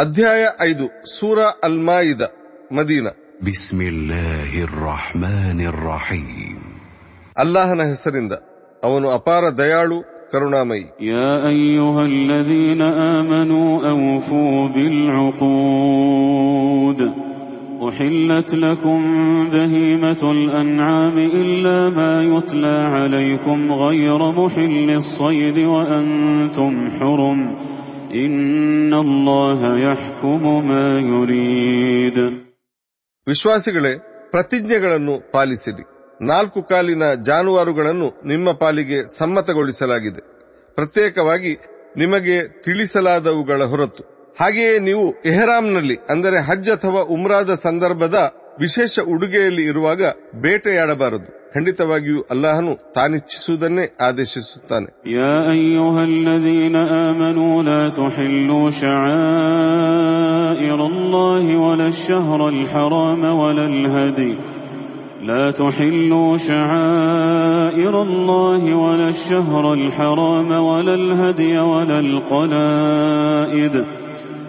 ಅಧ್ಯಾಯ ಐದು ಸೂರ ಅಲ್ ಮಾಯಿದ ಮದೀನ بسم الله الرحمن الرحيم ಅಲ್ಲಾಹನ ಹೆಸರಿಂದ ಅವನು ಅಪಾರ ದಯಾಳು ಕರುಣಾಮಯಿ يا أيها الذين آمنوا أوفوا بالعقود أحلت لكم بهيمة الأنعام إلا ما يتلى عليكم غير محل الصيد وأنتم حرم ವಿಶ್ವಾಸಿಗಳೇ, ಪ್ರತಿಜ್ಞೆಗಳನ್ನು ಪಾಲಿಸಿರಿ. ನಾಲ್ಕು ಕಾಲಿನ ಜಾನುವಾರುಗಳನ್ನು ನಿಮ್ಮ ಪಾಲಿಗೆ ಸಮ್ಮತಗೊಳಿಸಲಾಗಿದೆ. ಪ್ರತ್ಯೇಕವಾಗಿ ನಿಮಗೆ ತಿಳಿಸಲಾದವುಗಳ ಹೊರತು. ಹಾಗೆಯೇ ನೀವು ಎಹರಾಮ್ನಲ್ಲಿ ಅಂದರೆ ಹಜ್ ಅಥವಾ ಉಮ್ರಾದ ಸಂದರ್ಭದ ವಿಶೇಷ ಉಡುಗೆಯಲ್ಲಿ ಇರುವಾಗ ಬೇಟೆಯಾಡಬಾರದು. ಖಂಡಿತವಾಗಿಯೂ ಅಲ್ಲಾಹನು ತಾನಿಚ್ಛಿಸುವುದನ್ನೇ ಆದೇಶಿಸುತ್ತಾನೆ يا أيها الذين آمنوا لا تحلوا شعائر الله ولا الشهر الحرام ولا الهدي لا تحلوا شعائر الله ولا الشهر الحرام ولا الهدي ولا القلائد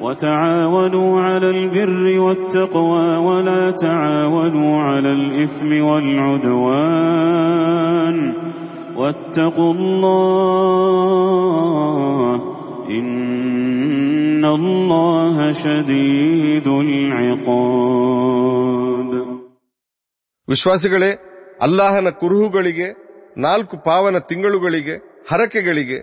وتعاونوا على البر والتقوى ولا تعاونوا على الإثم والعدوان واتقوا الله إن الله شديد العقاب ವಿಶ್ವಾಸಿಗಳೇ ಅಲ್ಲಾಹನ ಕುರುಹುಗಳಿಗೆ ನಾಲ್ಕು ಪಾವನ ತಿಂಗಳುಗಳಿಗೆ ಹರಕೆಗಳಿಗೆ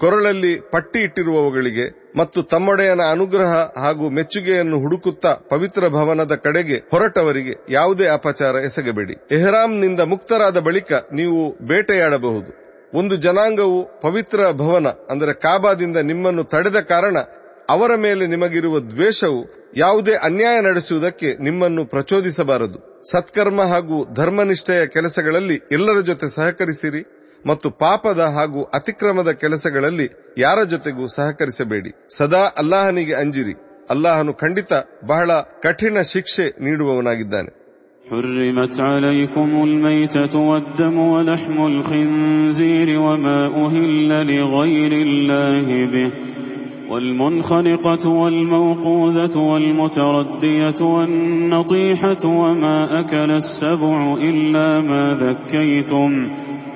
ಕೊರಳಲ್ಲಿ ಪಟ್ಟಿ ಇಟ್ಟಿರುವವುಗಳಿಗೆ ಮತ್ತು ತಮ್ಮೊಡೆಯನ ಅನುಗ್ರಹ ಹಾಗೂ ಮೆಚ್ಚುಗೆಯನ್ನು ಹುಡುಕುತ್ತಾ ಪವಿತ್ರ ಭವನದ ಕಡೆಗೆ ಹೊರಟವರಿಗೆ ಯಾವುದೇ ಅಪಚಾರ ಎಸಗಬೇಡಿ. ಎಹ್ರಾಂನಿಂದ ಮುಕ್ತರಾದ ಬಳಿಕ ನೀವು ಬೇಟೆಯಾಡಬಹುದು. ಒಂದು ಜನಾಂಗವು ಪವಿತ್ರ ಭವನ, ಅಂದರೆ ಕಾಬಾದಿಂದ ನಿಮ್ಮನ್ನು ತಡೆದ ಕಾರಣ ಅವರ ಮೇಲೆ ನಿಮಗಿರುವ ದ್ವೇಷವು ಯಾವುದೇ ಅನ್ಯಾಯ ನಡೆಸುವುದಕ್ಕೆ ನಿಮ್ಮನ್ನು ಪ್ರಚೋದಿಸಬಾರದು. ಸತ್ಕರ್ಮ ಹಾಗೂ ಧರ್ಮನಿಷ್ಠೆಯ ಕೆಲಸಗಳಲ್ಲಿ ಎಲ್ಲರ ಜೊತೆ ಸಹಕರಿಸಿರಿ. ಮತ್ತು ಪಾಪದ ಹಾಗೂ ಅತಿಕ್ರಮದ ಕೆಲಸಗಳಲ್ಲಿ ಯಾರ ಜೊತೆಗೂ ಸಹಕರಿಸಬೇಡಿ ಸದಾ ಅಲ್ಲಾಹನಿಗೆ ಅಂಜಿರಿ ಅಲ್ಲಾಹನು ಖಂಡಿತ ಬಹಳ ಕಠಿಣ ಶಿಕ್ಷೆ ನೀಡುವವನಾಗಿದ್ದಾನೆ حرمت عليكم الميتة والدم ولحم الخنزير وما أهل لغير الله به والمنخنقة والموقوذة والمتردية والنطيحة وما أكل السبع إلا ما ذكيتم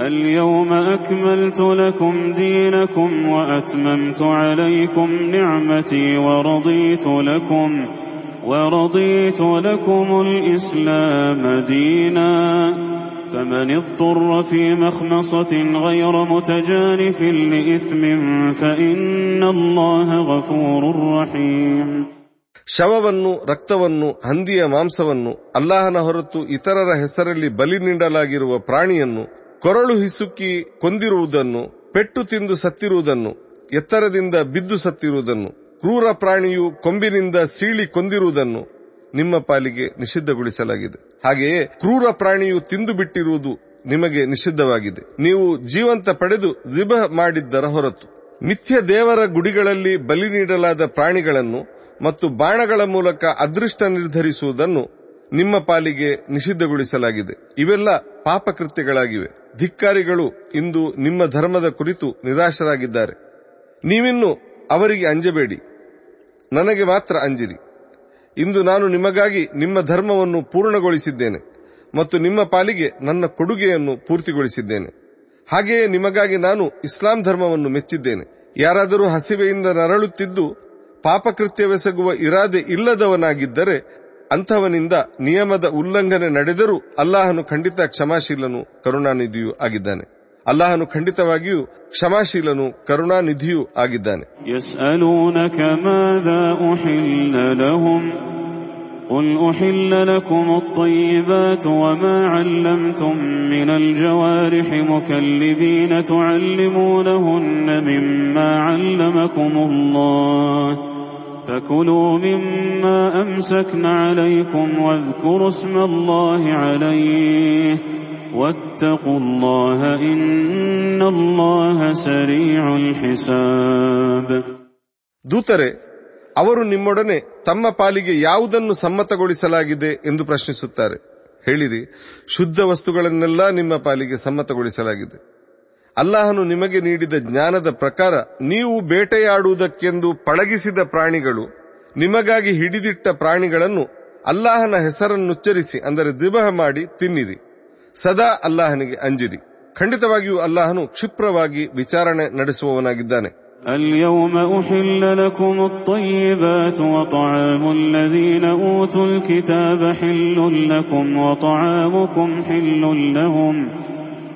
اليوم أكملت لكم دينكم وأتممت عليكم نعمتي ورضيت لكم ورضيت لكم الإسلام دينا فمن اضطر في مخمصة غير متجانف لإثم فإن الله غفور رحيم ಶವವನ್ನು ರಕ್ತವನ್ನು ಹಂದಿಯ ಮಾಂಸವನ್ನು ಅಲ್ಲಾಹನ ಹೊರತು ಇತರರ ಹೆಸರಲ್ಲಿ ಬಲಿ ನೀಡಲಾಗಿರುವ ಪ್ರಾಣಿಯನ್ನು ಕೊರಳು ಹಿಸುಕಿ ಕೊಂದಿರುವುದನ್ನು, ಪೆಟ್ಟು ತಿಂದು ಸತ್ತಿರುವುದನ್ನು, ಎತ್ತರದಿಂದ ಬಿದ್ದು ಸತ್ತಿರುವುದನ್ನು, ಕ್ರೂರ ಪ್ರಾಣಿಯು ಕೊಂಬಿನಿಂದ ಸೀಳಿ ಕೊಂದಿರುವುದನ್ನು ನಿಮ್ಮ ಪಾಲಿಗೆ ನಿಷಿದ್ಧಗೊಳಿಸಲಾಗಿದೆ. ಹಾಗೆಯೇ ಕ್ರೂರ ಪ್ರಾಣಿಯು ತಿಂದು ಬಿಟ್ಟಿರುವುದು ನಿಮಗೆ ನಿಷಿದ್ಧವಾಗಿದೆ. ನೀವು ಜೀವಂತ ಪಡೆದು ವಿಭ ಮಾಡಿದ್ದರ ಹೊರತು. ಮಿಥ್ಯ ದೇವರ ಗುಡಿಗಳಲ್ಲಿ ಬಲಿ ನೀಡಲಾದ ಪ್ರಾಣಿಗಳನ್ನು ಮತ್ತು ಬಾಣಗಳ ಮೂಲಕ ಅದೃಷ್ಟ ನಿರ್ಧರಿಸುವುದನ್ನು ನಿಮ್ಮ ಪಾಲಿಗೆ ನಿಷಿದ್ಧಗೊಳಿಸಲಾಗಿದೆ. ಇವೆಲ್ಲ ಪಾಪಕೃತ್ಯಗಳಾಗಿವೆ. ಧಿಕ್ಕಾರಿಗಳು ಇಂದು ನಿಮ್ಮ ಧರ್ಮದ ಕುರಿತು ನಿರಾಶರಾಗಿದ್ದಾರೆ. ನೀವಿನ್ನು ಅವರಿಗೆ ಅಂಜಬೇಡಿ. ನನಗೆ ಮಾತ್ರ ಅಂಜಿರಿ. ಇಂದು ನಾನು ನಿಮಗಾಗಿ ನಿಮ್ಮ ಧರ್ಮವನ್ನು ಪೂರ್ಣಗೊಳಿಸಿದ್ದೇನೆ ಮತ್ತು ನಿಮ್ಮ ಪಾಲಿಗೆ ನನ್ನ ಕೊಡುಗೆಯನ್ನು ಪೂರ್ತಿಗೊಳಿಸಿದ್ದೇನೆ. ಹಾಗೆಯೇ ನಿಮಗಾಗಿ ನಾನು ಇಸ್ಲಾಂ ಧರ್ಮವನ್ನು ಮೆಚ್ಚಿದ್ದೇನೆ. ಯಾರಾದರೂ ಹಸಿವೆಯಿಂದ ನರಳುತ್ತಿದ್ದು ಪಾಪಕೃತ್ಯವೆಸಗುವ ಇರಾದೆ ಇಲ್ಲದವನಾಗಿದ್ದರೆ ಅಂಥವನಿಂದ ನಿಯಮದ ಉಲ್ಲಂಘನೆ ನಡೆದರೂ ಅಲ್ಲಾಹನು ಖಂಡಿತ ಕ್ಷಮಾಶೀಲನು ಕರುಣಾನಿಧಿಯೂ ಆಗಿದ್ದಾನೆ ಅಲ್ಲಾಹನು ಖಂಡಿತವಾಗಿಯೂ ಕ್ಷಮಾಶೀಲನು ಕರುಣಾನಿಧಿಯೂ ಆಗಿದ್ದಾನೆ يسألونك ماذا أحل لهم قل أحل لكم الطيبات وما علمتم من الجوارح مكلبين تعلمونهن مما علمكم الله فكلوا مما أمسكن عليكم واذكروا اسم الله عليه واتقوا الله إن الله سريع الحساب ದೂತರೆ ಅವರು ನಿಮ್ಮೊಡನೆ ತಮ್ಮ ಪಾಲಿಗೆ ಯಾವುದನ್ನು ಸಮ್ಮತಗೊಳಿಸಲಾಗಿದೆ ಎಂದು ಪ್ರಶ್ನಿಸುತ್ತಾರೆ ಹೇಳಿರಿ ಶುದ್ಧ ವಸ್ತುಗಳನ್ನೆಲ್ಲ ನಿಮ್ಮ ಪಾಲಿಗೆ ಸಮ್ಮತಗೊಳಿಸಲಾಗಿದೆ ಅಲ್ಲಾಹನು ನಿಮಗೆ ನೀಡಿದ ಜ್ಞಾನದ ಪ್ರಕಾರ ನೀವು ಬೇಟೆಯಾಡುವುದಕ್ಕೆಂದು ಪಳಗಿಸಿದ ಪ್ರಾಣಿಗಳು ನಿಮಗಾಗಿ ಹಿಡಿದಿಟ್ಟ ಪ್ರಾಣಿಗಳನ್ನು ಅಲ್ಲಾಹನ ಹೆಸರನ್ನುಚ್ಚರಿಸಿ ಅಂದರೆ ದಿಬಹ ಮಾಡಿ ತಿನ್ನಿರಿ ಸದಾ ಅಲ್ಲಾಹನಿಗೆ ಅಂಜಿರಿ ಖಂಡಿತವಾಗಿಯೂ ಅಲ್ಲಾಹನು ಕ್ಷಿಪ್ರವಾಗಿ ವಿಚಾರಣೆ ನಡೆಸುವವನಾಗಿದ್ದಾನೆ اليوم أحل لكم الطيبات وطعام الذين أوتوا الكتاب حل لكم وطعامكم حل لهم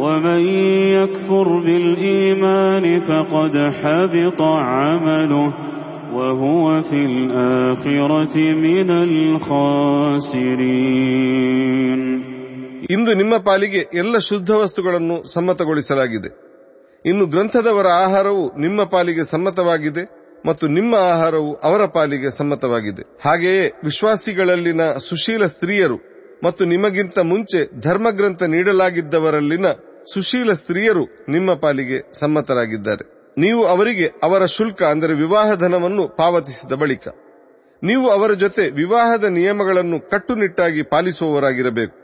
ومن يكفر بالإيمان فقد حبط عمله وهو في الآخرة من الخاسرين ಇಂದು ನಿಮ್ಮ ಪಾಲಿಗೆ ಎಲ್ಲ ಶುದ್ಧ ವಸ್ತುಗಳನ್ನು ಸಮ್ಮತಗೊಳಿಸಲಾಗಿದೆ ಇನ್ನು ಗ್ರಂಥದವರ ಆಹಾರವು ನಿಮ್ಮ ಪಾಲಿಗೆ ಸಮ್ಮತವಾಗಿದೆ ಮತ್ತು ನಿಮ್ಮ ಆಹಾರವು ಅವರ ಪಾಲಿಗೆ ಸಮ್ಮತವಾಗಿದೆ ಹಾಗೆಯೇ ವಿಶ್ವಾಸಿಗಳಲ್ಲಿನ ಸುಶೀಲ ಸ್ತ್ರೀಯರು ಮತ್ತು ನಿಮಗಿಂತ ಮುಂಚೆ ಧರ್ಮಗ್ರಂಥ ನೀಡಲಾಗಿದ್ದವರಲ್ಲಿನ ಸುಶೀಲ ಸ್ತ್ರೀಯರು ನಿಮ್ಮ ಪಾಲಿಗೆ ಸಮ್ಮತರಾಗಿದ್ದಾರೆ. ನೀವು ಅವರಿಗೆ ಅವರ ಶುಲ್ಕ, ಅಂದರೆ ವಿವಾಹ ಧನವನ್ನು ಪಾವತಿಸಿದ ಬಳಿಕ. ನೀವು ಅವರ ಜೊತೆ ವಿವಾಹದ ನಿಯಮಗಳನ್ನು ಕಟ್ಟುನಿಟ್ಟಾಗಿ ಪಾಲಿಸುವವರಾಗಿರಬೇಕು.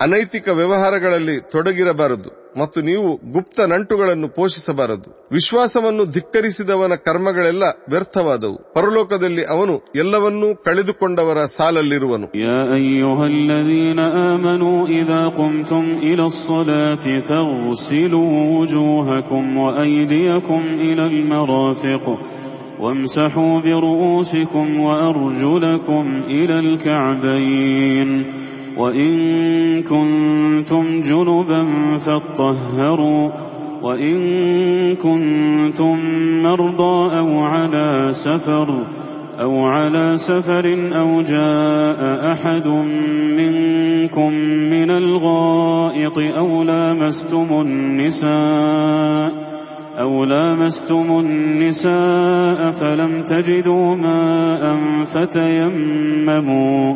ಅನೈತಿಕ ವ್ಯವಹಾರಗಳಲ್ಲಿ ತೊಡಗಿರಬಾರದು ಮತ್ತು ನೀವು ಗುಪ್ತ ನಂಟುಗಳನ್ನು ಪೋಷಿಸಬಾರದು ವಿಶ್ವಾಸವನ್ನು ಧಿಕ್ಕರಿಸಿದವನ ಕರ್ಮಗಳೆಲ್ಲ ವ್ಯರ್ಥವಾದವು ಪರಲೋಕದಲ್ಲಿ ಅವನು ಎಲ್ಲವನ್ನೂ ಕಳೆದುಕೊಂಡವರ ಸಾಲಲ್ಲಿರುವನು يا أيها الذين آمنوا إذا قمتم إلى الصلاة فاغسلوا وجوهكم وأيديكم إلى المرافق وامسحوا برؤوسكم وأرجلكم إلى الكعبين وإن كنتم جنبا فاطهروا وإن كنتم مرضى أو على سفر أو على سفر أو جاء أحد منكم من الغائط أو لامستم النساء أو لامستم النساء فلم تجدوا ماء فتيمموا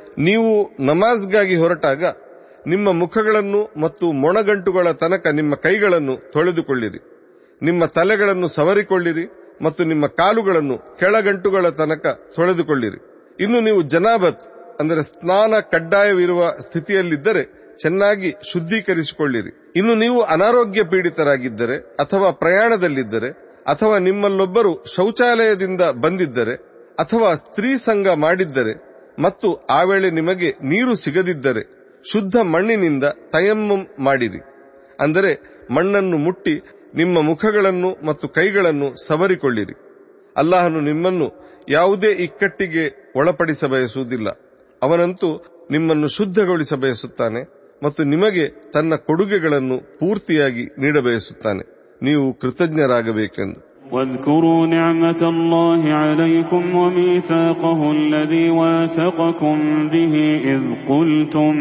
ನೀವು ನಮಾಜ್ಗಾಗಿ ಹೊರಟಾಗ ನಿಮ್ಮ ಮುಖಗಳನ್ನು ಮತ್ತು ಮೊಣಗಂಟುಗಳ ತನಕ ನಿಮ್ಮ ಕೈಗಳನ್ನು ತೊಳೆದುಕೊಳ್ಳಿರಿ. ನಿಮ್ಮ ತಲೆಗಳನ್ನು ಸವರಿಕೊಳ್ಳಿರಿ ಮತ್ತು ನಿಮ್ಮ ಕಾಲುಗಳನ್ನು ಕೆಳಗಂಟುಗಳ ತನಕ ತೊಳೆದುಕೊಳ್ಳಿರಿ. ಇನ್ನು ನೀವು ಜನಾಬತ್, ಅಂದರೆ ಸ್ನಾನ ಕಡ್ಡಾಯವಿರುವ ಸ್ಥಿತಿಯಲ್ಲಿದ್ದರೆ ಚೆನ್ನಾಗಿ ಶುದ್ಧೀಕರಿಸಿಕೊಳ್ಳಿರಿ. ಇನ್ನು ನೀವು ಅನಾರೋಗ್ಯ ಪೀಡಿತರಾಗಿದ್ದರೆ ಅಥವಾ ಪ್ರಯಾಣದಲ್ಲಿದ್ದರೆ ಅಥವಾ ನಿಮ್ಮಲ್ಲೊಬ್ಬರು ಶೌಚಾಲಯದಿಂದ ಬಂದಿದ್ದರೆ ಅಥವಾ ಸ್ತ್ರೀ ಸಂಘ ಮಾಡಿದ್ದರೆ ಮತ್ತು ಆ ವೇಳೆ ನಿಮಗೆ ನೀರು ಸಿಗದಿದ್ದರೆ ಶುದ್ಧ ಮಣ್ಣಿನಿಂದ ತಯಮ್ಮಂ ಮಾಡಿರಿ. ಅಂದರೆ ಮಣ್ಣನ್ನು ಮುಟ್ಟಿ ನಿಮ್ಮ ಮುಖಗಳನ್ನು ಮತ್ತು ಕೈಗಳನ್ನು ಸವರಿಕೊಳ್ಳಿರಿ. ಅಲ್ಲಾಹನು ನಿಮ್ಮನ್ನು ಯಾವುದೇ ಇಕ್ಕಟ್ಟಿಗೆ ಒಳಪಡಿಸ ಬಯಸುವುದಿಲ್ಲ. ಅವನಂತೂ ನಿಮ್ಮನ್ನು ಶುದ್ಧಗೊಳಿಸ ಬಯಸುತ್ತಾನೆ ಮತ್ತು ನಿಮಗೆ ತನ್ನ ಕೊಡುಗೆಗಳನ್ನು ಪೂರ್ತಿಯಾಗಿ ನೀಡಬಯಸುತ್ತಾನೆ. ನೀವು ಕೃತಜ್ಞರಾಗಬೇಕೆಂದು. واذكروا نعمة الله عليكم وميثاقه الذي واثقكم به إذ قلتم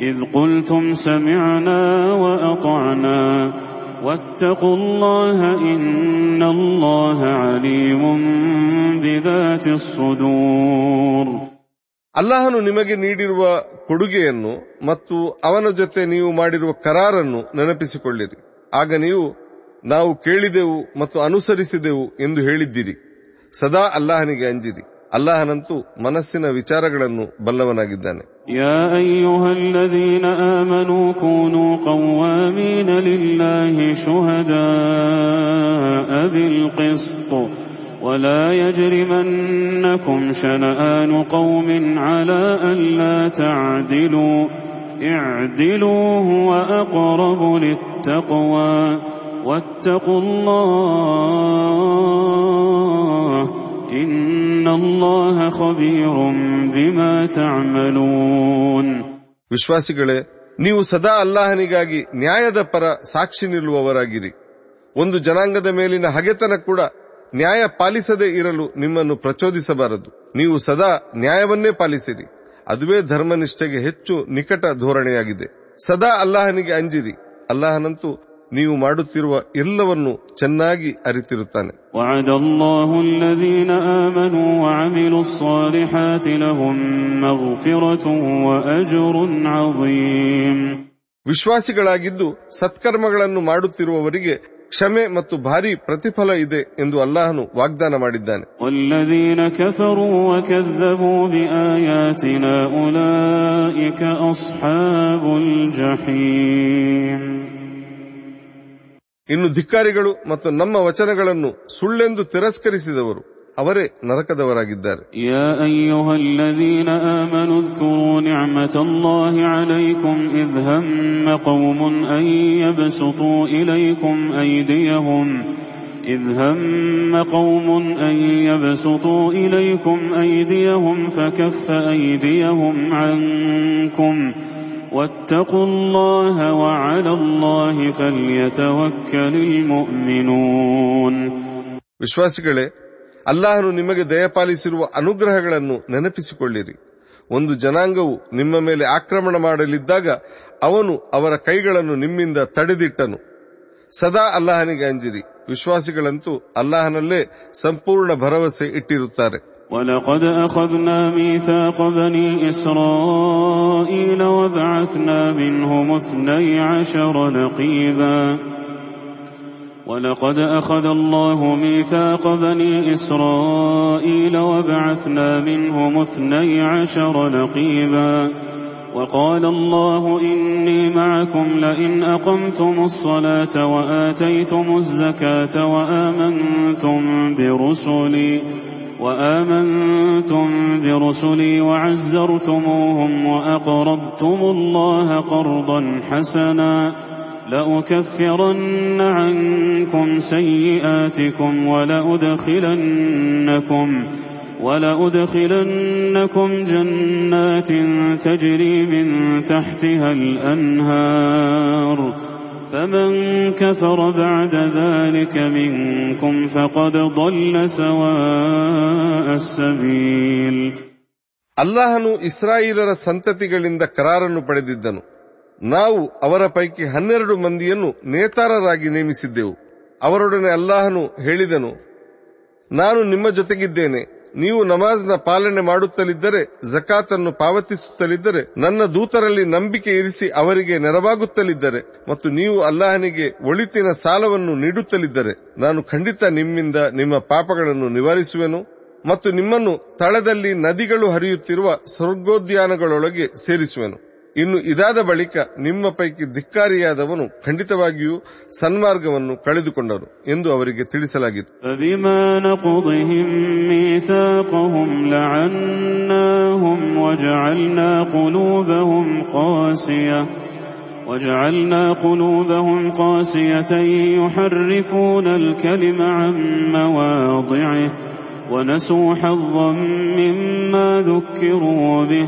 إذ قلتم سمعنا وأطعنا واتقوا الله إن الله عليم بذات الصدور ಅಲ್ಲಾಹನು ನಿಮಗೆ ನೀಡಿರುವ ಕೊಡುಗೆಯನ್ನು ಮತ್ತು ಅವನ ಜೊತೆ ನೀವು ಮಾಡಿರುವ ಕರಾರನ್ನು ನೆನಪಿಸಿಕೊಳ್ಳಿರಿ ಆಗ ನೀವು ನಾವು ಕೇಳಿದೆವು ಮತ್ತು ಅನುಸರಿಸಿದೆವು ಎಂದು ಹೇಳಿದ್ದೀರಿ ಸದಾ ಅಲ್ಲಾಹನಿಗೆ ಅಂಜಿರಿ ಅಲ್ಲಾಹನಂತೂ ಮನಸ್ಸಿನ ವಿಚಾರಗಳನ್ನು ಬಲ್ಲವನಾಗಿದ್ದಾನೆ يا أيها الذين آمنوا كونوا قوامين لله شهداء بالقسط ولا يجرمنكم شنآن قوم على ألا تعدلوا اعدلوا هو أقرب للتقوى واتقوا الله إن الله خبير بما تعملون ವಿಶ್ವಾಸಿಗಳೇ ನೀವು ಸದಾ ಅಲ್ಲಾಹನಿಗಾಗಿ ನ್ಯಾಯದ ಪರ ಸಾಕ್ಷಿ ನಿಲ್ಲುವವರಾಗಿರಿ ಒಂದು ಜನಾಂಗದ ಮೇಲಿನ ಹಗೆತನ ಕೂಡ ನ್ಯಾಯ ಪಾಲಿಸದೇ ಇರಲು ನಿಮ್ಮನ್ನು ಪ್ರಚೋದಿಸಬಾರದು ನೀವು ಸದಾ ನ್ಯಾಯವನ್ನೇ ಪಾಲಿಸಿರಿ ಅದುವೇ ಧರ್ಮನಿಷ್ಠೆಗೆ ಹೆಚ್ಚು ನಿಕಟ ಧೋರಣೆಯಾಗಿದೆ ಸದಾ ಅಲ್ಲಾಹನಿಗೆ ಅಂಜಿರಿ ಅಲ್ಲಾಹನಂತೂ ನೀವು ಮಾಡುತ್ತಿರುವ ಎಲ್ಲವನ್ನು ಚೆನ್ನಾಗಿ ಅರಿತಿರುತ್ತಾನೆ. ವಿಶ್ವಾಸಿಗಳಾಗಿದ್ದು ಸತ್ಕರ್ಮಗಳನ್ನು ಮಾಡುತ್ತಿರುವವರಿಗೆ ಕ್ಷಮೆ ಮತ್ತು ಭಾರಿ ಪ್ರತಿಫಲ ಇದೆ ಎಂದು ಅಲ್ಲಾಹನು ವಾಗ್ದಾನ ಮಾಡಿದ್ದಾನೆ. ಇನ್ನು ಧಿಕ್ಕಾರಿಗಳು ಮತ್ತು ನಮ್ಮ ವಚನಗಳನ್ನು ಸುಳ್ಳೆಂದು ತಿರಸ್ಕರಿಸಿದವರು ಅವರೇ ನರಕದವರಾಗಿದ್ದಾರೆ يا أيها الذين آمنوا اذكروا نعمة الله عليكم إذ هم قوم أن يبسطوا إليكم أيديهم إذ هم قوم أن يبسطوا إليكم أيديهم فكف أيديهم عنكم واتقوا الله وعلى الله فليتوكل المؤمنون ವಿಶ್ವಾಸಿಗಳೇ ಅಲ್ಲಾಹನು ನಿಮಗೆ ದಯಪಾಲಿಸಿರುವ ಅನುಗ್ರಹಗಳನ್ನು ನೆನಪಿಸಿಕೊಳ್ಳಿರಿ ಒಂದು ಜನಾಂಗವು ನಿಮ್ಮ ಮೇಲೆ ಆಕ್ರಮಣ ಮಾಡಲಿದ್ದಾಗ ಅವನು ಅವರ ಕೈಗಳನ್ನು ನಿಮ್ಮಿಂದ ತಡೆದಿಟ್ಟನು ಸದಾ ಅಲ್ಲಾಹನಿಗೆ ಅಂಜಿರಿ ವಿಶ್ವಾಸಿಗಳಂತೂ ಅಲ್ಲಾಹನಲ್ಲೇ ಸಂಪೂರ್ಣ ಭರವಸೆ ಇಟ್ಟಿರುತ್ತಾರೆ ولقد أخذنا ميثاق بني إسرائيل وبعثنا منهم اثني عشر نقيبا ولقد أخذ الله ميثاق بني إسرائيل وبعثنا منهم اثني عشر نقيبا وقال الله إني معكم لئن أقمتم الصلاة وآتيتم الزكاة وآمنتم برسلي وآمنتم برسلي وعزرتموهم وأقرضتم الله قرضا حسنا لأكفرن عنكم سيئاتكم ولأدخلنكم ولأدخلنكم جنات تجري من تحتها الأنهار فمن كفر بعد ذلك منكم فقد ضل سواء السبيل ಅಲ್ಲಾಹನು ಇಸ್ರಾಯೇಲರ ಸಂತತಿಗಳಿಂದ ಕರಾರನ್ನು ಪಡೆದಿದ್ದನು ನಾವು ಅವರ ಪೈಕಿ ಹನ್ನೆರಡು ಮಂದಿಯನ್ನು ನೇತಾರರಾಗಿ ನೇಮಿಸಿದ್ದೆವು ಅವರೊಡನೆ ಅಲ್ಲಾಹನು ಹೇಳಿದನು ನಾನು ನಿಮ್ಮ ಜೊತೆಗಿದ್ದೇನೆ ನೀವು ನಮಾಜ್ನ ಪಾಲನೆ ಮಾಡುತ್ತಲಿದ್ದರೆ, ಜಕಾತನ್ನು ಪಾವತಿಸುತ್ತಲಿದ್ದರೆ, ನನ್ನ ದೂತರಲ್ಲಿ ನಂಬಿಕೆ ಇರಿಸಿ ಅವರಿಗೆ ನೆರವಾಗುತ್ತಲಿದ್ದರೆ, ಮತ್ತು ನೀವು ಅಲ್ಲಾಹನಿಗೆ ಒಳಿತಿನ ಸಾಲವನ್ನು ನೀಡುತ್ತಲಿದ್ದರೆ, ನಾನು ಖಂಡಿತ ನಿಮ್ಮಿಂದ ನಿಮ್ಮ ಪಾಪಗಳನ್ನು ನಿವಾರಿಸುವೆನು, ಮತ್ತು ನಿಮ್ಮನ್ನು ತಳದಲ್ಲಿ ನದಿಗಳು ಹರಿಯುತ್ತಿರುವ ಸ್ವರ್ಗೋದ್ಯಾನಗಳೊಳಗೆ ಸೇರಿಸುವೆನು. ಇನ್ನು ಇದಾದ ಬಳಿಕ ನಿಮ್ಮ ಪೈಕಿ ಧಿಕ್ಕಾರಿಯಾದವನು ಖಂಡಿತವಾಗಿಯೂ ಸನ್ಮಾರ್ಗವನ್ನು ಕಳೆದುಕೊಂಡರು ಎಂದು ಅವರಿಗೆ ತಿಳಿಸಲಾಗಿತ್ತು فبما نقضهم ميثاقهم لعناهم وجعلنا قلوبهم قاسية وجعلنا قلوبهم قاسية يحرفون الكلم عن مواضعه ونسوا حظا مما ذكروا به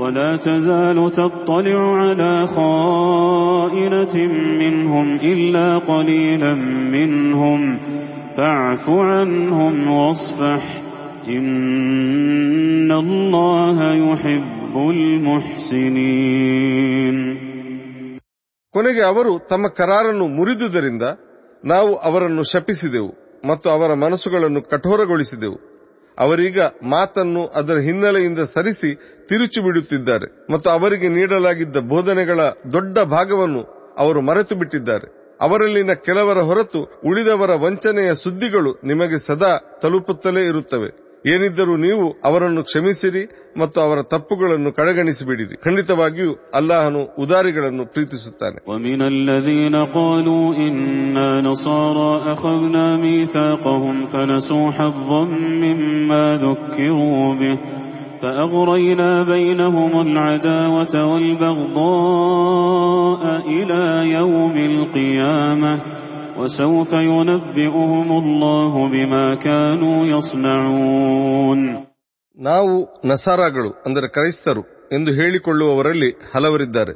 ولا تزال تطلع على خائنة منهم إلا قليلا منهم فاعف عنهم واصفح إن الله يحب المحسنين ಕೊನೆಗೆ ಅವರು ತಮ್ಮ ಕರಾರನ್ನು ಮುರಿದುದರಿಂದ ನಾವು ಅವರನ್ನು ಶಪಿಸಿದೆವು ಮತ್ತು ಅವರ ಮನಸ್ಸುಗಳನ್ನು ಕಠೋರಗೊಳಿಸಿದೆವು ಅವರೀಗ ಮಾತನ್ನು ಅದರ ಹಿನ್ನೆಲೆಯಿಂದ ಸರಿಸಿ ತಿರುಚಿ ಬಿಡುತ್ತಿದ್ದಾರೆ ಮತ್ತು ಅವರಿಗೆ ನೀಡಲಾಗಿದ್ದ ಬೋಧನೆಗಳ ದೊಡ್ಡ ಭಾಗವನ್ನು ಅವರು ಮರೆತು ಬಿಟ್ಟಿದ್ದಾರೆ. ಅವರಲ್ಲಿನ ಕೆಲವರ ಹೊರತು ಉಳಿದವರ ವಂಚನೆಯ ಸುದ್ದಿಗಳು ನಿಮಗೆ ಸದಾ ತಲುಪುತ್ತಲೇ ಇರುತ್ತವೆ. ಏನಿದ್ದರೂ ನೀವು ಅವರನ್ನು ಕ್ಷಮಿಸಿರಿ ಮತ್ತು ಅವರ ತಪ್ಪುಗಳನ್ನು ಕಡೆಗಣಿಸಿಬಿಡಿರಿ ಖಂಡಿತವಾಗಿಯೂ ಅಲ್ಲಾಹನು ಉದಾರಿಗಳನ್ನು ಪ್ರೀತಿಸುತ್ತಾನೆ ومن الذين قالوا إنا نصارى أخذنا ميثاقهم فنسوا حظا مما ذكروا به فأغرينا بينهم العداوة والبغضاء إلى يوم القيامة وسوف ينبئهم الله بما كانوا يصنعون ನಾವು ನಸಾರಾಗಳು ಅಂದರೆ ಕ್ರೈಸ್ತರು ಎಂದು ಹೇಳಿಕೊಳ್ಳುವವರಲ್ಲಿ ಹಲವರಿದ್ದಾರೆ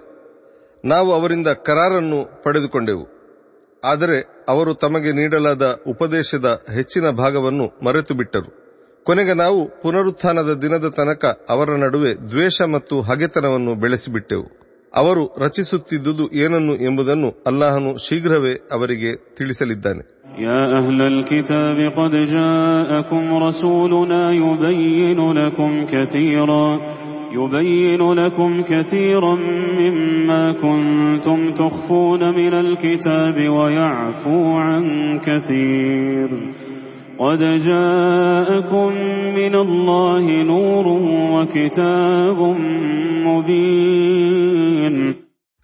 ನಾವು ಅವರಿಂದ ಕರಾರನ್ನು ಪಡೆದುಕೊಂಡೆವು ಆದರೆ ಅವರು ತಮಗೆ ನೀಡಲಾದ ಉಪದೇಶದ ಹೆಚ್ಚಿನ ಭಾಗವನ್ನು ಮರೆತು ಬಿಟ್ಟರು ಕೊನೆಗೆ ನಾವು ಪುನರುತ್ಥಾನದ ದಿನದ ತನಕ ಅವರ ನಡುವೆ ದ್ವೇಷ ಮತ್ತು ಹಗೆತನವನ್ನು ಬೆಳೆಸಿಬಿಟ್ಟೆವು ಅವರು ರಚಿಸುತ್ತಿದ್ದುದು ಏನನ್ನು ಎಂಬುದನ್ನು ಅಲ್ಲಾಹನು ಶೀಘ್ರವೇ ಅವರಿಗೆ ತಿಳಿಸಲಿದ್ದಾನೆ يا أهل الكتاب قد جاءكم رسولنا يبين لكم كثيرا يبين لكم كثيرا مما كنتم تخفون من الكتاب ويعفو عن كثير قد جاءكم من الله نور وكتاب مبين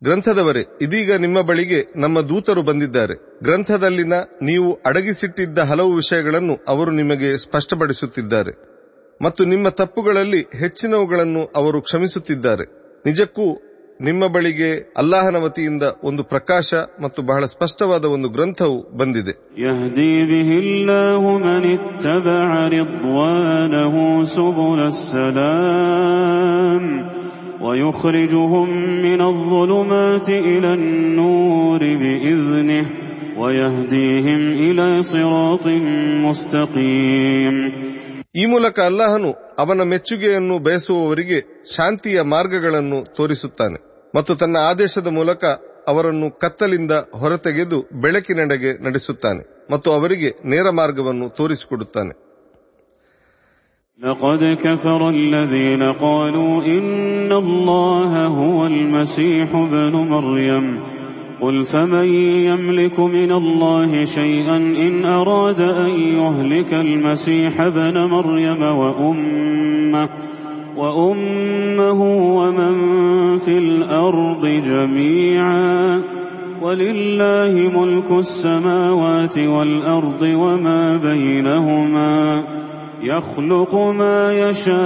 ಗ್ರಂಥದವರೇ ಇದೀಗ ನಿಮ್ಮ ಬಳಿಗೆ ನಮ್ಮ ದೂತರು ಬಂದಿದ್ದಾರೆ ಗ್ರಂಥದಲ್ಲಿನ ನೀವು ಅಡಗಿಸಿಟ್ಟಿದ್ದ ಹಲವು ವಿಷಯಗಳನ್ನು ಅವರು ನಿಮಗೆ ಸ್ಪಷ್ಟಪಡಿಸುತ್ತಿದ್ದಾರೆ ಮತ್ತು ನಿಮ್ಮ ತಪ್ಪುಗಳಲ್ಲಿ ಹೆಚ್ಚಿನವುಗಳನ್ನು ಅವರು ಕ್ಷಮಿಸುತ್ತಿದ್ದಾರೆ ನಿಜಕ್ಕೂ ನಿಮ್ಮ ಬಳಿಗೆ ಅಲ್ಲಾಹನ ವತಿಯಿಂದ ಒಂದು ಪ್ರಕಾಶ ಮತ್ತು ಬಹಳ ಸ್ಪಷ್ಟವಾದ ಒಂದು ಗ್ರಂಥವು ಬಂದಿದೆ يهدي به الله من اتبع رضوانه سبل السلام ويخرجهم من الظلمات إلى النور بإذنه ويهديهم إلى صراط مستقيم ಈ ಮೂಲಕ ಅಲ್ಲಾಹನು ಅವನ ಮೆಚ್ಚುಗೆಯನ್ನು ಬಯಸುವವರಿಗೆ ಶಾಂತಿಯ ಮಾರ್ಗಗಳನ್ನು ತೋರಿಸುತ್ತಾನೆ ಮತ್ತು ತನ್ನ ಆದೇಶದ ಮೂಲಕ ಅವರನ್ನು ಕತ್ತಲಿಂದ ಹೊರತೆಗೆದು ಬೆಳಕಿನೆಡೆಗೆ ನಡೆಸುತ್ತಾನೆ ಮತ್ತು ಅವರಿಗೆ ನೇರ ಮಾರ್ಗವನ್ನು ತೋರಿಸಿಕೊಡುತ್ತಾನೆ لقد كفر الذين قالوا إن الله هو المسيح ابن مريم قل فمن يملك من الله شيئا إن أراد أن يهلك المسيح ابن مريم وأمه وأمه ومن في الأرض جميعا ولله ملك السماوات والأرض وما بينهما يخلق ما يشاء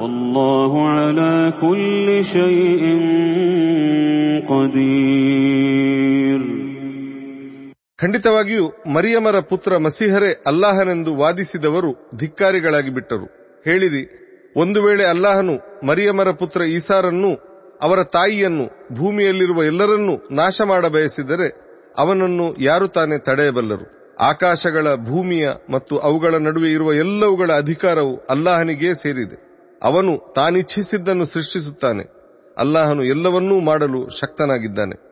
والله على كل شيء ಖಂಡಿತವಾಗಿಯೂ ಮರಿಯಮರ ಪುತ್ರ ಮಸೀಹರೇ ಅಲ್ಲಾಹನೆಂದು ವಾದಿಸಿದವರು ಧಿಕ್ಕಾರಿಗಳಾಗಿ ಬಿಟ್ಟರು. ಹೇಳಿರಿ ಒಂದು ವೇಳೆ ಅಲ್ಲಾಹನು ಮರಿಯಮರ ಪುತ್ರ ಈಸಾರನ್ನು, ಅವರ ತಾಯಿಯನ್ನು, ಭೂಮಿಯಲ್ಲಿರುವ ಎಲ್ಲರನ್ನೂ ನಾಶ ಮಾಡಬಯಸಿದರೆ ಅವನನ್ನು ಯಾರು ತಾನೇ ತಡೆಯಬಲ್ಲರು? ಆಕಾಶಗಳ ಭೂಮಿಯ ಮತ್ತು ಅವುಗಳ ನಡುವೆ ಇರುವ ಎಲ್ಲವುಗಳ ಅಧಿಕಾರವು ಅಲ್ಲಾಹನಿಗೇ ಸೇರಿದೆ. ಅವನು ತಾನಿಚ್ಛಿಸಿದ್ದನ್ನು ಸೃಷ್ಟಿಸುತ್ತಾನೆ. ಅಲ್ಲಾಹನು ಎಲ್ಲವನ್ನೂ ಮಾಡಲು ಶಕ್ತನಾಗಿದ್ದಾನೆ.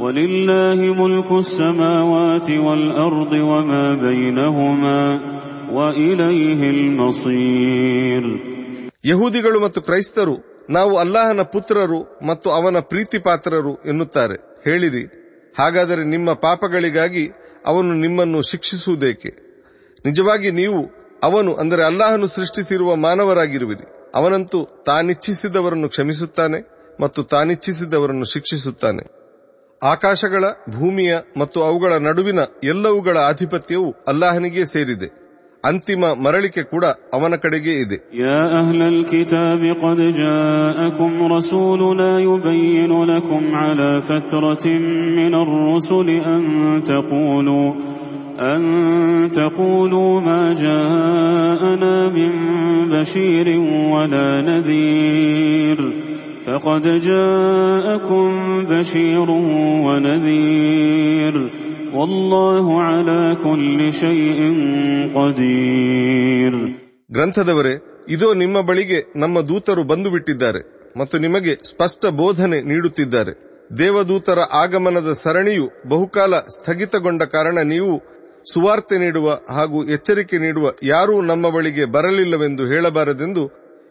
ولله ملك السماوات والأرض وما بينهما وإليه المصير ಯಹೂದಿಗಳು ಮತ್ತು ಕ್ರೈಸ್ತರು ನಾವು ಅಲ್ಲಾಹನ ಪುತ್ರರು ಮತ್ತು ಅವನ ಪ್ರೀತಿಪಾತ್ರರು ಎನ್ನುತ್ತಾರೆ ಹೇಳಿರಿ ಹಾಗಾದರೆ ನಿಮ್ಮ ಪಾಪಗಳಿಗಾಗಿ ಅವನು ನಿಮ್ಮನ್ನು ಶಿಕ್ಷಿಸುವುದೇಕೆ ನಿಜವಾಗಿ ನೀವು ಅವನು ಅಂದರೆ ಅಲ್ಲಾಹನು ಸೃಷ್ಟಿಸಿರುವ ಮಾನವರಾಗಿರುವಿರಿ ಅವನಂತೂ ತಾನಿಚ್ಛಿಸಿದವರನ್ನು ಕ್ಷಮಿಸುತ್ತಾನೆ ಮತ್ತು ತಾನಿಚ್ಛಿಸಿದವರನ್ನು ಶಿಕ್ಷಿಸುತ್ತಾನೆ ಆಕಾಶಗಳ ಭೂಮಿಯ ಮತ್ತು ಅವುಗಳ ನಡುವಿನ ಎಲ್ಲವುಗಳ ಆಧಿಪತ್ಯವು ಅಲ್ಲಾಹನಿಗೇ ಸೇರಿದೆ ಅಂತಿಮ ಮರಳಿಕೆ ಕೂಡ ಅವನ ಕಡೆಗೇ ಇದೆ يا أهل الكتاب قد جاءكم رسولنا يبين لكم على فترة من الرسل أن تقولوا أن تقولوا ما جاءنا من بشير ولا نذير فقد جاءكم بشير ونذير والله على كل شيء قدير ಗ್ರಂಥದವರೇ ಇದೋ ನಿಮ್ಮ ಬಳಿಗೆ ನಮ್ಮ ದೂತರು ಬಂದು ಬಿಟ್ಟಿದ್ದಾರೆ ಮತ್ತು ನಿಮಗೆ ಸ್ಪಷ್ಟ ಬೋಧನೆ ನೀಡುತ್ತಿದ್ದಾರೆ ದೇವದೂತರ ಆಗಮನದ ಸರಣಿಯು ಬಹುಕಾಲ ಸ್ಥಗಿತಗೊಂಡ ಕಾರಣ ನೀವು ಸುವಾರ್ತೆ ನೀಡುವ ಹಾಗೂ ಎಚ್ಚರಿಕೆ ನೀಡುವ ಯಾರೂ ನಮ್ಮ ಬಳಿಗೆ ಬರಲಿಲ್ಲವೆಂದು ಹೇಳಬಾರದೆಂದು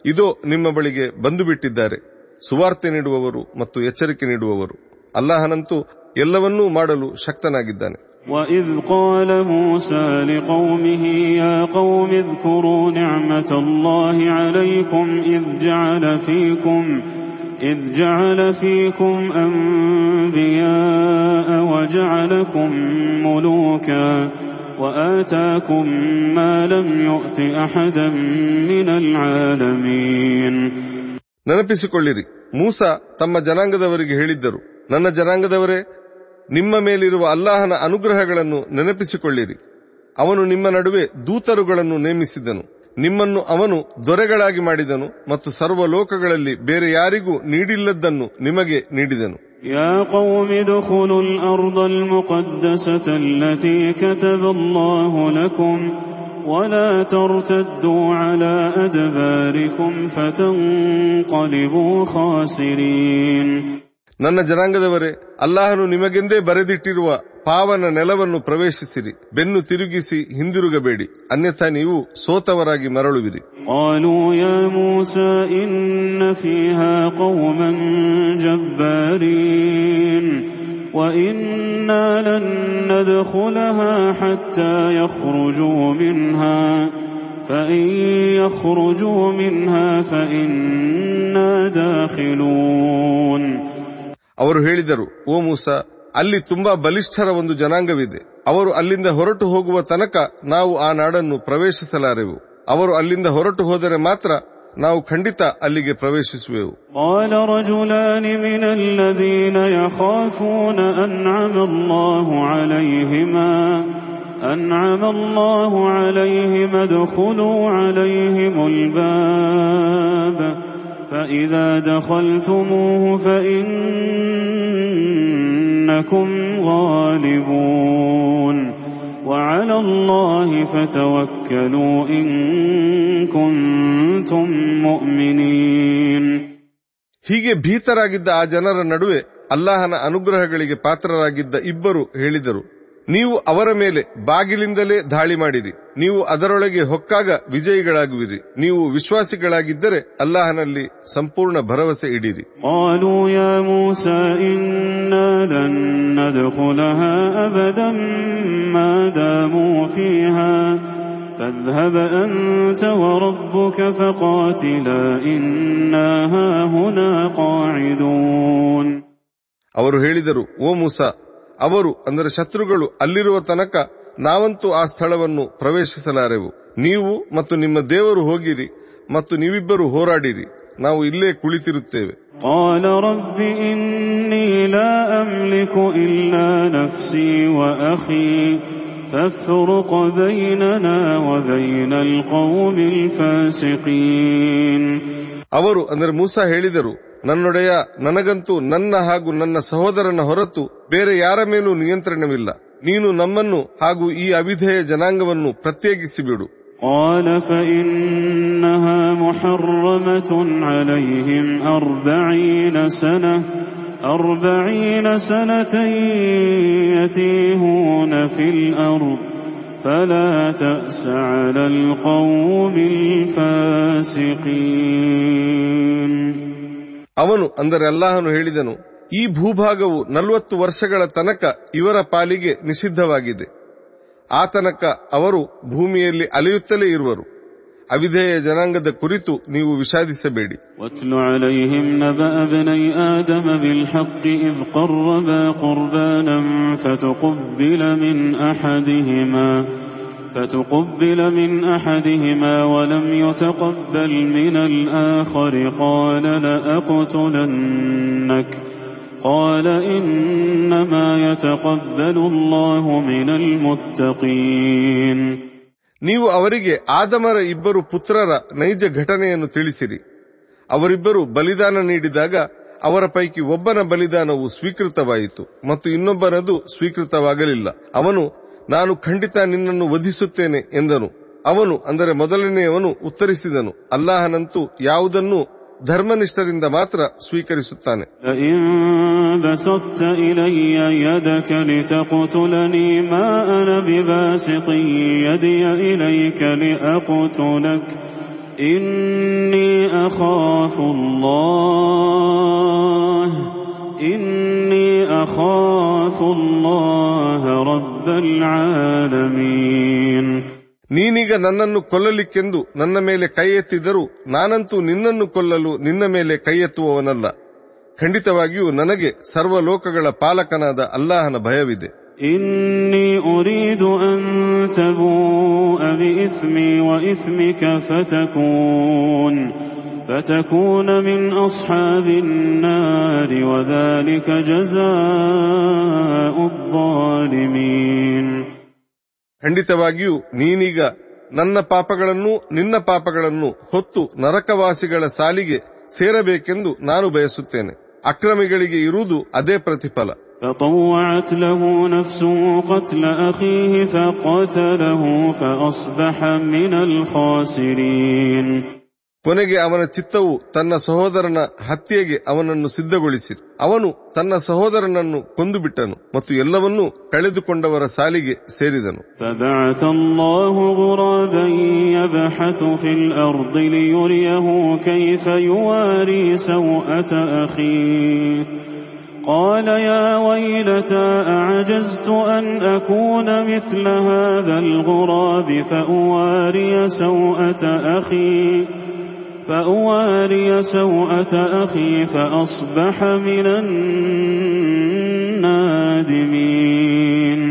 ಇದೋ ನಿಮ್ಮ ಬಳಿಗೆ ಬಂದು ಬಿಟ್ಟಿದ್ದಾರೆ ಸುವಾರ್ತೆ ನೀಡುವವರು ಮತ್ತು ಎಚ್ಚರಿಕೆ ನೀಡುವವರು ಅಲ್ಲಾಹನಂತೂ ಎಲ್ಲವನ್ನೂ ಮಾಡಲು ಶಕ್ತನಾಗಿದ್ದಾನೆ وإذ قال موسى لقومه يا قوم اذكروا نعمة الله عليكم إذ جعل فيكم إذ جعل فيكم أنبياء وجعلكم ملوكا وآتاكم ما لم يؤت أحدا من العالمين ನೆನಪಿಸಿಕೊಳ್ಳಿರಿ, ಮೂಸ ತಮ್ಮ ಜನಾಂಗದವರಿಗೆ ಹೇಳಿದ್ದರು. ನನ್ನ ಜನಾಂಗದವರೇ, ನಿಮ್ಮ ಮೇಲಿರುವ ಅಲ್ಲಾಹನ ಅನುಗ್ರಹಗಳನ್ನು ನೆನಪಿಸಿಕೊಳ್ಳಿರಿ. ಅವನು ನಿಮ್ಮ ನಡುವೆ ದೂತರುಗಳನ್ನು ನೇಮಿಸಿದನು. ನಿಮ್ಮನ್ನು ಅವನು ದೊರೆಗಳಾಗಿ ಮಾಡಿದನು ಮತ್ತು ಸರ್ವ ಲೋಕಗಳಲ್ಲಿ ಬೇರೆ ಯಾರಿಗೂ ನೀಡಿಲ್ಲದ್ದನ್ನು ನಿಮಗೆ ನೀಡಿದನು. يا قوم ادخلوا الأرض المقدسة التي كتب الله لكم ولا ترتدوا على أدباركم فتنقلبوا خاسرين ನನ್ನ ಜನಾಂಗದವರೇ ಅಲ್ಲಾಹನು ನಿಮಗೆಂದೇ ಬರೆದಿಟ್ಟಿರುವ ಪಾವನ ನೆಲವನ್ನು ಪ್ರವೇಶಿಸಿರಿ ಬೆನ್ನು ತಿರುಗಿಸಿ ಹಿಂದಿರುಗಬೇಡಿ ಅನ್ಯಥಾ ನೀವು ಸೋತವರಾಗಿ ಮರಳುವಿರಿ قالوا يا موسى إن فيها قوما جبارين وإنا لن ندخلها حتى يخرجوا منها فإن يخرجوا منها فإنا داخلون ಅವರು ಹೇಳಿದರು ಓ ಮೂಸ ಅಲ್ಲಿ ತುಂಬಾ ಬಲಿಷ್ಠರ ಒಂದು ಜನಾಂಗವಿದೆ ಅವರು ಅಲ್ಲಿಂದ ಹೊರಟು ಹೋಗುವ ತನಕ ನಾವು ಆ ನಾಡನ್ನು ಪ್ರವೇಶಿಸಲಾರೆವು ಅವರು ಅಲ್ಲಿಂದ ಹೊರಟು ಹೋದರೆ ಮಾತ್ರ ನಾವು ಖಂಡಿತ ಅಲ್ಲಿಗೆ ಪ್ರವೇಶಿಸುವೆವು قال رجلان من الذين يخافون أنعم الله عليهما أنعم الله عليهم ادخلوا عليهم الباب فإذا دخلتموه فإنكم غالبون وعلى الله فتوكلوا إن كنتم مؤمنين ಹೀಗೆ ಭೀತರಾಗಿದ್ದ ಆ ಜನರ ನಡುವೆ ಅಲ್ಲಾಹನ ಅನುಗ್ರಹಗಳಿಗೆ ಪಾತ್ರರಾಗಿದ್ದ ಇಬ್ಬರು ಹೇಳಿದರು ನೀವು ಅವರ ಮೇಲೆ ಬಾಗಿಲಿಂದಲೇ ದಾಳಿ ಮಾಡಿರಿ. ನೀವು ಅದರೊಳಗೆ ಹೊಕ್ಕಾಗ ವಿಜಯಿಗಳಾಗುವಿರಿ. ನೀವು ವಿಶ್ವಾಸಿಗಳಾಗಿದ್ದರೆ ಅಲ್ಲಾಹನಲ್ಲಿ ಸಂಪೂರ್ಣ ಭರವಸೆ ಇಡಿರಿ. ಅವರು ಹೇಳಿದರು ಓ ಮೂಸಾ ಅವರು ಅಂದರೆ ಶತ್ರುಗಳು ಅಲ್ಲಿರುವ ತನಕ ನಾವಂತೂ ಆ ಸ್ಥಳವನ್ನು ಪ್ರವೇಶಿಸಲಾರೆವು. ನೀವು ಮತ್ತು ನಿಮ್ಮ ದೇವರು ಹೋಗಿರಿ ಮತ್ತು ನೀವಿಬ್ಬರು ಹೋರಾಡಿರಿ. ನಾವು ಇಲ್ಲೇ ಕುಳಿತಿರುತ್ತೇವೆ. ಅವರು ಅಂದರೆ ಮೂಸಾ ಹೇಳಿದರು ನನ್ನೊಡೆಯ ನನಗಂತೂ ನನ್ನ ಹಾಗೂ ನನ್ನ ಸಹೋದರನ ಹೊರತು ಬೇರೆ ಯಾರ ಮೇಲೂ ನಿಯಂತ್ರಣವಿಲ್ಲ ನೀನು ನಮ್ಮನ್ನು ಹಾಗೂ ಈ ಅವಿಧೇಯ ಜನಾಂಗವನ್ನು ಪ್ರತ್ಯೇಕಿಸಿ ಬಿಡು قال فإنها محرمة عليهم أربعين سنة أربعين سنة يتيهون في الأرض فلا تأس على القوم الفاسقين ಅವನು ಅಂದರೆ ಅಲ್ಲಾಹನು ಹೇಳಿದನು, ಈ ಭೂಭಾಗವು ನಲವತ್ತು ವರ್ಷಗಳ ತನಕ ಇವರ ಪಾಲಿಗೆ ನಿಷಿದ್ಧವಾಗಿದೆ. ಆ ತನಕ ಅವರು ಭೂಮಿಯಲ್ಲಿ ಅಲೆಯುತ್ತಲೇ ಇರುವರು. ಅವಿಧೇಯ ಜನಾಂಗದ ಕುರಿತು ನೀವು ವಿಷಾದಿಸಬೇಡಿ. ಆದಮ عليهم نبأ ابني آدم بالحق إذ قربا قربانا فتقبل من أحدهما فتقبل من أحدهما ولم يتقبل من الآخر قال لأقتلنك قال إنما يتقبل الله من المتقين ನೀವು ಅವರಿಗೆ ಆದಮರ ಇಬ್ಬರು ಪುತ್ರರ ನೈಜ ಘಟನೆಯನ್ನು ತಿಳಿಸಿರಿ ಅವರಿಬ್ಬರು ಬಲಿದಾನ ನೀಡಿದಾಗ ಅವರ ಪೈಕಿ ಒಬ್ಬನ ಬಲಿದಾನವು ಸ್ವೀಕೃತವಾಯಿತು ಮತ್ತು ಇನ್ನೊಬ್ಬನದು ಸ್ವೀಕೃತವಾಗಲಿಲ್ಲ ಅವನು ನಾನು ಖಂಡಿತ ನಿನ್ನನ್ನು ವಧಿಸುತ್ತೇನೆ ಎಂದನು. ಅವನು, ಅಂದರೆ ಮೊದಲನೆಯವನು, ಉತ್ತರಿಸಿದನು. ಅಲ್ಲಾಹನಂತೂ ಯಾವುದನ್ನು ಧರ್ಮನಿಷ್ಠರಿಂದ ಮಾತ್ರ ಸ್ವೀಕರಿಸುತ್ತಾನೆ. ಇನ್ನಿ بسطت إلي يدك لتقتلني ما أنا بباسط يدي إليك لأقتلك إني أخاف الله إني أخاف الله رب العالمين ನೀನೀಗ ನನ್ನನ್ನು ಕೊಲ್ಲಲಿಕ್ಕೆಂದು ನನ್ನ ಮೇಲೆ ಕೈ ಎತ್ತಿದರೂ ನಾನಂತೂ ನಿನ್ನನ್ನು ಕೊಲ್ಲಲು ನಿನ್ನ ಮೇಲೆ ಕೈ ಎತ್ತುವವನಲ್ಲ ಖಂಡಿತವಾಗಿಯೂ ನನಗೆ ಸರ್ವಲೋಕಗಳ ಪಾಲಕನಾದ ಅಲ್ಲಾಹನ ಭಯವಿದೆ إني أريد أن تبوء بإثمي وإثمك فتكون فتكون من أصحاب النار وذلك جزاء الظالمين ಖಂಡಿತವಾಗಿಯೂ ನೀನೀಗ ನನ್ನ ಪಾಪಗಳನ್ನು ನಿನ್ನ ಪಾಪಗಳನ್ನು ಹೊತ್ತು ನರಕವಾಸಿಗಳ ಸಾಲಿಗೆ ಸೇರಬೇಕೆಂದು ನಾನು ಬಯಸುತ್ತೇನೆ ಅಕ್ರಮಿಗಳಿಗೆ ಇರುವುದು ಅದೇ ಪ್ರತಿಫಲ فطوعت له نفسه قتل أخيه فقتله فأصبح من الخاسرين ಕೊನೆಗೆ ಅವನ ಚಿತ್ತವು ತನ್ನ ಸಹೋದರನ ಹತ್ಯೆಗೆ ಅವನನ್ನು ಸಿದ್ಧಗೊಳಿಸಿ ಅವನು ತನ್ನ ಸಹೋದರನನ್ನು ಕೊಂದು ಬಿಟ್ಟನು ಮತ್ತು ಎಲ್ಲವನ್ನೂ ಕಳೆದುಕೊಂಡವರ ಸಾಲಿಗೆ ಸೇರಿದನು فبعث الله غرابا يبحث في الأرض ليريه كيف يواري سوءة أخيه قال يا ويلتى أعجزت أن أكون مثل هذا الغراب فأواري سوءة أخي فأواري سوءة أخي فأصبح من النادمين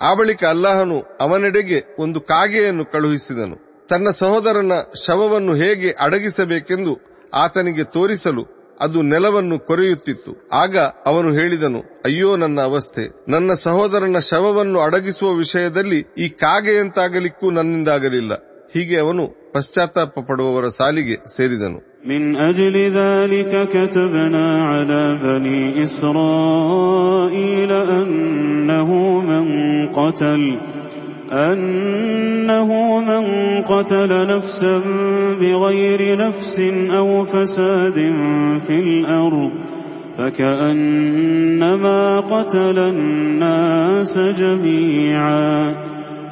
ಆ ಬಳಿಕ ಅಲ್ಲಾಹನು ಅವನೆಡೆಗೆ ಒಂದು ಕಾಗೆಯನ್ನು ಕಳುಹಿಸಿದನು ತನ್ನ ಸಹೋದರನ ಶವವನ್ನು ಹೇಗೆ ಅಡಗಿಸಬೇಕೆಂದು ಆತನಿಗೆ ತೋರಿಸಲು ಅದು ನೆಲವನ್ನು ಕೊರೆಯುತ್ತಿತ್ತು ಆಗ ಅವನು ಹೇಳಿದನು ಅಯ್ಯೋ ನನ್ನ ಅವಸ್ಥೆ ನನ್ನ ಸಹೋದರನ ಶವವನ್ನು ಅಡಗಿಸುವ ವಿಷಯದಲ್ಲಿ ಈ ಕಾಗೆಯಂತಾಗಲಿಕ್ಕೂ ನನ್ನಿಂದಾಗಲಿಲ್ಲ ಹೀಗೆ ಅವನು ಪಶ್ಚಾತ್ತಾಪ ಪಡುವವರ ಸಾಲಿಗೆ ಸೇರಿದನು من أجل ذلك كتبنا على بني إسرائيل أنه من قتل أنه من قتل نفسا بغير نفس أو فساد في الأرض فكأنما قتل الناس جميعا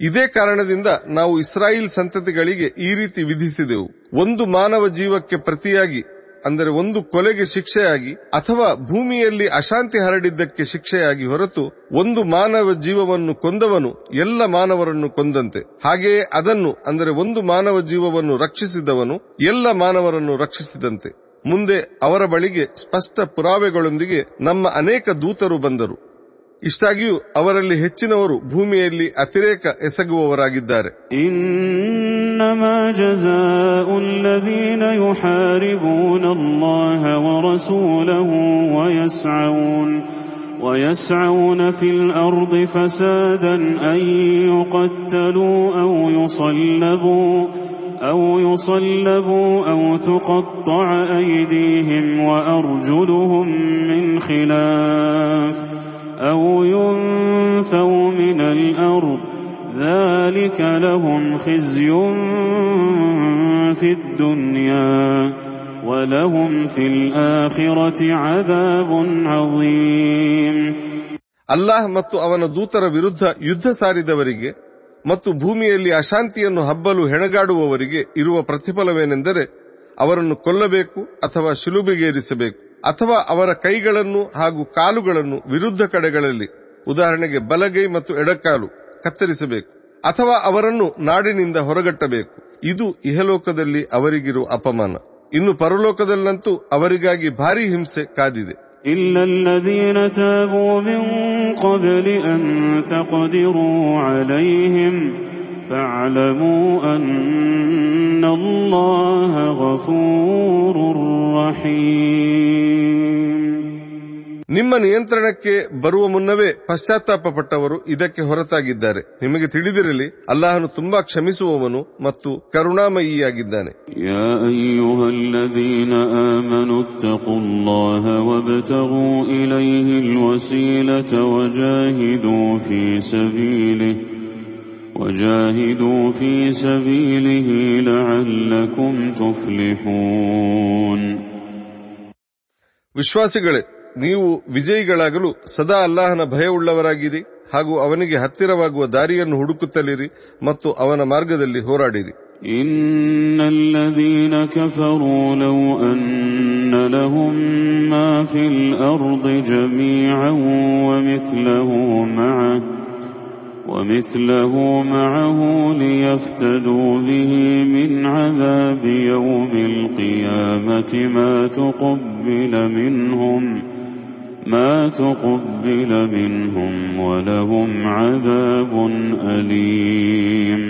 ಇದೇ ಕಾರಣದಿಂದ ನಾವು ಇಸ್ರಾಯಿಲ್ ಸಂತತಿಗಳಿಗೆ ಈ ರೀತಿ ವಿಧಿಸಿದೆವು. ಒಂದು ಮಾನವ ಜೀವಕ್ಕೆ ಪ್ರತಿಯಾಗಿ, ಅಂದರೆ ಒಂದು ಕೊಲೆಗೆ ಶಿಕ್ಷೆಯಾಗಿ, ಅಥವಾ ಭೂಮಿಯಲ್ಲಿ ಅಶಾಂತಿ ಹರಡಿದ್ದಕ್ಕೆ ಶಿಕ್ಷೆಯಾಗಿ ಹೊರತು ಒಂದು ಮಾನವ ಜೀವವನ್ನು ಕೊಂದವನು ಎಲ್ಲ ಮಾನವರನ್ನು ಕೊಂದಂತೆ. ಹಾಗೆಯೇ ಅದನ್ನು, ಅಂದರೆ ಒಂದು ಮಾನವ ಜೀವವನ್ನು ರಕ್ಷಿಸಿದವನು ಎಲ್ಲ ಮಾನವರನ್ನು ರಕ್ಷಿಸಿದಂತೆ. ಮುಂದೆ ಅವರ ಬಳಿಗೆ ಸ್ಪಷ್ಟ ಪುರಾವೆಗಳೊಂದಿಗೆ ನಮ್ಮ ಅನೇಕ ದೂತರು ಬಂದರು. ಇಷ್ಟಾಗಿಯೂ ಅವರಲ್ಲಿ ಹೆಚ್ಚಿನವರು ಭೂಮಿಯಲ್ಲಿ ಅತಿರೇಕ ಎಸಗುವವರಾಗಿದ್ದಾರೆ إنما جزاء الذين يحاربون الله ورسوله ويسعون ويسعون في الأرض فسادا أن يقتلوا أو يصلبوا أو يصلبوا أو تقطع أيديهم وأرجلهم من خلاف أو ينفوا من الأرض ذلك لهم خزي في الدنيا ولهم في الآخرة عذاب عظيم ಅಲ್ಲಾಹ್ ಮತ್ತು ಅವನ ದೂತರ ವಿರುದ್ಧ ಯುದ್ಧ ಸಾರಿದವರಿಗೆ ಮತ್ತು ಭೂಮಿಯಲ್ಲಿ ಅಶಾಂತಿಯನ್ನು ಹಬ್ಬಲು ಹೆಣಗಾಡುವವರಿಗೆ ಇರುವ ಪ್ರತಿಫಲವೇನೆಂದರೆ ಅವರನ್ನು ಕೊಲ್ಲಬೇಕು ಅಥವಾ ಶಿಲುಬೆಗೇರಿಸಬೇಕು ಅಥವಾ ಅವರ ಕೈಗಳನ್ನು ಹಾಗೂ ಕಾಲುಗಳನ್ನು ವಿರುದ್ಧ ಕಡೆಗಳಲ್ಲಿ, ಉದಾಹರಣೆಗೆ ಬಲಗೈ ಮತ್ತು ಎಡಕಾಲು, ಕತ್ತರಿಸಬೇಕು. ಅಥವಾ ಅವರನ್ನು ನಾಡಿನಿಂದ ಹೊರಗಟ್ಟಬೇಕು. ಇದು ಇಹಲೋಕದಲ್ಲಿ ಅವರಿಗಿರುವ ಅಪಮಾನ. ಇನ್ನು ಪರಲೋಕದಲ್ಲಂತೂ ಅವರಿಗಾಗಿ ಭಾರಿ ಹಿಂಸೆ ಕಾದಿದೆ. ಇಲ್ಲಲ್ಲದೀನ الذين تابوا من قبل أن تقدروا عليهم فاعلموا أن الله غفور رحيم ನಿಮ್ಮ ನಿಯಂತ್ರಣಕ್ಕೆ ಬರುವ ಮುನ್ನವೇ ಪಶ್ಚಾತ್ತಾಪ ಪಟ್ಟವರು ಇದಕ್ಕೆ ಹೊರತಾಗಿದ್ದಾರೆ ನಿಮಗೆ ತಿಳಿದಿರಲಿ ಅಲ್ಲಾಹನು ತುಂಬಾ ಕ್ಷಮಿಸುವವನು ಮತ್ತು ಕರುಣಾಮಯಿಯಾಗಿದ್ದಾನೆ يا أيها الذين آمنوا اتقوا وجاهدوا في سبيله وجاهدوا في سبيله لعلكم تفلحون ವಿಶ್ವಾಸಿಗಳೇ ನೀವು ವಿಜಯಿಗಳಾಗಲು ಸದಾ ಅಲ್ಲಾಹನ ಭಯವುಳ್ಳವರಾಗಿರಿ ಹಾಗೂ ಅವನಿಗೆ ಹತ್ತಿರವಾಗುವ ದಾರಿಯನ್ನು ಹುಡುಕುತ್ತಲಿರಿ ಮತ್ತು ಅವನ ಮಾರ್ಗದಲ್ಲಿ ಹೋರಾಡಿರಿ إن الذين كفروا لو أن لهم ما في الأرض جميعا ومثله معه ومثله معه ليفتدوا به من عذاب يوم القيامة ما تقبل منهم ما تقبل منهم ولهم عذاب أليم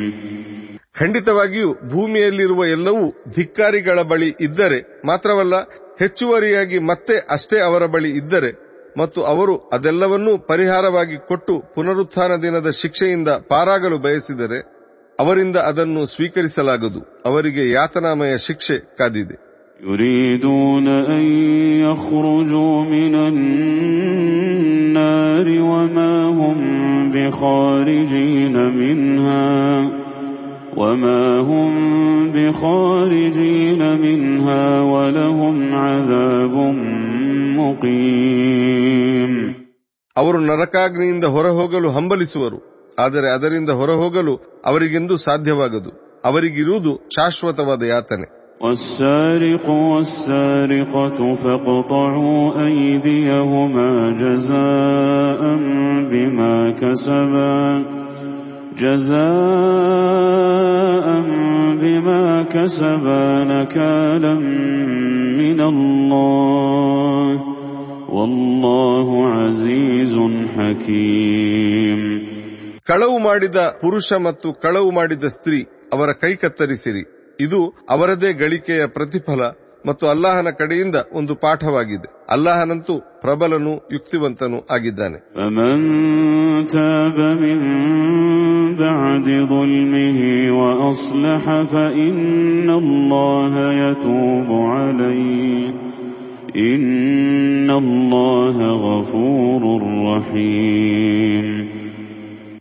ಖಂಡಿತವಾಗಿಯೂ ಭೂಮಿಯಲ್ಲಿರುವ ಎಲ್ಲವೂ ಧಿಕ್ಕಾರಿಗಳ ಬಳಿ ಇದ್ದರೆ ಮಾತ್ರವಲ್ಲ ಹೆಚ್ಚುವರಿಯಾಗಿ ಮತ್ತೆ ಅಷ್ಟೇ ಅವರ ಬಳಿ ಇದ್ದರೆ ಮತ್ತು ಅವರು ಅದೆಲ್ಲವನ್ನೂ ಪರಿಹಾರವಾಗಿ ಕೊಟ್ಟು ಪುನರುತ್ಥಾನ ದಿನದ ಶಿಕ್ಷೆಯಿಂದ ಪಾರಾಗಲು ಬಯಸಿದರೆ ಅವರಿಂದ ಅದನ್ನು ಸ್ವೀಕರಿಸಲಾಗದು ಅವರಿಗೆ ಯಾತನಾಮಯ ಶಿಕ್ಷೆ ಕಾದಿದೆ يريدون أن يخرجوا من النار وما هم بخارجين منها وما هم بخارجين منها ولهم عذاب مقيم ಅವರು ನರಕಾಗ್ನಿಯಿಂದ ಹೊರಹೋಗಲು ಹಂಬಲಿಸುವರು ಆದರೆ ಅದರಿಂದ ಹೊರಹೋಗಲು ಅವರಿಗೆಂದೂ ಸಾಧ್ಯವಾಗದು ಅವರಿಗಿರುವುದು ಶಾಶ್ವತವಾದ ಯಾತನೆ والسارق والسارقة فاقطعوا أيديهما جزاء بما كسبا جزاء بما كسبا نكالا من الله والله عزيز حكيم ಕಳವು ಮಾಡಿದ ಪುರುಷ ಮತ್ತು ಕಳವು ಮಾಡಿದ ಸ್ತ್ರೀ ಅವರ ಕೈ ಕತ್ತರಿಸಿರಿ ಇದು ಅವರದೇ ಗಳಿಕೆಯ ಪ್ರತಿಫಲ ಮತ್ತು ಅಲ್ಲಾಹನ ಕಡೆಯಿಂದ ಒಂದು ಪಾಠವಾಗಿದೆ. ಅಲ್ಲಾಹನಂತೂ ಪ್ರಬಲನು ಯುಕ್ತಿವಂತನು ಆಗಿದ್ದಾನೆ.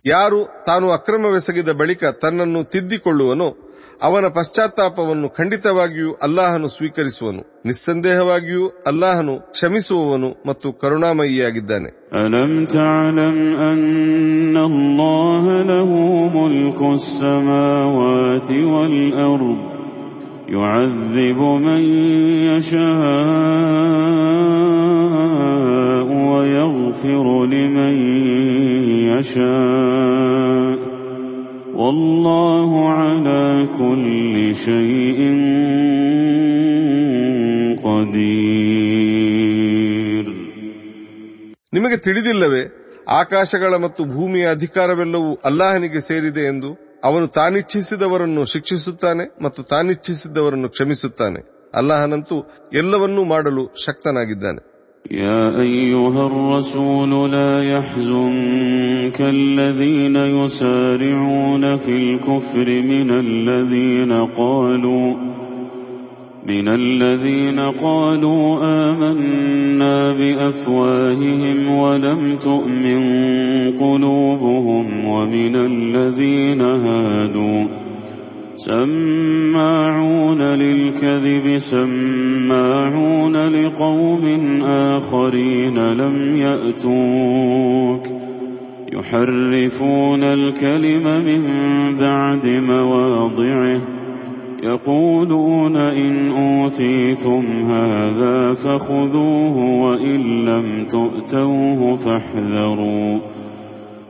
ಯಾರು ತಾನು ಅಕ್ರಮವೆಸಗಿದ ಬಳಿಕ ತನ್ನನ್ನು ತಿದ್ದಿಕೊಳ್ಳುವನು ಅವನ ಪಶ್ಚಾತ್ತಾಪವನ್ನು ಖಂಡಿತವಾಗಿಯೂ ಅಲ್ಲಾಹನು ಸ್ವೀಕರಿಸುವನು ನಿಸ್ಸಂದೇಹವಾಗಿಯೂ ಅಲ್ಲಾಹನು ಕ್ಷಮಿಸುವವನು ಮತ್ತು ಕರುಣಾಮಯಿಯಾಗಿದ್ದಾನೆ ألم تعلم أن الله له ملك السماوات والأرض يعذب من يشاء ويغفر لمن يشاء والله على كل شيء قدير ನಿಮಗೆ ತಿಳಿದಿಲ್ಲವೇ ಆಕಾಶಗಳ ಮತ್ತು ಭೂಮಿಯ ಅಧಿಕಾರವೆಲ್ಲವೂ ಅಲ್ಲಾಹನಿಗೆ ಸೇರಿದೆ ಎಂದು ಅವನು ತಾನಿಚ್ಛಿಸಿದವರನ್ನು ಶಿಕ್ಷಿಸುತ್ತಾನೆ ಮತ್ತು ತಾನಿಚ್ಛಿಸಿದವರನ್ನು ಕ್ಷಮಿಸುತ್ತಾನೆ ಅಲ್ಲಾಹನಂತೂ ಎಲ್ಲವನ್ನೂ ಮಾಡಲು ಶಕ್ತನಾಗಿದ್ದಾನೆ يا أيها الرسول لا يحزنك الذين يسارعون في الكفر من الذين قالوا من الذين قالوا آمنا بأفواههم ولم تؤمن قلوبهم ومن الذين هادوا سماعون للكذب سماعون لقوم آخرين لم يأتوك. يحرفون الكلم من بعد مواضعه. يقولون إن أوتيتم هذا فخذوه وإن لم تؤتوه فاحذروا.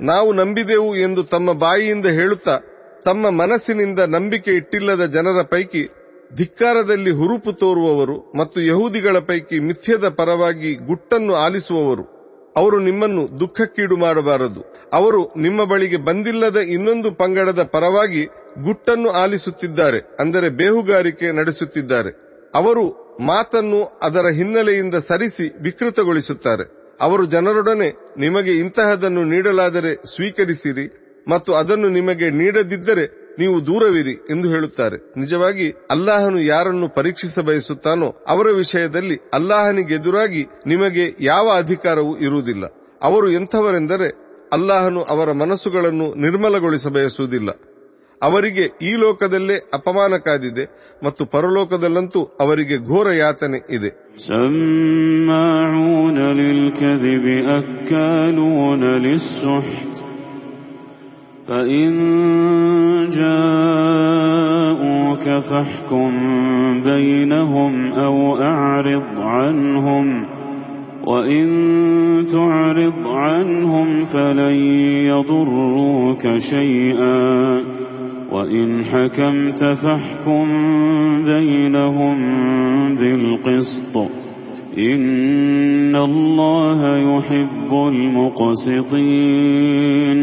ನಾವು ನಂಬಿದೆವು ಎಂದು ತಮ್ಮ ಬಾಯಿಯಿಂದ ಹೇಳುತ್ತಾ, ತಮ್ಮ ಮನಸ್ಸಿನಿಂದ ನಂಬಿಕೆ ಇಟ್ಟಿಲ್ಲದ ಜನರ ಪೈಕಿ ಧಿಕ್ಕಾರದಲ್ಲಿ ಹುರುಪು ತೋರುವವರು ಮತ್ತು ಯಹೂದಿಗಳ ಪೈಕಿ ಮಿಥ್ಯದ ಪರವಾಗಿ ಗುಟ್ಟನ್ನು ಆಲಿಸುವವರು. ಅವರು ನಿಮ್ಮನ್ನು ದುಃಖಕ್ಕೀಡು ಮಾಡಬಾರದು. ಅವರು ನಿಮ್ಮ ಬಳಿಗೆ ಬಂದಿಲ್ಲದ ಇನ್ನೊಂದು ಪಂಗಡದ ಪರವಾಗಿ ಗುಟ್ಟನ್ನು ಆಲಿಸುತ್ತಿದ್ದಾರೆ, ಅಂದರೆ ಬೇಹುಗಾರಿಕೆ ನಡೆಸುತ್ತಿದ್ದಾರೆ. ಅವರು ಮಾತನ್ನು ಅದರ ಹಿನ್ನೆಲೆಯಿಂದ ಸರಿಸಿ ವಿಕೃತಗೊಳಿಸುತ್ತಾರೆ. ಅವರು ಜನರೊಡನೆ ನಿಮಗೆ ಇಂತಹದನ್ನು ನೀಡಲಾದರೆ ಸ್ವೀಕರಿಸಿರಿ ಮತ್ತು ಅದನ್ನು ನಿಮಗೆ ನೀಡದಿದ್ದರೆ ನೀವು ದೂರವಿರಿ ಎಂದು ಹೇಳುತ್ತಾರೆ. ನಿಜವಾಗಿ ಅಲ್ಲಾಹನು ಯಾರನ್ನು ಪರೀಕ್ಷಿಸ ಬಯಸುತ್ತಾನೋ ಅವರ ವಿಷಯದಲ್ಲಿ ಅಲ್ಲಾಹನಿಗೆದುರಾಗಿ ನಿಮಗೆ ಯಾವ ಅಧಿಕಾರವೂ ಇರುವುದಿಲ್ಲ. ಅವರು ಎಂಥವರೆಂದರೆ ಅಲ್ಲಾಹನು ಅವರ ಮನಸ್ಸುಗಳನ್ನು ನಿರ್ಮಲಗೊಳಿಸ ಬಯಸುವುದಿಲ್ಲ. ಅವರಿಗೆ ಈ ಲೋಕದಲ್ಲೇ ಅಪಮಾನ ಕಾದಿದೆ ಮತ್ತು ಪರಲೋಕದಲ್ಲಂತೂ ಅವರಿಗೆ ಘೋರ ಯಾತನೆ ಇದೆ سماعون للكذب أكالون للسحت فإن جاءوك فاحكم بينهم أو أعرض عنهم وإن تعرض عنهم فلن يضروك شيئا وإن حكمت فاحكم بينهم بالقسط إن الله يحب المقسطين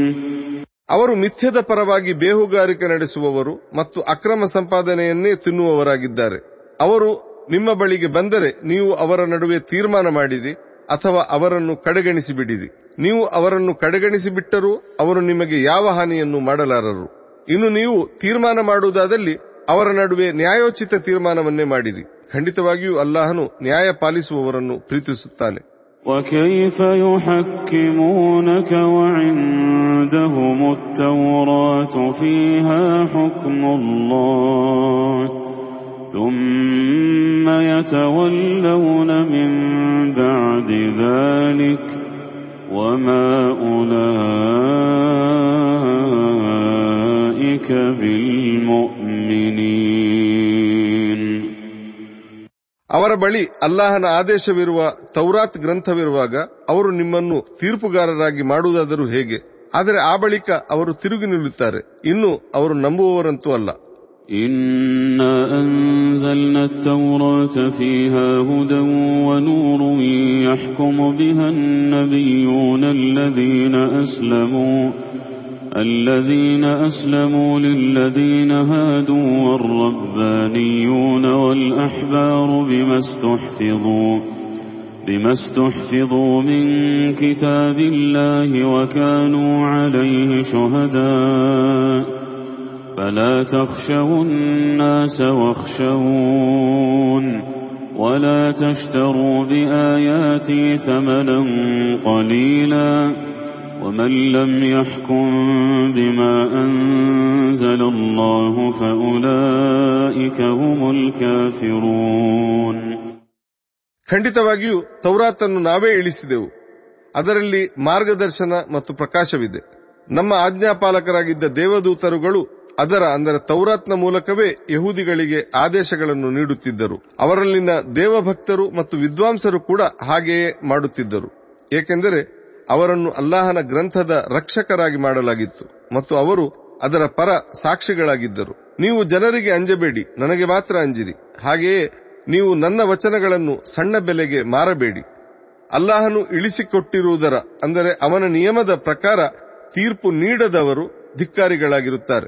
ಅವರು ಮಿಥ್ಯದ ಪರವಾಗಿ ಬೇಹುಗಾರಿಕೆ ನಡೆಸುವವರು ಮತ್ತು ಅಕ್ರಮ ಸಂಪಾದನೆಯನ್ನೇ ತಿನ್ನುವವರಾಗಿದ್ದಾರೆ ಅವರು ನಿಮ್ಮ ಬಳಿಗೆ ಬಂದರೆ ನೀವು ಅವರ ನಡುವೆ ತೀರ್ಮಾನ ಮಾಡಿರಿ ಅಥವಾ ಅವರನ್ನು ಕಡೆಗಣಿಸಿ ಬಿಡಿರಿ ನೀವು ಅವರನ್ನು ಕಡೆಗಣಿಸಿ ಬಿಟ್ಟರೂ ಅವರು ನಿಮಗೆ ಯಾವ ಹಾನಿಯನ್ನು ಮಾಡಲಾರರು ಇನ್ನು ನೀವು ತೀರ್ಮಾನ ಮಾಡುವುದಾದಲ್ಲಿ ಅವರ ನಡುವೆ ನ್ಯಾಯೋಚಿತ ತೀರ್ಮಾನವನ್ನೇ ಮಾಡಿರಿ ಖಂಡಿತವಾಗಿಯೂ ಅಲ್ಲಾಹನು ನ್ಯಾಯ ಪಾಲಿಸುವವರನ್ನು ಪ್ರೀತಿಸುತ್ತಾನೆ وكيف يحكمونك وعندهم التوراة فيها حكم الله ثم يتولون من بعد ذلك وما أولئك بالمؤمنين ಅವರ ಬಳಿ ಅಲ್ಲಾಹನ ಆದೇಶವಿರುವ ತೌರಾತ್ ಗ್ರಂಥವಿರುವಾಗ ಅವರು ನಿಮ್ಮನ್ನು ತೀರ್ಪುಗಾರರಾಗಿ ಮಾಡುವುದಾದರೂ ಹೇಗೆ ಆದರೆ ಆ ಬಳಿಕ ಅವರು ತಿರುಗಿ ನಿಲ್ಲುತ್ತಾರೆ ಇನ್ನು ಅವರು ನಂಬುವವರಂತೂ ಅಲ್ಲ إنا أنزلنا التوراة فيها هدى ونور يحكم بها النبيون الذين أسلموا الذين أسلموا للذين هادوا والربانيون والأحبار بما استحفظوا بما استحفظوا من كتاب الله وكانوا عليه شهداء. فلا تخشوا الناس واخشون ولا تشتروا بآياتي ثمنا قليلا. ومن لم يحكم بما أنزل الله فأولئك هم الكافرون ಖಂಡಿತವಾಗಿಯೂ ತೌರಾತನ್ನು ನಾವೇ ಇಳಿಸಿದೆವು ಅದರಲ್ಲಿ ಮಾರ್ಗದರ್ಶನ ಮತ್ತು ಪ್ರಕಾಶವಿದೆ ನಮ್ಮ ಆಜ್ಞಾಪಾಲಕರಾಗಿದ್ದ ದೇವದೂತರುಗಳು ಅದರ ಅಂದರೆ ತೌರಾತ್ನ ಮೂಲಕವೇ ಯಹೂದಿಗಳಿಗೆ ಆದೇಶಗಳನ್ನು ನೀಡುತ್ತಿದ್ದರು ಅವರಲ್ಲಿನ ದೇವಭಕ್ತರು ಮತ್ತು ವಿದ್ವಾಂಸರು ಕೂಡ ಹಾಗೆಯೇ ಮಾಡುತ್ತಿದ್ದರು ಏಕೆಂದರೆ ಅವರನ್ನು ಅಲ್ಲಾಹನ ಗ್ರಂಥದ ರಕ್ಷಕರಾಗಿ ಮಾಡಲಾಗಿತ್ತು ಮತ್ತು ಅವರು ಅದರ ಪರ ಸಾಕ್ಷಿಗಳಾಗಿದ್ದರು. ನೀವು ಜನರಿಗೆ ಅಂಜಬೇಡಿ, ನನಗೆ ಮಾತ್ರ ಅಂಜಿರಿ. ಹಾಗೆಯೇ ನೀವು ನನ್ನ ವಚನಗಳನ್ನು ಸಣ್ಣ ಬೆಲೆಗೆ ಮಾರಬೇಡಿ. ಅಲ್ಲಾಹನು ಇಳಿಸಿಕೊಟ್ಟಿರುವುದರ, ಅಂದರೆ ಅವನ ನಿಯಮದ ಪ್ರಕಾರ ತೀರ್ಪು ನೀಡದವರು ಧಿಕ್ಕಾರಿಗಳಾಗಿರುತ್ತಾರೆ.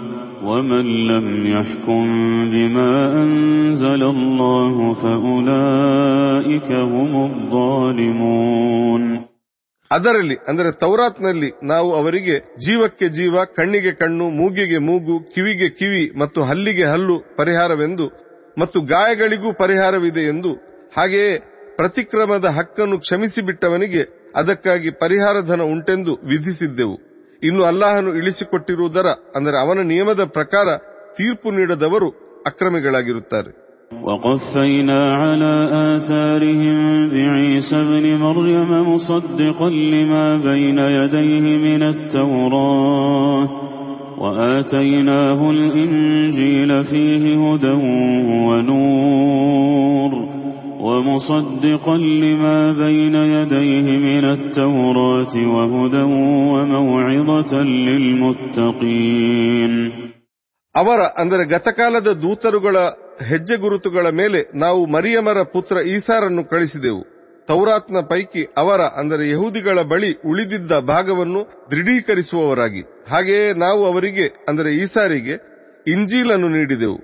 ومن لم يحكم بما أنزل الله فأولئك هم الظالمون ಅದರಲ್ಲಿ ಅಂದರೆ ತೌರಾತ್ನಲ್ಲಿ ನಾವು ಅವರಿಗೆ ಜೀವಕ್ಕೆ ಜೀವ ಕಣ್ಣಿಗೆ ಕಣ್ಣು ಮೂಗಿಗೆ ಮೂಗು ಕಿವಿಗೆ ಕಿವಿ ಮತ್ತು ಹಲ್ಲಿಗೆ ಹಲ್ಲು ಪರಿಹಾರವೆಂದು ಮತ್ತು ಗಾಯಗಳಿಗೂ ಪರಿಹಾರವಿದೆ ಎಂದು ಹಾಗೆಯೇ ಪ್ರತಿಕ್ರಮದ ಹಕ್ಕನ್ನು ಕ್ಷಮಿಸಿಬಿಟ್ಟವನಿಗೆ ಅದಕ್ಕಾಗಿ ಪರಿಹಾರ ಧನ ಉಂಟೆಂದು ವಿಧಿಸಿದ್ದೆವು ಇನ್ನು ಅಲ್ಲಾಹನು ಇಳಿಸಿಕೊಟ್ಟಿರುವುದರ ಅಂದರೆ ಅವನ ನಿಯಮದ ಪ್ರಕಾರ ತೀರ್ಪು ನೀಡದವರು ಅಕ್ರಮಿಗಳಾಗಿರುತ್ತಾರೆ وقفينا على آثارهم بعيسى ابن مريم مصدقا لما بين يديه من التوراة وآتيناه الإنجيل فيه هدى ونور ومصدقا لما بين يديه من التوراة وهدى وموعظة للمتقين ಅವರ ಅಂದರೆ ಗತಕಾಲದ ದೂತರುಗಳ ಹೆಜ್ಜೆ ಗುರುತುಗಳ ಮೇಲೆ ನಾವು ಮರಿಯಮರ ಪುತ್ರ ಈಸಾರನ್ನು ಕಳಿಸಿದೆವು ತೌರಾತ್ನ ಪೈಕಿ ಅವರ ಅಂದರೆ ಯಹೂದಿಗಳ ಬಳಿ ಉಳಿದಿದ್ದ ಭಾಗವನ್ನು ದೃಢೀಕರಿಸುವವರಾಗಿ ಹಾಗೆಯೇ ನಾವು ಅವರಿಗೆ ಅಂದರೆ ಈಸಾರಿಗೆ ಇಂಜೀಲನ್ನು ನೀಡಿದೆವು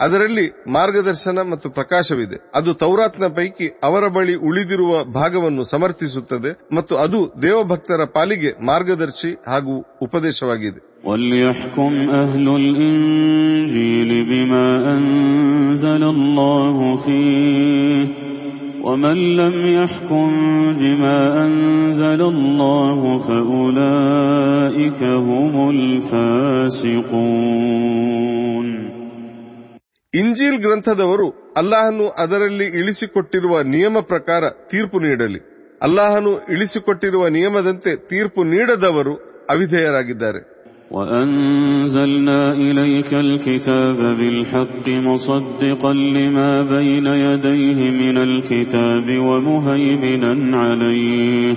ಅದರಲ್ಲಿ ಮಾರ್ಗದರ್ಶನ ಮತ್ತು ಪ್ರಕಾಶವಿದೆ ಅದು ತೌರಾತ್ನ ಪೈಕಿ ಅವರ ಬಳಿ ಉಳಿದಿರುವ ಭಾಗವನ್ನು ಸಮರ್ಥಿಸುತ್ತದೆ ಮತ್ತು ಅದು ದೇವಭಕ್ತರ ಪಾಲಿಗೆ ಮಾರ್ಗದರ್ಶಿ ಹಾಗೂ ಉಪದೇಶವಾಗಿದೆ وليحكم أهل الإنجيل بما أنزل الله فيه ومن لم يحكم بما أنزل الله فأولئك هم الفاسقون ಇಂಜೀಲ್ ಗ್ರಂಥದವರು ಅಲ್ಲಾಹನು ಅದರಲ್ಲಿ ಇಳಿಸಿಕೊಟ್ಟಿರುವ ನಿಯಮ ಪ್ರಕಾರ ತೀರ್ಪು ನೀಡಲಿ ಅಲ್ಲಾಹನು ಇಳಿಸಿಕೊಟ್ಟಿರುವ ನಿಯಮದಂತೆ ತೀರ್ಪು ನೀಡದವರು ಅವಿಧೇಯರಾಗಿದ್ದಾರೆ وأنزلنا إليك الكتاب بالحق مصدقا لما بين يديه من الكتاب ومهيمنا عليه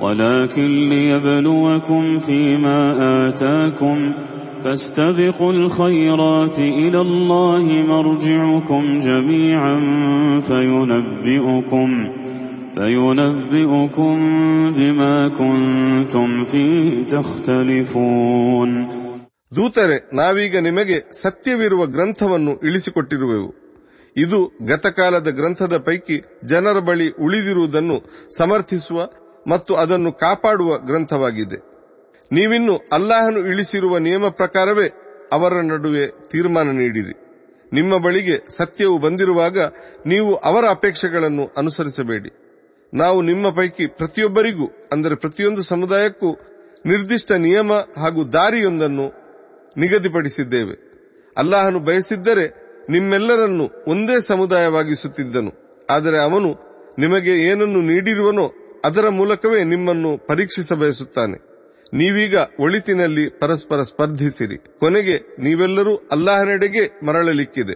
ولكن ليبلوكم فيما آتاكم فاستبقوا الخيرات إلى الله مرجعكم جميعا فينبئكم فينبئكم بما كنتم فيه تختلفون ದೂತರೆ ನಾವೀಗ ನಿಮಗೆ ಸತ್ಯವಿರುವ ಗ್ರಂಥವನ್ನು ಇಳಿಸಿಕೊಟ್ಟಿರುವೆವು ಇದು ಗತಕಾಲದ ಗ್ರಂಥದ ಪೈಕಿ ಜನರ ಬಳಿ ಉಳಿದಿರುವುದನ್ನು ಸಮರ್ಥಿಸುವ ಮತ್ತು ಅದನ್ನು ಕಾಪಾಡುವ ಗ್ರಂಥವಾಗಿದೆ. ನೀವಿನ್ನು ಅಲ್ಲಾಹನು ಇಳಿಸಿರುವ ನಿಯಮ ಪ್ರಕಾರವೇ ಅವರ ನಡುವೆ ತೀರ್ಮಾನ ನೀಡಿರಿ. ನಿಮ್ಮ ಬಳಿಗೆ ಸತ್ಯವು ಬಂದಿರುವಾಗ ನೀವು ಅವರ ಅಪೇಕ್ಷೆಗಳನ್ನು ಅನುಸರಿಸಬೇಡಿ. ನಾವು ನಿಮ್ಮ ಪೈಕಿ ಪ್ರತಿಯೊಬ್ಬರಿಗೂ, ಅಂದರೆ ಪ್ರತಿಯೊಂದು ಸಮುದಾಯಕ್ಕೂ, ನಿರ್ದಿಷ್ಟ ನಿಯಮ ಹಾಗೂ ದಾರಿಯೊಂದನ್ನು ನಿಗದಿಪಡಿಸಿದ್ದೇವೆ. ಅಲ್ಲಾಹನು ಬಯಸಿದ್ದರೆ ನಿಮ್ಮೆಲ್ಲರನ್ನು ಒಂದೇ ಸಮುದಾಯವಾಗಿಸುತ್ತಿದ್ದನು. ಆದರೆ ಅವನು ನಿಮಗೆ ಏನನ್ನು ನೀಡಿರುವನೋ ಅದರ ಮೂಲಕವೇ ನಿಮ್ಮನ್ನು ಪರೀಕ್ಷಿಸ ಬಯಸುತ್ತಾನೆ ನೀವೀಗ ಒಳಿತಿನಲ್ಲಿ ಪರಸ್ಪರ ಸ್ಪರ್ಧಿಸಿರಿ ಕೊನೆಗೆ ನೀವೆಲ್ಲರೂ ಅಲ್ಲಾಹನೆಡೆಗೆ ಮರಳಲಿಕ್ಕಿದೆ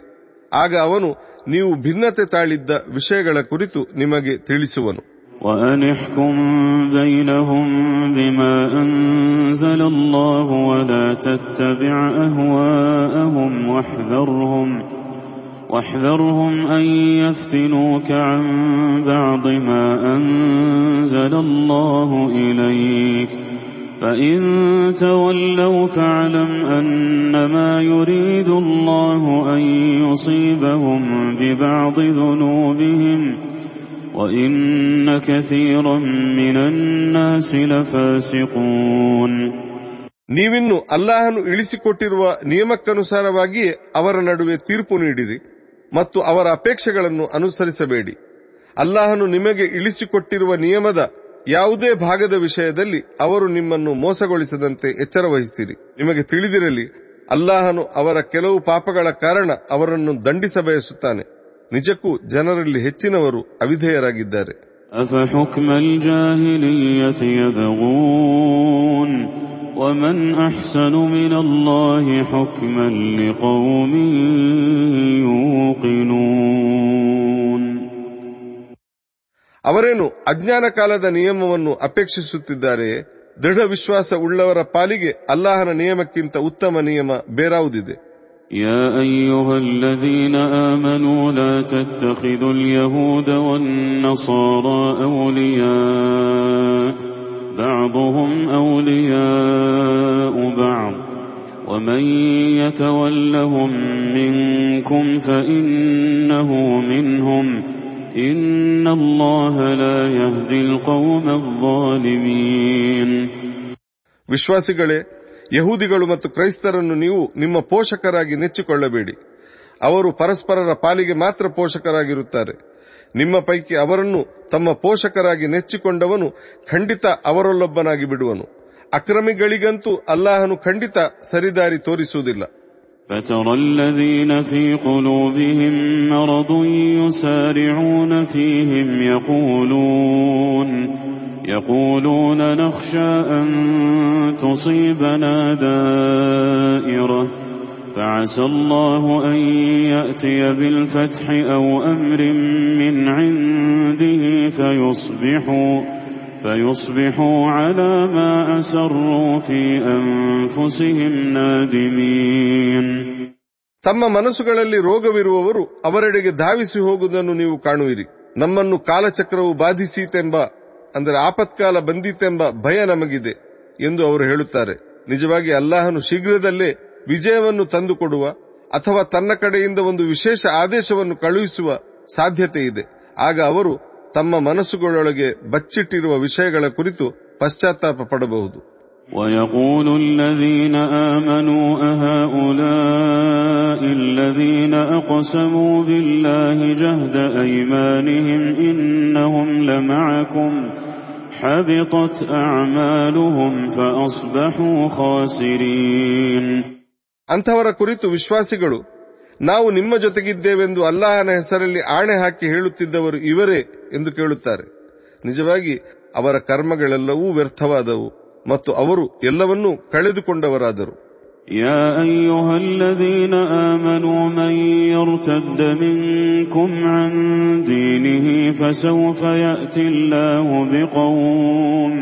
ಆಗ ಅವನು ನೀವು ಭಿನ್ನತೆ ತಾಳಿದ್ದ ವಿಷಯಗಳ ಕುರಿತು ನಿಮಗೆ ತಿಳಿಸುವನು وأن احكم بينهم بما أنزل الله ولا تتبع أهواءهم واحذرهم واحذرهم أن يفتنوك عن بعض ما أنزل الله إليك فإن تولوا فاعلم أنما يريد الله أن يصيبهم ببعض ذنوبهم وإن كثيرا من الناس لفاسقون ನೀವಿನ್ನು ಅಲ್ಲಾಹನು ಇಳಿಸಿಕೊಟ್ಟಿರುವ ನಿಯಮಕ್ಕನುಸಾರವಾಗಿಯೇ ಅವರ ನಡುವೆ ತೀರ್ಪು ನೀಡಿರಿ ಮತ್ತು ಅವರ ಅಪೇಕ್ಷೆಗಳನ್ನು ಅನುಸರಿಸಬೇಡಿ. ಅಲ್ಲಾಹನು ನಿಮಗೆ ಇಳಿಸಿಕೊಟ್ಟಿರುವ ನಿಯಮದ ಯಾವುದೇ ಭಾಗದ ವಿಷಯದಲ್ಲಿ ಅವರು ನಿಮ್ಮನ್ನು ಮೋಸಗೊಳಿಸದಂತೆ ಎಚ್ಚರವಹಿಸಿರಿ. ನಿಮಗೆ ತಿಳಿದಿರಲಿ, ಅಲ್ಲಾಹನು ಅವರ ಕೆಲವು ಪಾಪಗಳ ಕಾರಣ ಅವರನ್ನು ದಂಡಿಸ ಬಯಸುತ್ತಾನೆ. ನಿಜಕ್ಕೂ ಜನರಲ್ಲಿ ಹೆಚ್ಚಿನವರು ಅವಿಧೇಯರಾಗಿದ್ದಾರೆ. ومن أحسن من الله حكما لقوم يوقنون ಅವರೇನು ಅಜ್ಞಾನ ಕಾಲದ ನಿಯಮವನ್ನು ಅಪೇಕ್ಷಿಸುತ್ತಿದ್ದಾರೆಯೇ ದೃಢ ವಿಶ್ವಾಸ ಉಳ್ಳವರ ಪಾಲಿಗೆ ಅಲ್ಲಾಹನ ನಿಯಮಕ್ಕಿಂತ ಉತ್ತಮ ನಿಯಮ ಬೇರಾವುದಿದೆ يا أيها الذين آمنوا لا تتخذوا اليهود والنصارى أولياء بعضهم أولياء بعض ومن يتولهم منكم فإنه منهم إن الله لا يهدي القوم الظالمين ವಿಶ್ವಾಸಿಗಳೇ ಯಹೂದಿಗಳು ಮತ್ತು ಕ್ರೈಸ್ತರನ್ನು ನೀವು ನಿಮ್ಮ ಪೋಷಕರಾಗಿ ನೆಚ್ಚಿಕೊಳ್ಳಬೇಡಿ ಅವರು ಪರಸ್ಪರರ ಪಾಲಿಗೆ ಮಾತ್ರ ಪೋಷಕರಾಗಿರುತ್ತಾರೆ ನಿಮ್ಮ ಪೈಕಿ ಅವರನ್ನು ತಮ್ಮ ಪೋಷಕರಾಗಿ ನೆಚ್ಚಿಕೊಂಡವನು ಖಂಡಿತ ಅವರಲ್ಲೊಬ್ಬನಾಗಿ ಬಿಡುವನು ಅಕ್ರಮಿಗಳಿಗಂತೂ ಅಲ್ಲಾಹನು ಖಂಡಿತ ಸರಿದಾರಿ ತೋರಿಸುವುದಿಲ್ಲ فترى الذين في قلوبهم مرض يسارعون فيهم يقولون يقولون نخشى أن تصيبنا دائرة فعسى الله أن يأتي بالفتح أو أمر من عنده فيصبحوا فيصبحوا على ما أسروا في أنفسهم نادمين ತಮ್ಮ ಮನಸ್ಸುಗಳಲ್ಲಿ ರೋಗವಿರುವವರು ಅವರೆಡೆಗೆ ಧಾವಿಸಿ ಹೋಗುವುದನ್ನು ನೀವು ಕಾಣುವಿರಿ ನಮ್ಮನ್ನು ಕಾಲಚಕ್ರವು ಬಾಧಿಸೀತೆಂಬ ಅಂದರೆ ಆಪತ್ಕಾಲ ಬಂದೀತೆಂಬ ಭಯ ನಮಗಿದೆ ಎಂದು ಅವರು ಹೇಳುತ್ತಾರೆ ನಿಜವಾಗಿ ಅಲ್ಲಾಹನು ಶೀಘ್ರದಲ್ಲೇ ವಿಜಯವನ್ನು ತಂದುಕೊಡುವ ಅಥವಾ ತನ್ನ ಕಡೆಯಿಂದ ಒಂದು ವಿಶೇಷ ಆದೇಶವನ್ನು ಕಳುಹಿಸುವ ಸಾಧ್ಯತೆ ಇದೆ ಆಗ ಅವರು ತಮ್ಮ ಮನಸ್ಸುಗಳೊಳಗೆ ಬಚ್ಚಿಟ್ಟಿರುವ ವಿಷಯಗಳ ಕುರಿತು ಪಶ್ಚಾತ್ತಾಪ ಪಡಬಹುದು ويقول الذين آمنوا أهؤلاء الذين أقسموا بالله جهد أيمانهم إنهم لمعكم حبطت أعمالهم فأصبحوا خاسرين ಅಂಥವರ ಕುರಿತು ವಿಶ್ವಾಸಿಗಳು ನಾವು ನಿಮ್ಮ ಜೊತೆಗಿದ್ದೇವೆಂದು ಅಲ್ಲಾಹನ ಹೆಸರಲ್ಲಿ ಆಣೆ ಹಾಕಿ ಹೇಳುತ್ತಿದ್ದವರು ಇವರೇ ಎಂದು ಕೇಳುತ್ತಾರೆ ನಿಜವಾಗಿ ಅವರ ಕರ್ಮಗಳೆಲ್ಲವೂ ವ್ಯರ್ಥವಾದವು ಮತ್ತು ಅವರು ಎಲ್ಲವನ್ನೂ ಕಳೆದುಕೊಂಡವರಾದರು يا أيها الذين آمنوا من يرتد منكم عن دينه فسوف يأتي الله بقوم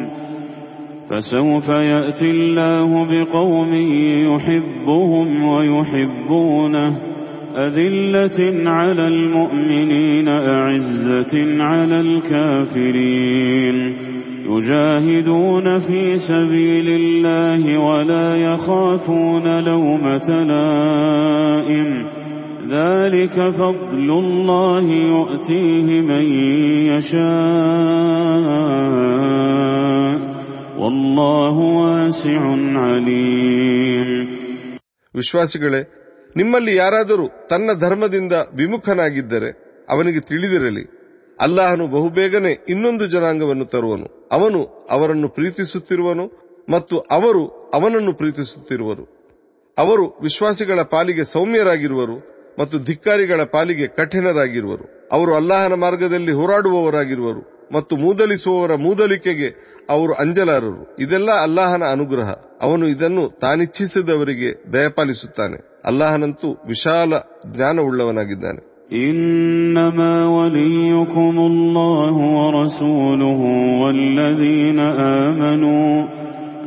فسوف يأتي الله بقوم يحبهم ويحبونه. أذلة على المؤمنين أعزة على الكافرين. يجاهدون في سبيل الله ولا يخافون لومة لائم. ذلك فضل الله يؤتيه من يشاء. ವಿಶ್ವಾಸಿಗಳೇ, ನಿಮ್ಮಲ್ಲಿ ಯಾರಾದರೂ ತನ್ನ ಧರ್ಮದಿಂದ ವಿಮುಖನಾಗಿದ್ದರೆ ಅವನಿಗೆ ತಿಳಿದಿರಲಿ. ಅಲ್ಲಾಹನು ಬಹುಬೇಗನೆ ಇನ್ನೊಂದು ಜನಾಂಗವನ್ನು ತರುವನು. ಅವನು ಅವರನ್ನು ಪ್ರೀತಿಸುತ್ತಿರುವನು ಮತ್ತು ಅವರು ಅವನನ್ನು ಪ್ರೀತಿಸುತ್ತಿರುವರು. ಅವರು ವಿಶ್ವಾಸಿಗಳ ಪಾಲಿಗೆ ಸೌಮ್ಯರಾಗಿರುವರು ಮತ್ತು ಧಿಕ್ಕಾರಿಗಳ ಪಾಲಿಗೆ ಕಠಿಣರಾಗಿರುವರು. ಅವರು ಅಲ್ಲಾಹನ ಮಾರ್ಗದಲ್ಲಿ ಹೋರಾಡುವವರಾಗಿರುವರು. ಮತ್ತು ಮೂದಲಿಸುವವರ ಮೂದಲಿಕೆಗೆ ಅವರು ಅಂಜಲಾರರು ಇದೆಲ್ಲ ಅಲ್ಲಾಹನ ಅನುಗ್ರಹ ಅವನು ಇದನ್ನು ತಾನಿಚ್ಛಿಸಿದವರಿಗೆ ದಯಪಾಲಿಸುತ್ತಾನೆ ಅಲ್ಲಾಹನಂತೂ ವಿಶಾಲ ಜ್ಞಾನವುಳ್ಳವನಾಗಿದ್ದಾನೆ إنما وليكم الله ورسوله والذين آمنوا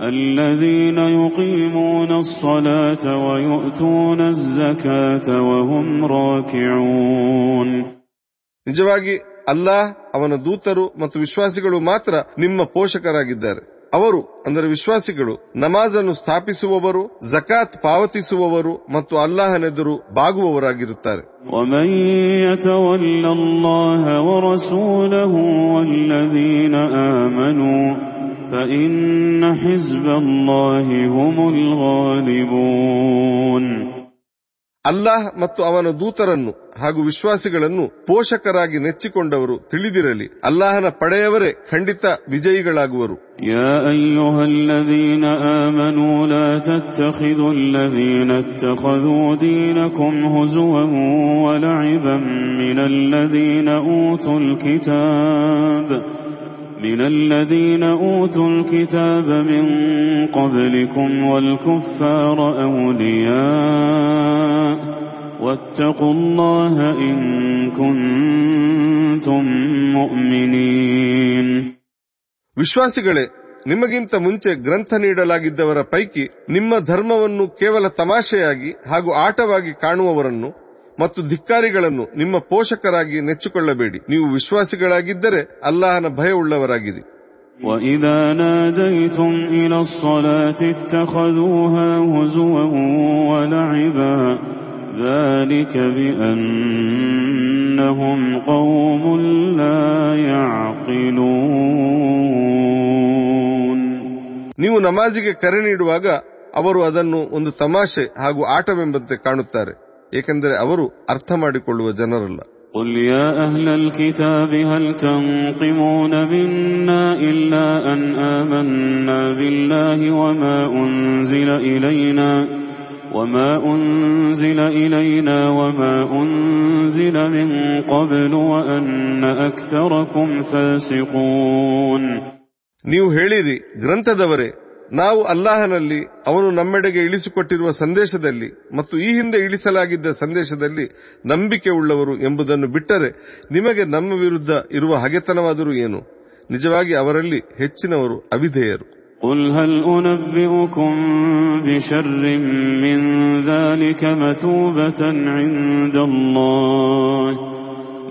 الذين يقيمون الصلاة ويؤتون الزكاة وهم راكعون ನಿಜವಾಗಿ ಅಲ್ಲಾಹ್ ಅವನ ದೂತರು ಮತ್ತು ವಿಶ್ವಾಸಿಗಳು ಮಾತ್ರ ನಿಮ್ಮ ಪೋಷಕರಾಗಿದ್ದಾರೆ ಅವರು ಅಂದರೆ ವಿಶ್ವಾಸಿಗಳು ನಮಾಜನ್ನು ಸ್ಥಾಪಿಸುವವರು ಜಕಾತ್ ಪಾವತಿಸುವವರು ಮತ್ತು ಅಲ್ಲಾಹನೆದುರು ಬಾಗುವವರಾಗಿರುತ್ತಾರೆ ومن يتول الله ورسوله والذين آمنوا فإن حزب الله هم الغالبون ಅಲ್ಲಾಹ್ ಮತ್ತು ಅವನ ದೂತರನ್ನು ಹಾಗೂ ವಿಶ್ವಾಸಿಗಳನ್ನು ಪೋಷಕರಾಗಿ ನೆಚ್ಚಿಕೊಂಡವರು ತಿಳಿದಿರಲಿ. ಅಲ್ಲಾಹನ ಪಡೆಯವರೇ ಖಂಡಿತ ವಿಜಯಿಗಳಾಗುವರು. يا أيها الذين آمنوا لا تتخذوا الذين اتخذوا دينكم هزوا ولعبا من الذين أوتوا الكتاب من الذين أوتوا الكتاب من قبلكم والكفار أولياء واتقوا الله إن كنتم مؤمنين ವಿಶ್ವಾಸಿಗಳೇ ನಿಮಗಿಂತ ಮುಂಚೆ ಗ್ರಂಥ ನೀಡಲಾಗಿದ್ದವರ ಪೈಕಿ ನಿಮ್ಮ ಧರ್ಮವನ್ನು ಕೇವಲ ತಮಾಷೆಯಾಗಿ ಹಾಗೂ ಆಟವಾಗಿ ಕಾಣುವವರನ್ನು ಮತ್ತು ಧಿಕ್ಕಾರಿಗಳನ್ನು ನಿಮ್ಮ ಪೋಷಕರಾಗಿ ನೆಚ್ಚಿಕೊಳ್ಳಬೇಡಿ. ನೀವು ವಿಶ್ವಾಸಿಗಳಾಗಿದ್ದರೆ ಅಲ್ಲಾಹನ ಭಯವುಳ್ಳವರಾಗಿರಿ. وإذا ناديتم إلى الصلاة اتخذوها هزوا ولعبا ذلك بأنهم ನೀವು ನಮಾಜಿಗೆ ಕರೆ ನೀಡುವಾಗ ಅವರು ಅದನ್ನು ಒಂದು ತಮಾಷೆ ಹಾಗೂ ಆಟವೆಂಬಂತೆ ಕಾಣುತ್ತಾರೆ. ಏಕೆಂದರೆ ಅವರು ಅರ್ಥ ಮಾಡಿಕೊಳ್ಳುವ ಜನರಲ್ಲ قل يا أهل الكتاب هل تنقمون منا إلا أن آمنا بالله وما أنزل إلينا وما أنزل إلينا وما أنزل من قبل وأن أكثركم فاسقون ನೀವು ಹೇಳಿರಿ ಗ್ರಂಥದವರೇ ನಾವು ಅಲ್ಲಾಹನಲ್ಲಿ ಅವನು ನಮ್ಮೆಡೆಗೆ ಇಳಿಸಿಕೊಟ್ಟಿರುವ ಸಂದೇಶದಲ್ಲಿ ಮತ್ತು ಈ ಹಿಂದೆ ಇಳಿಸಲಾಗಿದ್ದ ಸಂದೇಶದಲ್ಲಿ ನಂಬಿಕೆ ಉಳ್ಳವರು ಎಂಬುದನ್ನು ಬಿಟ್ಟರೆ ನಿಮಗೆ ನಮ್ಮ ವಿರುದ್ಧ ಇರುವ ಹಗೆತನವಾದರೂ ಏನು ನಿಜವಾಗಿ ಅವರಲ್ಲಿ ಹೆಚ್ಚಿನವರು ಅವಿಧೇಯರು قل هل أنبئكم بشر من ذلك مثوبة عند الله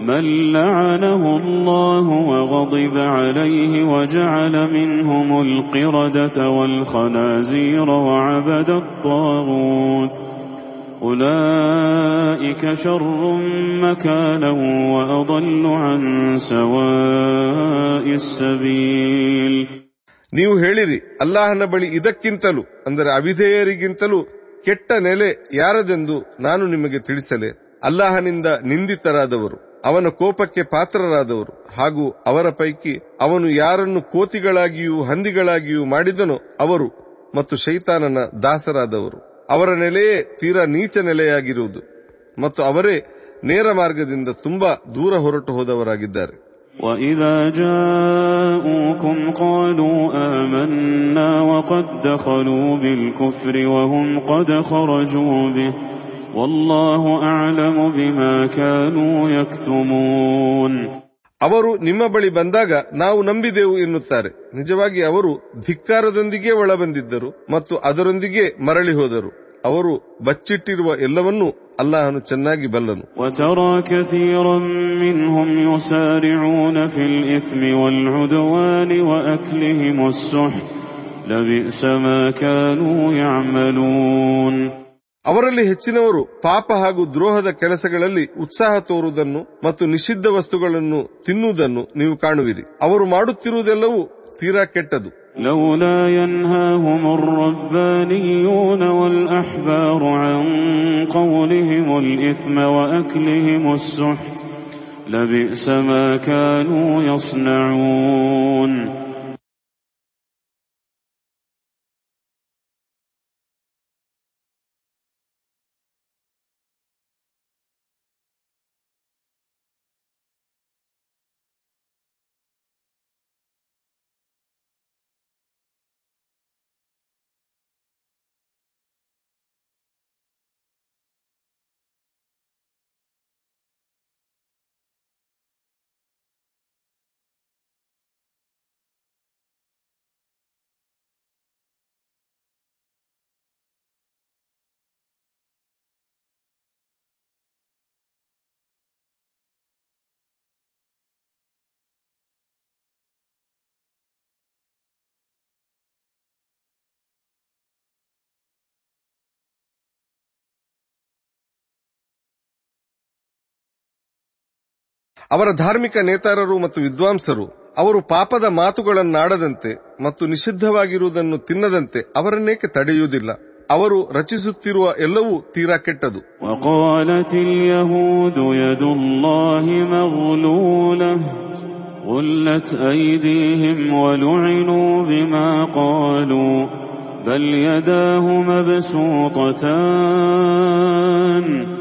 من لعنه الله وغضب عليه وجعل منهم القردة والخنازير وعبد الطاغوت أولئك شر مكانا وأضل عن سواء السبيل ನೀವು ಹೇಳಿರಿ ಅಲ್ಲಾಹನ ಬಳಿ ಇದಕ್ಕಿಂತಲೂ ಅಂದರೆ ಅವಿಧೇಯರಿಗಿಂತಲೂ ಕೆಟ್ಟ ನೆಲೆ ಯಾರದೆಂದು ನಾನು ನಿಮಗೆ ತಿಳಿಸಲೆ ಅಲ್ಲಾಹನಿಂದ ನಿಂದಿತರಾದವರು ಅವನ ಕೋಪಕ್ಕೆ ಪಾತ್ರರಾದವರು ಹಾಗೂ ಅವರ ಪೈಕಿ ಅವನು ಯಾರನ್ನು ಕೋತಿಗಳಾಗಿಯೂ ಹಂದಿಗಳಾಗಿಯೂ ಮಾಡಿದನೋ ಅವರು ಮತ್ತು ಶೈತಾನನ ದಾಸರಾದವರು ಅವರ ನೆಲೆಯೇ ತೀರಾ ನೀಚ ನೆಲೆಯಾಗಿರುವುದು ಮತ್ತು ಅವರೇ ನೇರ ಮಾರ್ಗದಿಂದ ತುಂಬಾ ದೂರ ಹೊರಟು ಹೋದವರಾಗಿದ್ದಾರೆ وإذا جاءوكم قالوا آمنا وقد دخلوا بالكفر وهم قد خرجوا به والله أعلم بما كانوا يكتمون ಅವರು ನಿಮ್ಮ ಬಳಿ ಬಂದಾಗ ನಾವು ನಂಬಿದೆವು ಎನ್ನುತ್ತಾರೆ ನಿಜವಾಗಿ ಅವರು ಧಿಕ್ಕಾರದೊಂದಿಗೆ ಒಳಬಂದಿದ್ದರು ಮತ್ತು ಅದರೊಂದಿಗೆ ಮರಳಿ ಹೋದರು ಅವರು ಬಚ್ಚಿಟ್ಟಿರುವ ಎಲ್ಲವನ್ನೂ ಅಲ್ಲಾಹನು ಚೆನ್ನಾಗಿ ಬಲ್ಲನು وترى كثيرا منهم يسارعون في الإثم والعدوان وأكلهم السحت لبئس ما كانوا يعملون ಅವರಲ್ಲಿ ಹೆಚ್ಚಿನವರು ಪಾಪ ಹಾಗೂ ದ್ರೋಹದ ಕೆಲಸಗಳಲ್ಲಿ ಉತ್ಸಾಹ ತೋರುವುದನ್ನು ಮತ್ತು ನಿಷಿದ್ಧ ವಸ್ತುಗಳನ್ನು ತಿನ್ನುವುದನ್ನು ನೀವು ಕಾಣುವಿರಿ ಅವರು ಮಾಡುತ್ತಿರುವುದೆಲ್ಲವೂ ತೀರಾ ಕೆಟ್ಟದು لولا ينهاهم الربانيون والأحبار عن قولهم الإثم وأكلهم السحت لبئس ما كانوا يصنعون ಅವರ ಧಾರ್ಮಿಕ ನೇತಾರರು ಮತ್ತು ವಿದ್ವಾಂಸರು, ಅವರು ಪಾಪದ ಮಾತುಗಳನ್ನಾಡದಂತೆ ಮತ್ತು ನಿಷಿದ್ಧವಾಗಿರುವುದನ್ನು ತಿನ್ನದಂತೆ ಅವರನ್ನೇಕೆ ತಡೆಯುವುದಿಲ್ಲ? ಅವರು ರಚಿಸುತ್ತಿರುವ ಎಲ್ಲವೂ ತೀರಾ ಕೆಟ್ಟದು. ಬಲ್ ಯದಾಹು ಮಬಸೂತತಾನ್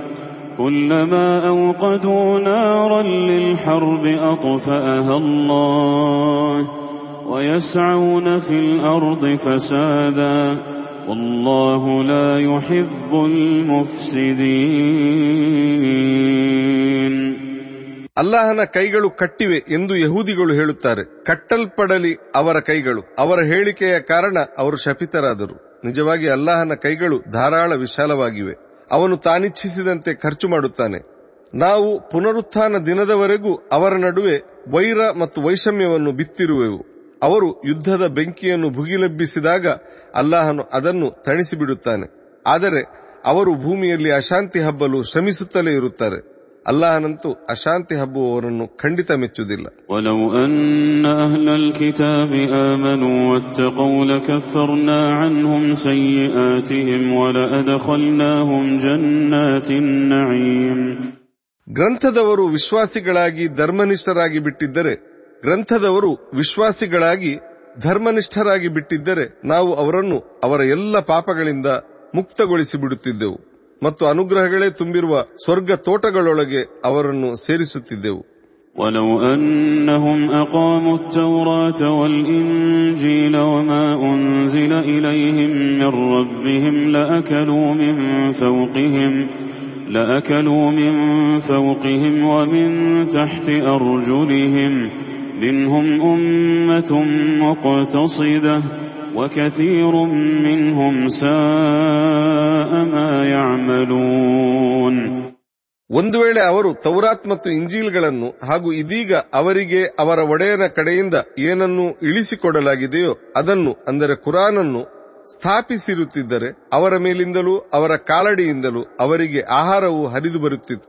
كلما أوقدوا نارا للحرب أطفأها الله ويسعون في الأرض فسادا والله لا يحب المفسدين ಅಲ್ಲಾಹನ ಕೈಗಳು ಕಟ್ಟಿವೆ ಎಂದು ಯಹೂದಿಗಳು ಹೇಳುತ್ತಾರೆ ಕಟ್ಟಲ್ಪಡಲಿ ಅವರ ಕೈಗಳು ಅವರ ಹೇಳಿಕೆಯ ಕಾರಣ ಅವರು ಶಪಿತರಾದರು ನಿಜವಾಗಿ ಅಲ್ಲಾಹನ ಕೈಗಳು ಧಾರಾಳ ವಿಶಾಲವಾಗಿವೆ ಅವನು ತಾನಿಚ್ಛಿಸಿದಂತೆ ಖರ್ಚು ಮಾಡುತ್ತಾನೆ. ನಾವು ಪುನರುತ್ಥಾನ ದಿನದವರೆಗೂ ಅವರ ನಡುವೆ ವೈರ ಮತ್ತು ವೈಷಮ್ಯವನ್ನು ಬಿತ್ತಿರುವೆವು. ಅವರು ಯುದ್ಧದ ಬೆಂಕಿಯನ್ನು ಭುಗಿಲೆಬ್ಬಿಸಿದಾಗ ಅಲ್ಲಾಹನು ಅದನ್ನು ತಣಿಸಿಬಿಡುತ್ತಾನೆ. ಆದರೆ ಅವರು ಭೂಮಿಯಲ್ಲಿ ಅಶಾಂತಿ ಹಬ್ಬಲು ಶ್ರಮಿಸುತ್ತಲೇ ಇರುತ್ತಾರೆ. ಅಲ್ಲಾಹನಂತೂ ಅಶಾಂತಿ ಹಬ್ಬುವವರನ್ನು ಖಂಡಿತ ಮೆಚ್ಚುವುದಿಲ್ಲ. ಗ್ರಂಥದವರು ವಿಶ್ವಾಸಿಗಳಾಗಿ ಧರ್ಮನಿಷ್ಠರಾಗಿ ಬಿಟ್ಟಿದ್ದರೆ ಗ್ರಂಥದವರು ವಿಶ್ವಾಸಿಗಳಾಗಿ ಧರ್ಮನಿಷ್ಠರಾಗಿ ಬಿಟ್ಟಿದ್ದರೆ ನಾವು ಅವರನ್ನು ಅವರ ಎಲ್ಲ ಪಾಪಗಳಿಂದ ಮುಕ್ತಗೊಳಿಸಿ ಬಿಡುತ್ತಿದ್ದೆವು ಮತ್ತು ಅನುಗ್ರಹಗಳೇ ತುಂಬಿರುವ ಸ್ವರ್ಗ ತೋಟಗಳೊಳಗೆ ಅವರನ್ನು ಸೇರಿಸುತ್ತಿದ್ದೆವು ولو أنهم أقاموا التوراة والإنجيل وما أنزل إليهم من ربهم لأكلوا من فوقهم لأكلوا من فوقهم ومن تحت أرجلهم منهم أمة مقتصدة وكثير منهم ساء ما يعملون ಒಂದು ವೇಳೆ ಅವರು ತೌರಾತ್ ಮತ್ತು ಇಂಜೀಲ್ಗಳನ್ನು ಹಾಗೂ ಇದೀಗ ಅವರಿಗೆ ಅವರ ಒಡೆಯನ ಕಡೆಯಿಂದ ಏನನ್ನು ಇಳಿಸಿಕೊಡಲಾಗಿದೆಯೋ ಅದನ್ನು ಅಂದರೆ ಕುರಾನನ್ನು ಸ್ಥಾಪಿಸಿರುತ್ತಿದ್ದರೆ ಅವರ ಮೇಲಿಂದಲೂ ಅವರ ಕಾಲಡಿಯಿಂದಲೂ ಅವರಿಗೆ ಆಹಾರವು ಹರಿದು ಬರುತ್ತಿತ್ತು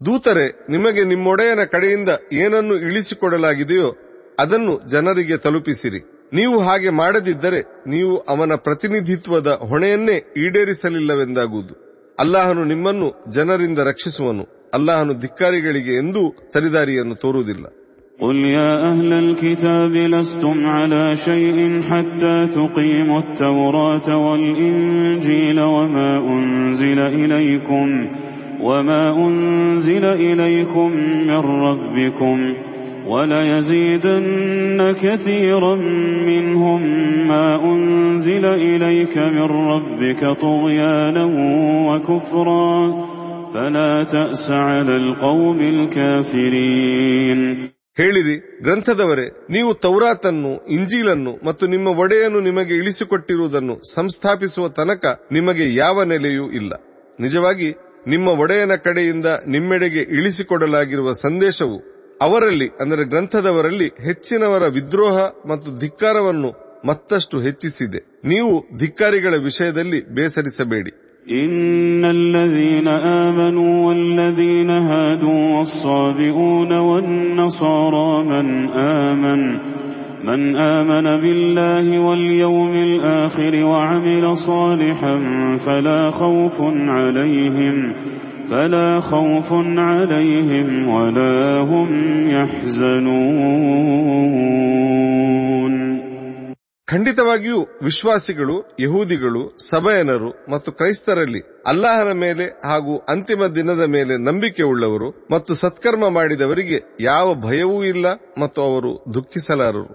ದೂತರೆ ನಿಮಗೆ ನಿಮ್ಮೊಡೆಯನ ಕಡೆಯಿಂದ ಏನನ್ನು ಇಳಿಸಿಕೊಡಲಾಗಿದೆಯೋ ಅದನ್ನು ಜನರಿಗೆ ತಲುಪಿಸಿರಿ ನೀವು ಹಾಗೆ ಮಾಡದಿದ್ದರೆ ನೀವು ಅವನ ಪ್ರತಿನಿಧಿತ್ವದ ಹೊಣೆಯನ್ನೇ ಈಡೇರಿಸಲಿಲ್ಲವೆಂದಾಗುವುದು ಅಲ್ಲಾಹನು ನಿಮ್ಮನ್ನು ಜನರಿಂದ ರಕ್ಷಿಸುವನು ಅಲ್ಲಾಹನು ಧಿಕ್ಕಾರಿಗಳಿಗೆ ಎಂದೂ ಸರಿದಾರಿಯನ್ನು ತೋರುವುದಿಲ್ಲ قل يا أهل الكتاب لستم على شيء حتى تقيموا التوراة والإنجيل وما أنزل إليكم وما أنزل إليكم من ربكم وليزيدن كثيرا منهم ما أنزل إليك من ربك طغيانا وكفرا فلا تأس على القوم الكافرين ಹೇಳಿರಿ ಗ್ರಂಥದವರೇ ನೀವು ತೌರಾತನ್ನು ಇಂಜೀಲನ್ನು ಮತ್ತು ನಿಮ್ಮ ಒಡೆಯನು ನಿಮಗೆ ಇಳಿಸಿಕೊಟ್ಟಿರುವುದನ್ನು ಸಂಸ್ಥಾಪಿಸುವ ತನಕ ನಿಮಗೆ ಯಾವ ನೆಲೆಯೂ ಇಲ್ಲ ನಿಜವಾಗಿ ನಿಮ್ಮ ಒಡೆಯನ ಕಡೆಯಿಂದ ನಿಮ್ಮೆಡೆಗೆ ಇಳಿಸಿಕೊಡಲಾಗಿರುವ ಸಂದೇಶವು ಅವರಲ್ಲಿ ಅಂದರೆ ಗ್ರಂಥದವರಲ್ಲಿ ಹೆಚ್ಚಿನವರ ವಿದ್ರೋಹ ಮತ್ತು ಧಿಕ್ಕಾರವನ್ನು ಮತ್ತಷ್ಟು ಹೆಚ್ಚಿಸಿದೆ ನೀವು ಧಿಕ್ಕಾರಿಗಳ ವಿಷಯದಲ್ಲಿ ಬೇಸರಿಸಬೇಡಿ إن الذين آمنوا والذين هادوا والصابئون والنصارى من آمن من آمن بالله واليوم الآخر وعمل صالحا فلا خوف عليهم فلا خوف عليهم ولا هم يحزنون ಖಂಡಿತವಾಗಿಯೂ ವಿಶ್ವಾಸಿಗಳು ಯಹೂದಿಗಳು ಸಭಯನರು ಮತ್ತು ಕ್ರೈಸ್ತರಲ್ಲಿ ಅಲ್ಲಾಹನ ಮೇಲೆ ಹಾಗೂ ಅಂತಿಮ ದಿನದ ಮೇಲೆ ನಂಬಿಕೆ ಉಳ್ಳವರು ಮತ್ತು ಸತ್ಕರ್ಮ ಮಾಡಿದವರಿಗೆ ಯಾವ ಭಯವೂ ಇಲ್ಲ ಮತ್ತು ಅವರು ದುಃಖಿಸಲಾರರು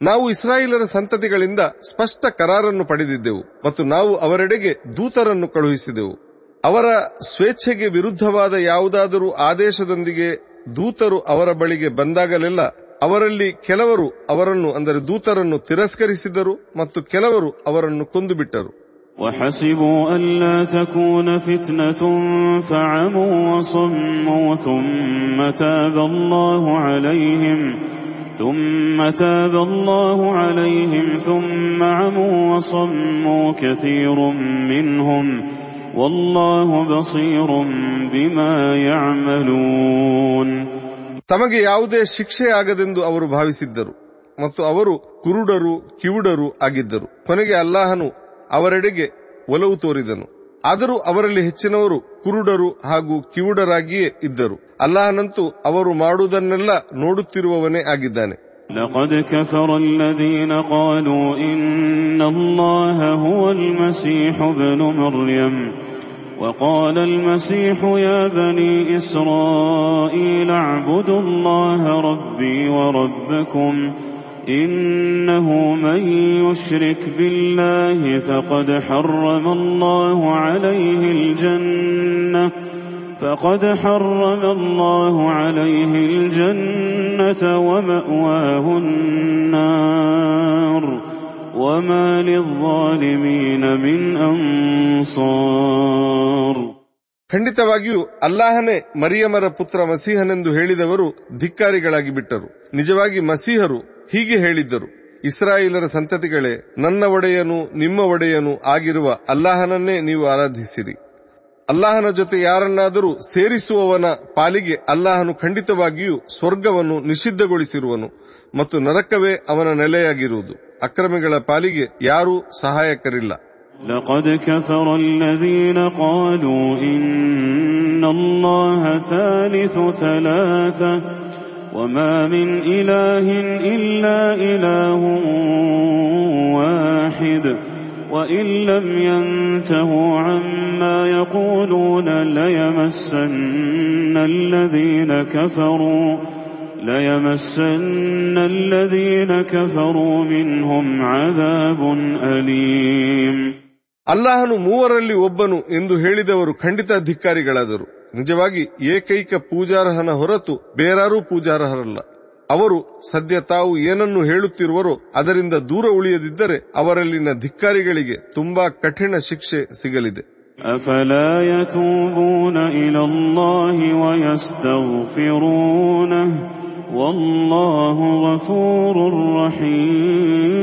ನಾವು ಇಸ್ರಾಯೇಲರ ಸಂತತಿಗಳಿಂದ ಸ್ಪಷ್ಟ ಕರಾರನ್ನು ಪಡೆದಿದ್ದೆವು ಮತ್ತು ನಾವು ಅವರೆಡೆಗೆ ದೂತರನ್ನು ಕಳುಹಿಸಿದೆವು ಅವರ ಸ್ವೇಚ್ಛೆಗೆ ವಿರುದ್ಧವಾದ ಯಾವುದಾದರೂ ಆದೇಶದೊಂದಿಗೆ ದೂತರು ಅವರ ಬಳಿಗೆ ಬಂದಾಗಲೆಲ್ಲ ಅವರಲ್ಲಿ ಕೆಲವರು ಅವರನ್ನು ಅಂದರೆ ದೂತರನ್ನು ತಿರಸ್ಕರಿಸಿದರು ಮತ್ತು ಕೆಲವರು ಅವರನ್ನು ಕೊಂದುಬಿಟ್ಟರು وحسبوا ألا تكون فتنة فعموا وصموا ثم تاب الله عليهم ثم تاب الله عليهم ثم عموا وصموا كثير منهم والله بصير بما يعملون ತಮಗೆ ಯಾವುದೇ ಶಿಕ್ಷೆಯಾಗದೆಂದು ಅವರು ಭಾವಿಸಿದ್ದರು ಮತ್ತು ಅವರು ಕುರುಡರು ಕಿವುಡರು ಆಗಿದ್ದರು ಕೊನೆಗೆ ಅಲ್ಲಾಹನು ಅವರೆಡೆಗೆ ಒಲವು ತೋರಿದನು ಆದರೂ ಅವರಲ್ಲಿ ಹೆಚ್ಚಿನವರು ಕುರುಡರು ಹಾಗೂ ಕಿವುಡರಾಗಿಯೇ ಇದ್ದರು ಅಲ್ಲಾಹನಂತೂ ಅವರು ಮಾಡುವುದನ್ನೆಲ್ಲ ನೋಡುತ್ತಿರುವವನೇ ಆಗಿದ್ದಾನೆ لقد كفر الذين قالوا إن الله هو المسيح ابن مريم وقال المسيح يا بني إسرائيل اعبدوا الله ربي وربكم إنه من يشرك بالله فقد حرم الله عليه الجنة فقد حرم الله عليه الجنة ومأواه النار وما للظالمين من أنصار ಖಂಡಿತವಾಗಿಯೂ ಅಲ್ಲಾಹನೇ ಮರಿಯಮರ ಪುತ್ರ ಮಸೀಹನೆಂದು ಹೇಳಿದವರು ಧಿಕ್ಕಾರಿಗಳಾಗಿ ಬಿಟ್ಟರು ನಿಜವಾಗಿ ಮಸೀಹರು ಹೀಗೆ ಹೇಳಿದ್ದರು ಇಸ್ರಾಯೇಲರ ಸಂತತಿಗಳೇ ನನ್ನ ಒಡೆಯನು ನಿಮ್ಮ ಒಡೆಯನು ಆಗಿರುವ ಅಲ್ಲಾಹನನ್ನೇ ನೀವು ಆರಾಧಿಸಿರಿ ಅಲ್ಲಾಹನ ಜೊತೆ ಯಾರನ್ನಾದರೂ ಸೇರಿಸುವವನ ಪಾಲಿಗೆ ಅಲ್ಲಾಹನು ಖಂಡಿತವಾಗಿಯೂ ಸ್ವರ್ಗವನ್ನು ನಿಷಿದ್ಧಗೊಳಿಸಿರುವನು ಮತ್ತು ನರಕವೇ ಅವನ ನೆಲೆಯಾಗಿರುವುದು ಅಕ್ರಮಿಗಳ ಪಾಲಿಗೆ ಯಾರೂ ಸಹಾಯಕರಿಲ್ಲ لقد كفر الذين قالوا إن الله ثالث ثلاثة وما من إله إلا إله واحد وإن لم ينتهوا عما يقولون ليمسن الذين كفروا ليمسن الذين كفروا منهم عذاب أليم ಅಲ್ಲಾಹನು ಮೂವರಲ್ಲಿ ಒಬ್ಬನು ಎಂದು ಹೇಳಿದವರು ಖಂಡಿತ ಧಿಕ್ಕಾರಿಗಳಾದರು ನಿಜವಾಗಿ ಏಕೈಕ ಪೂಜಾರ್ಹನ ಹೊರತು ಬೇರಾರೂ ಪೂಜಾರ್ಹರಲ್ಲ ಅವರು ಸದ್ಯ ತಾವು ಏನನ್ನು ಹೇಳುತ್ತಿರುವರೋ ಅದರಿಂದ ದೂರ ಉಳಿಯದಿದ್ದರೆ ಅವರಲ್ಲಿನ ಧಿಕ್ಕಾರಿಗಳಿಗೆ ತುಂಬಾ ಕಠಿಣ ಶಿಕ್ಷೆ ಸಿಗಲಿದೆ أفلا يتوبون إلى الله ويستغفرونه والله غفور رحيم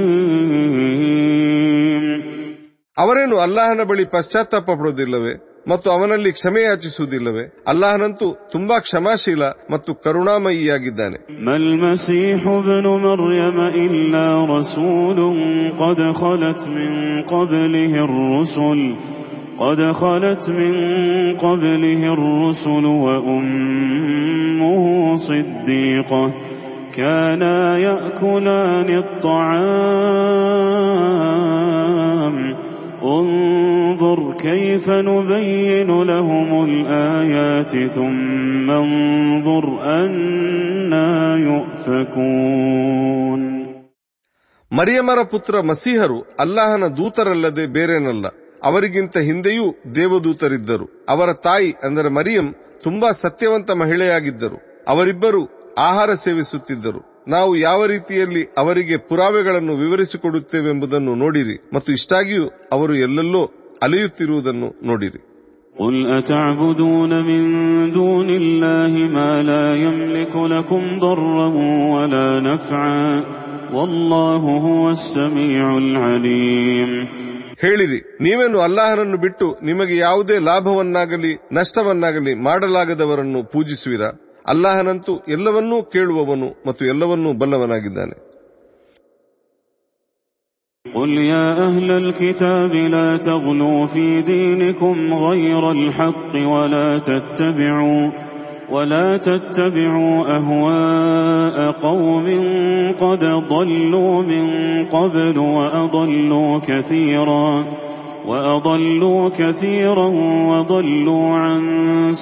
ಅವರೇನು ಅಲ್ಲಾಹನ ಬಳಿ ಪಶ್ಚಾತ್ತಾಪ ಪಡುವುದಿಲ್ಲವೇ ಮತ್ತು ಅವನಲ್ಲಿ ಕ್ಷಮೆ ಯಾಚಿಸುವುದಿಲ್ಲವೇ ಅಲ್ಲಾಹನಂತೂ ತುಂಬಾ ಕ್ಷಮಾಶೀಲ ಮತ್ತು ಕರುಣಾಮಯಿಯಾಗಿದ್ದಾನೆ ما المسيح ابن مريم إلا رسول قد خلت من قبله الرسل قد خلت من قبله الرسل وأمه صديقة كانا يأكلان الطعام انظر كيف نبين لهم الآيات ثم انظر أنا يؤفكون ಮರಿಯಮರ ಪುತ್ರ ಮಸೀಹರು ಅಲ್ಲಾಹನ ದೂತರಲ್ಲದೆ ಬೇರೇನಲ್ಲ ಅವರಿಗಿಂತ ಹಿಂದೆಯೂ ದೇವದೂತರಿದ್ದರು ಅವರ ತಾಯಿ ಅಂದರೆ ಮರಿಯಂ ತುಂಬಾ ಸತ್ಯವಂತ ಮಹಿಳೆಯಾಗಿದ್ದರು ಅವರಿಬ್ಬರು ಆಹಾರ ಸೇವಿಸುತ್ತಿದ್ದರು ನಾವು ಯಾವ ರೀತಿಯಲ್ಲಿ ಅವರಿಗೆ ಪುರಾವೆಗಳನ್ನು ವಿವರಿಸಿಕೊಡುತ್ತೇವೆಂಬುದನ್ನು ನೋಡಿರಿ ಮತ್ತು ಇಷ್ಟಾಗಿಯೂ ಅವರು ಎಲ್ಲೆಲ್ಲೋ ಅಲೆಯುತ್ತಿರುವುದನ್ನು ನೋಡಿರಿ قل أتعبدون من دون الله ما لا يملك لكم ضرا ولا نفعا والله هو السميع العليم ಹೇಳಿರಿ ನೀವೇನು ಅಲ್ಲಾಹನನ್ನು ಬಿಟ್ಟು ನಿಮಗೆ ಯಾವುದೇ ಲಾಭವನ್ನಾಗಲಿ ನಷ್ಟವನ್ನಾಗಲಿ ಮಾಡಲಾಗದವರನ್ನು ಪೂಜಿಸುವಿರಾ ಅಲ್ಲಾಹನಂತೂ ಎಲ್ಲವನ್ನೂ ಕೇಳುವವನು ಮತ್ತು ಎಲ್ಲವನ್ನೂ ಬಲ್ಲವನಾಗಿದ್ದಾನೆ قل يا أهل الكتاب لا تغلوا في دينكم غير الحق ولا تتبعوا ولا تتبعوا أهواء قوم قد ضلوا من قبل وأضلوا كثيرا وأضلوا كثيرا وضلوا عن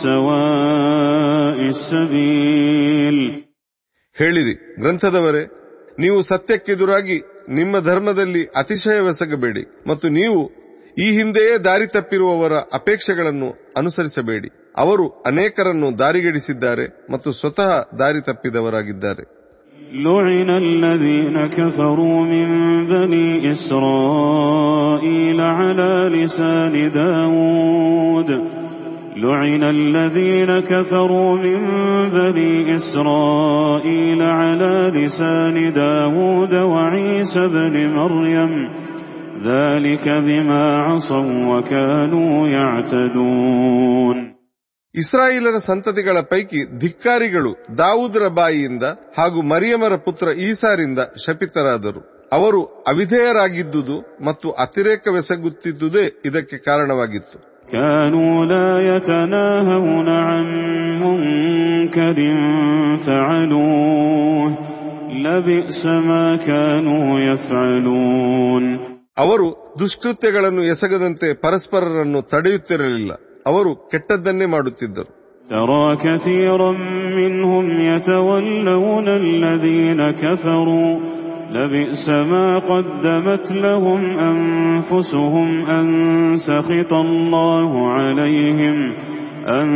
سواء السبيل ಹೇಳಿರಿ ಗ್ರಂಥದವರೇ ನೀವು ಸತ್ಯಕ್ಕೆದುರಾಗಿ ನಿಮ್ಮ ಧರ್ಮದಲ್ಲಿ ಅತಿಶಯವೆಸಗಬೇಡಿ ಮತ್ತು ನೀವು ಈ ಹಿಂದೆಯೇ ದಾರಿ ತಪ್ಪಿರುವವರ ಅಪೇಕ್ಷೆಗಳನ್ನು ಅನುಸರಿಸಬೇಡಿ ಅವರು ಅನೇಕರನ್ನು ದಾರಿಗೆಡಿಸಿದ್ದಾರೆ ಮತ್ತು ಸ್ವತಃ ದಾರಿ ತಪ್ಪಿದವರಾಗಿದ್ದಾರೆ لعن الذين كفروا من بني إسرائيل على لسان داود. لعن الذين كفروا من بني إسرائيل على لسان داود وعيسى بن مريم. ذلك بما عصوا وكانوا يعتدون. ಇಸ್ರಾಯೇಲರ ಸಂತತಿಗಳ ಪೈಕಿ ಧಿಕ್ಕಾರಿಗಳು ದಾವೂದರ ಬಾಯಿಯಿಂದ ಹಾಗೂ ಮರಿಯಮರ ಪುತ್ರ ಈಸಾರಿಂದ ಶಪಿತರಾದರು. ಅವರು ಅವಿಧೇಯರಾಗಿದ್ದುದು ಮತ್ತು ಅತಿರೇಕವೆಸಗುತ್ತಿದ್ದುದೇ ಇದಕ್ಕೆ ಕಾರಣವಾಗಿತ್ತು. ಅವರು ದುಷ್ಕೃತ್ಯಗಳನ್ನು ಎಸಗದಂತೆ ಪರಸ್ಪರರನ್ನು ತಡೆಯುತ್ತಿರಲಿಲ್ಲ. ಅವರು ಕೆಟ್ಟದ್ದನ್ನೇ ಮಾಡುತ್ತಿದ್ದರು ترى كثيرا منهم يتولون الذين كفروا لبئس ما قدمت لهم أنفسهم أن سخط الله عليهم أن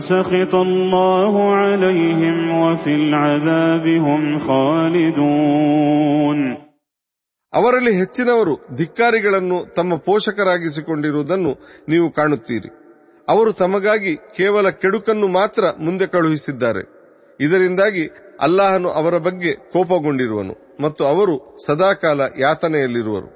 سخط الله عليهم وفي العذاب هم خالدون ಅವರಲ್ಲಿ ಹೆಚ್ಚಿನವರು ಧಿಕ್ಕಾರಿಗಳನ್ನು ತಮ್ಮ ಪೋಷಕರಾಗಿಸಿಕೊಂಡಿರುವುದನ್ನು ನೀವು ಕಾಣುತ್ತೀರಿ ಅವರು ತಮಗಾಗಿ ಕೇವಲ ಕೆಡುಕನ್ನು ಮಾತ್ರ ಮುಂದೆ ಕಳುಹಿಸಿದ್ದಾರೆ ಇದರಿಂದಾಗಿ ಅಲ್ಲಾಹನು ಅವರ ಬಗ್ಗೆ ಕೋಪಗೊಂಡಿರುವನು ಮತ್ತು ಅವರು ಸದಾಕಾಲ ಯಾತನೆಯಲ್ಲಿರುವರು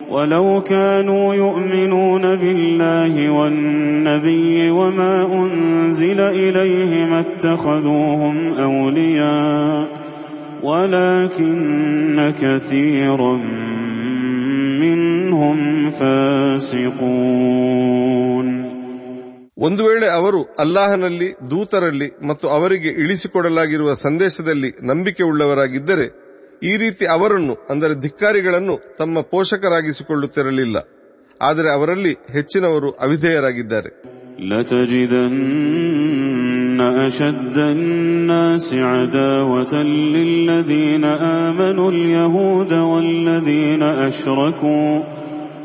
ولو كانوا يؤمنون بالله والنبي وما أنزل إليه ما اتخذوهم أولياء ولكن كثيرا منهم فاسقون ಒಂದು ವೇಳೆ ಅವರು ಅಲ್ಲಾಹನಲ್ಲಿ ದೂತರಲ್ಲಿ ಮತ್ತು ಅವರಿಗೆ ಇಳಿಸಿಕೊಡಲಾಗಿರುವ ಸಂದೇಶದಲ್ಲಿ ನಂಬಿಕೆ ಉಳ್ಳವರಾಗಿದ್ದರೆ ಈ ರೀತಿ ಅವರನ್ನು ಅಂದರೆ ಧಿಕ್ಕಾರಿಗಳನ್ನು ತಮ್ಮ ಪೋಷಕರಾಗಿಸಿಕೊಳ್ಳುತ್ತಿರಲಿಲ್ಲ ಆದರೆ ಅವರಲ್ಲಿ ಹೆಚ್ಚಿನವರು ಅವಿಧೇಯರಾಗಿದ್ದಾರೆ لتجدن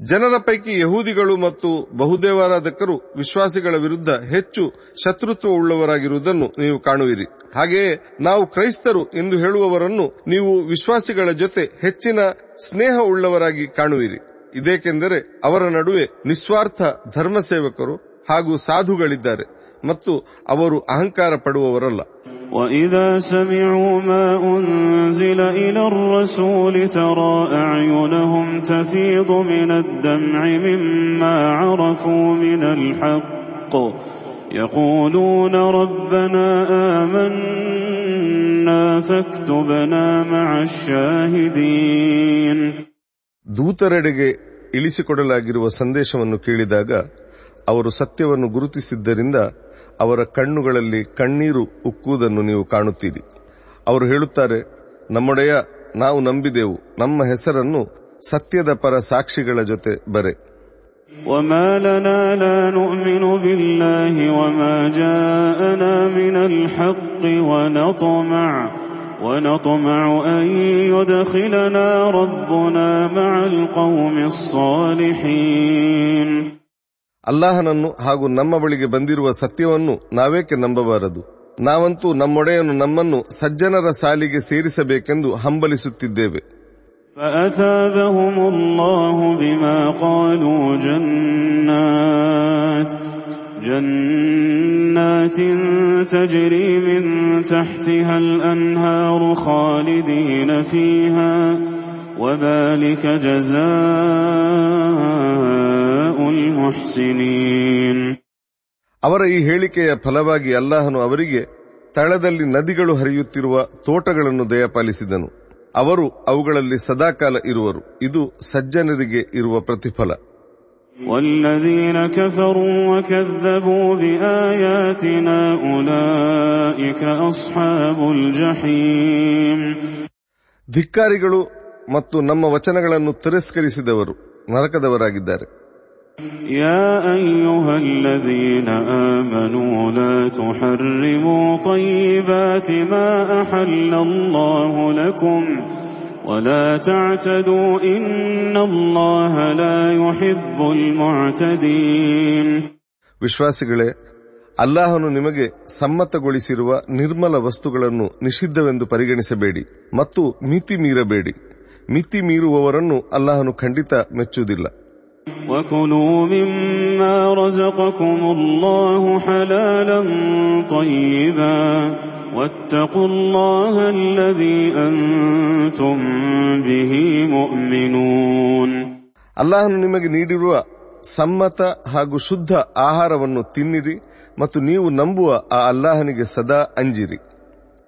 ಜನರ ಪೈಕಿ ಯಹೂದಿಗಳು ಮತ್ತು ಬಹುದೇವಾರಾಧಕರು ವಿಶ್ವಾಸಿಗಳ ವಿರುದ್ಧ ಹೆಚ್ಚು ಶತ್ರುತ್ವ ಉಳ್ಳವರಾಗಿರುವುದನ್ನು ನೀವು ಕಾಣುವಿರಿ. ಹಾಗೆಯೇ ನಾವು ಕ್ರೈಸ್ತರು ಎಂದು ಹೇಳುವವರನ್ನು ನೀವು ವಿಶ್ವಾಸಿಗಳ ಜೊತೆ ಹೆಚ್ಚಿನ ಸ್ನೇಹ ಉಳ್ಳವರಾಗಿ ಕಾಣುವಿರಿ. ಇದೇಕೆಂದರೆ ಅವರ ನಡುವೆ ನಿಸ್ವಾರ್ಥ ಧರ್ಮ ಸೇವಕರು ಹಾಗೂ ಸಾಧುಗಳಿದ್ದಾರೆ. ಮತ್ತು ಅವರು ಅಹಂಕಾರ ಪಡುವವರಲ್ಲ وإذا سمعوا ما أنزل إلى الرسول ترى أعينهم تفيض من الدمع مما عرفوا من الحق يقولون ربنا آمنا فاكتبنا مع الشاهدين ದೂತರೆಡೆಗೆ ಇಳಿಸಿಕೊಡಲಾಗಿರುವ ಸಂದೇಶವನ್ನು ಕೇಳಿದಾಗ ಅವರು ಸತ್ಯವನ್ನು ಗುರುತಿಸಿದ್ದರಿಂದ ಅವರ ಕಣ್ಣುಗಳಲ್ಲಿ ಕಣ್ಣೀರು ಉಕ್ಕುವುದನ್ನು ನೀವು ಕಾಣುತ್ತೀರಿ ಅವರು ಹೇಳುತ್ತಾರೆ ನಮ್ಮೊಡೆಯ ನಾವು ನಂಬಿದೆವು ನಮ್ಮ ಹೆಸರನ್ನು ಸತ್ಯದ ಪರ ಸಾಕ್ಷಿಗಳ ಜೊತೆ ಬರೆ وما لنا لا نؤمن بالله وما جاءنا من الحق ونطمع ونطمع أن يدخلنا ربنا مع القوم الصالحين ಅಲ್ಲಾಹನನ್ನು ಹಾಗೂ ನಮ್ಮ ಬಳಿಗೆ ಬಂದಿರುವ ಸತ್ಯವನ್ನು ನಾವೇಕೆ ನಂಬಬಾರದು ನಾವಂತೂ ನಮ್ಮೊಡೆಯನು ನಮ್ಮನ್ನು ಸಜ್ಜನರ ಸಾಲಿಗೆ ಸೇರಿಸಬೇಕೆಂದು ಹಂಬಲಿಸುತ್ತಿದ್ದೇವೆ فأثابهم الله بما قالوا جنات جنات تجري من تحتها الأنهار خالدين فيها وذلك جزاء المحسنين ಅವರ ಈ ಹೇಳಿಕೆಯ ಫಲವಾಗಿ ಅಲ್ಲಾಹನು ಅವರಿಗೆ ತಳದಲ್ಲಿ ನದಿಗಳು ಹರಿಯುತ್ತಿರುವ ತೋಟಗಳನ್ನು ದಯಪಾಲಿಸಿದನು ಅವರು ಅವುಗಳಲ್ಲಿ ಸದಾಕಾಲ ಇರುವರು ಇದು ಸಜ್ಜನರಿಗೆ ಇರುವ ಪ್ರತಿಫಲ والذين كفروا وكذبوا بآياتنا أولئك أصحاب الجحيم ಧಿಕ್ಕಾರಿಗಳು ಮತ್ತು ನಮ್ಮ ವಚನಗಳನ್ನು ತಿರಸ್ಕರಿಸಿದವರು ನರಕದವರಾಗಿದ್ದಾರೆ يا أيها الذين آمنوا لا تحرموا طيبات ما أحل الله لكم ولا تعتدوا إن الله لا يحب المعتدين ವಿಶ್ವಾಸಿಗಳೇ ಅಲ್ಲಾಹನು ನಿಮಗೆ ಸಮ್ಮತಗೊಳಿಸಿರುವ ನಿರ್ಮಲ ವಸ್ತುಗಳನ್ನು ನಿಷಿದ್ಧವೆಂದು ಪರಿಗಣಿಸಬೇಡಿ ಮತ್ತು ಮಿತಿ ಮೀರಬೇಡಿ ಮಿತಿ ಮೀರುವವರನ್ನು ಅಲ್ಲಾಹನು ಖಂಡಿತ ಮೆಚ್ಚುವುದಿಲ್ಲ وكلوا مما رزقكم الله حلالا طيبا واتقوا الله الذي أنتم به مؤمنون ಅಲ್ಲಾಹನು ನಿಮಗೆ ನೀಡಿರುವ ಸಮ್ಮತ ಹಾಗೂ ಶುದ್ಧ ಆಹಾರವನ್ನು ತಿನ್ನಿರಿ ಮತ್ತು ನೀವು ನಂಬುವ ಆ ಅಲ್ಲಾಹನಿಗೆ ಸದಾ ಅಂಜಿರಿ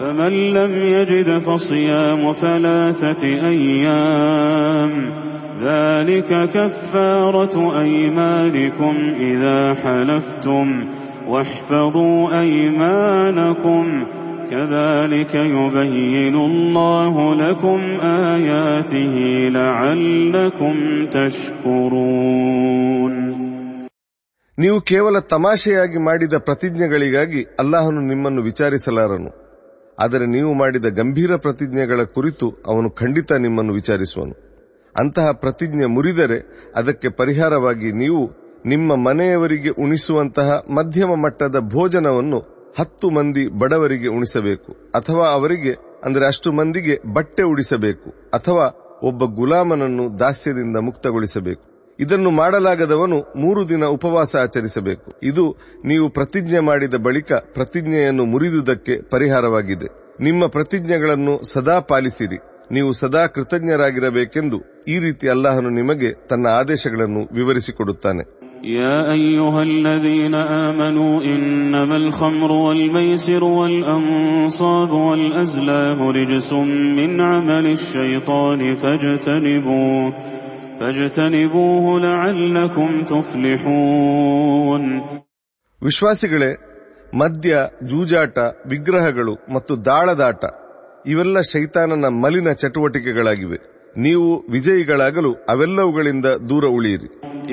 فمن لم يجد فصيام ثلاثة أيام ذلك كفارة أيمانكم إذا حلفتم واحفظوا أيمانكم كذلك يبين الله لكم آياته لعلكم تشكرون ನೀವು ಕೇವಲ ತಮಾಷೆಯಾಗಿ ಮಾಡಿದ ಪ್ರತಿಜ್ಞೆಗಳಿಗಾಗಿ ಅಲ್ಲಾಹನು ನಿಮ್ಮನ್ನು ವಿಚಾರಿಸಲಾರನು ಆದರೆ ನೀವು ಮಾಡಿದ ಗಂಭೀರ ಪ್ರತಿಜ್ಞೆಗಳ ಕುರಿತು ಅವನು ಖಂಡಿತ ನಿಮ್ಮನ್ನು ವಿಚಾರಿಸುವನು. ಅಂತಹ ಪ್ರತಿಜ್ಞೆ ಮುರಿದರೆ ಅದಕ್ಕೆ ಪರಿಹಾರವಾಗಿ ನೀವು ನಿಮ್ಮ ಮನೆಯವರಿಗೆ ಉಣಿಸುವಂತಹ ಮಧ್ಯಮ ಮಟ್ಟದ ಭೋಜನವನ್ನು ಹತ್ತು ಮಂದಿ ಬಡವರಿಗೆ ಉಣಿಸಬೇಕು. ಅಥವಾ ಅವರಿಗೆ, ಅಂದರೆ ಅಷ್ಟು ಮಂದಿಗೆ ಬಟ್ಟೆ ಉಡಿಸಬೇಕು. ಅಥವಾ ಒಬ್ಬ ಗುಲಾಮನನ್ನು ದಾಸ್ಯದಿಂದ ಮುಕ್ತಗೊಳಿಸಬೇಕು. ಇದನ್ನು ಮಾಡಲಾಗದವನು ಮೂರು ದಿನ ಉಪವಾಸ ಆಚರಿಸಬೇಕು ಇದು ನೀವು ಪ್ರತಿಜ್ಞೆ ಮಾಡಿದ ಬಳಿಕ ಪ್ರತಿಜ್ಞೆಯನ್ನು ಮುರಿದುದಕ್ಕೆ ಪರಿಹಾರವಾಗಿದೆ ನಿಮ್ಮ ಪ್ರತಿಜ್ಞೆಗಳನ್ನು ಸದಾ ಪಾಲಿಸಿರಿ ನೀವು ಸದಾ ಕೃತಜ್ಞರಾಗಿರಬೇಕೆಂದು ಈ ರೀತಿ ಅಲ್ಲಾಹನು ನಿಮಗೆ ತನ್ನ ಆದೇಶಗಳನ್ನು ವಿವರಿಸಿಕೊಡುತ್ತಾನೆ يا أيها الذين آمنوا إنما الخمر والميسر والأنصاب والأزلام رجس من عمل الشيطان فاجتنبوه فاجتنبوه لعلكم تفلحون ವಿಶ್ವಾಸಿಗಳೇ ಮದ್ಯ ಜೂಜಾಟ ವಿಗ್ರಹಗಳು ಮತ್ತು ದಾಳದಾಟ ಇವೆಲ್ಲ ಶೈತಾನನ ಮಲಿನ ಚಟುವಟಿಕೆಗಳಾಗಿವೆ ನೀವು ವಿಜಯಿಗಳಾಗಲು ಅವೆಲ್ಲವುಗಳಿಂದ ದೂರ ಉಳಿಯಿರಿ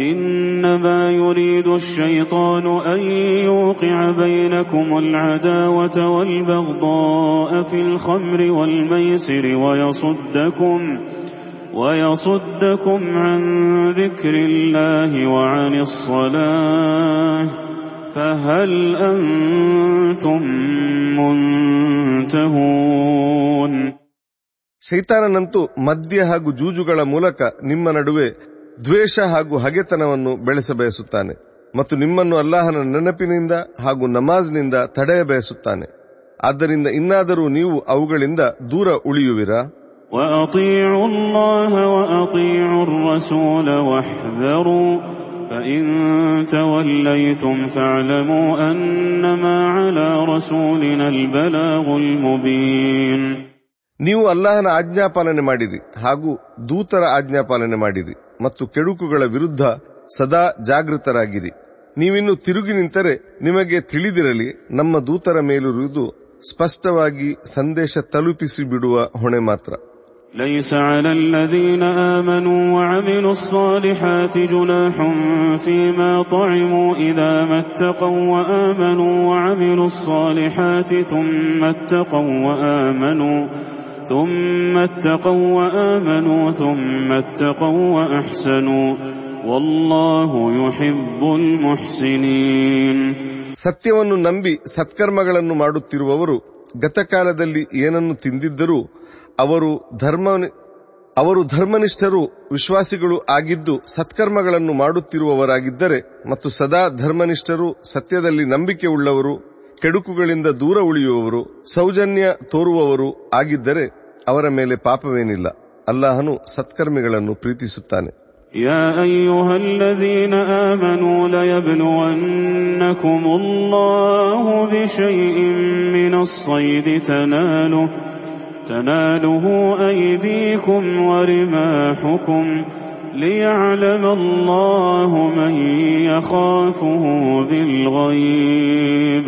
إنما يريد الشيطان أن يوقع بينكم العداوة والبغضاء في الخمر والميسر ويصدكم ويصدكم عن ذكر الله وعن الصلاة فهل أنتم منتهون ಶೈತಾನನಂತೂ ಮದ್ಯ ಹಾಗೂ ಜೂಜುಗಳ ಮೂಲಕ ನಿಮ್ಮ ನಡುವೆ ದ್ವೇಷ ಹಾಗೂ ಹಗೆತನವನ್ನು ಬೆಳೆಸಬಯಸುತ್ತಾನೆ ಮತ್ತು ನಿಮ್ಮನ್ನು ಅಲ್ಲಾಹನ ನೆನಪಿನಿಂದ ಹಾಗೂ ನಮಾಜ್ನಿಂದ ತಡೆಯಬಯಸುತ್ತಾನೆ ಆದ್ದರಿಂದ ಇನ್ನಾದರೂ ನೀವು ಅವುಗಳಿಂದ ದೂರ ಉಳಿಯುವಿರಾ وأطيعوا الله وأطيعوا الرسول واحذروا فإن توليتم فاعلموا أنما على رسولنا البلاغ المبين ನೀವು ಅಲ್ಲಾಹನ ಆಜ್ಞಾಪಾಲನೆ ಮಾಡಿರಿ ಹಾಗೂ ದೂತರ ಆಜ್ಞಾಪಾಲನೆ ಮಾಡಿರಿ ಮತ್ತು ಕೆಡುಕುಗಳ ವಿರುದ್ಧ ಸದಾ ಜಾಗೃತರಾಗಿರಿ ನೀವಿನ್ನು ತಿರುಗಿ ನಿಂತರೆ ನಿಮಗೆ ತಿಳಿದಿರಲಿ ನಮ್ಮ ದೂತರ ಮೇಲಿರುವುದು ಸ್ಪಷ್ಟವಾಗಿ ಸಂದೇಶ ತಲುಪಿಸಿ ಬಿಡುವ ಹೊಣೆ ಮಾತ್ರ ليس على الذين آمنوا وعملوا الصالحات جناح فيما طعموا إذا ما اتقوا وآمنوا وعملوا الصالحات ثم اتقوا وآمنوا ثم اتقوا وآمنوا ثم اتقوا وأحسنوا والله يحب المحسنين ಸತ್ಯವನ್ನು ನಂಬಿ ಸತ್ಕರ್ಮಗಳನ್ನು ಮಾಡುತ್ತಿರುವವರು ಗತಕಾಲದಲ್ಲಿ ಏನನ್ನು ತಿಂದಿದ್ದರೂ ಅವರು ಧರ್ಮ ಅವರು ಧರ್ಮನಿಷ್ಠರು ವಿಶ್ವಾಸಿಗಳು ಆಗಿದ್ದು ಸತ್ಕರ್ಮಗಳನ್ನು ಮಾಡುತ್ತಿರುವವರಾಗಿದ್ದರೆ ಮತ್ತು ಸದಾ ಧರ್ಮನಿಷ್ಠರು ಸತ್ಯದಲ್ಲಿ ನಂಬಿಕೆ ಉಳ್ಳವರು ಕೆಡುಕುಗಳಿಂದ ದೂರ ಉಳಿಯುವವರು ಸೌಜನ್ಯ ತೋರುವವರು ಆಗಿದ್ದರೆ ಅವರ ಮೇಲೆ ಪಾಪವೇನಿಲ್ಲ ಅಲ್ಲಾಹನು ಸತ್ಕರ್ಮಿಗಳನ್ನು ಪ್ರೀತಿಸುತ್ತಾನೆ يا أيها الذين آمنوا ليبلونكم الله بشيء من الصيد تناله تناله أيديكم ورماحكم ليعلم الله من يخافه بالغيب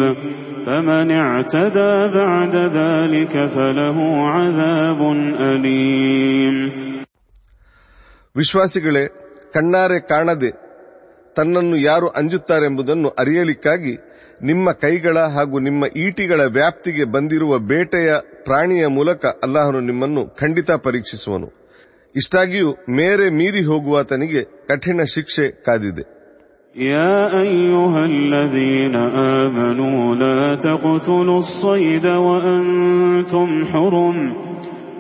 فمن اعتدى بعد ذلك فله عذاب أليم ವಿಶ್ವಾಸಿಗಳೇ ಕಣ್ಣಾರೆ ಕಾಣದೆ ತನ್ನನ್ನು ಯಾರು ಅಂಜುತ್ತಾರೆಂಬುದನ್ನು ಅರಿಯಲಿಕ್ಕಾಗಿ ನಿಮ್ಮ ಕೈಗಳ ಹಾಗೂ ನಿಮ್ಮ ಈಟಿಗಳ ವ್ಯಾಪ್ತಿಗೆ ಬಂದಿರುವ ಬೇಟೆಯ ಪ್ರಾಣಿಯ ಮೂಲಕ ಅಲ್ಲಾಹನು ನಿಮ್ಮನ್ನು ಖಂಡಿತ ಪರೀಕ್ಷಿಸುವನು ಇಷ್ಟಾಗಿಯೂ ಮೇರೆ ಮೀರಿ ಹೋಗುವಾತನಿಗೆ ಕಠಿಣ ಶಿಕ್ಷೆ ಕಾದಿದೆ يا أيها الذين آمنوا لا تقتلوا الصيد وأنتم حرم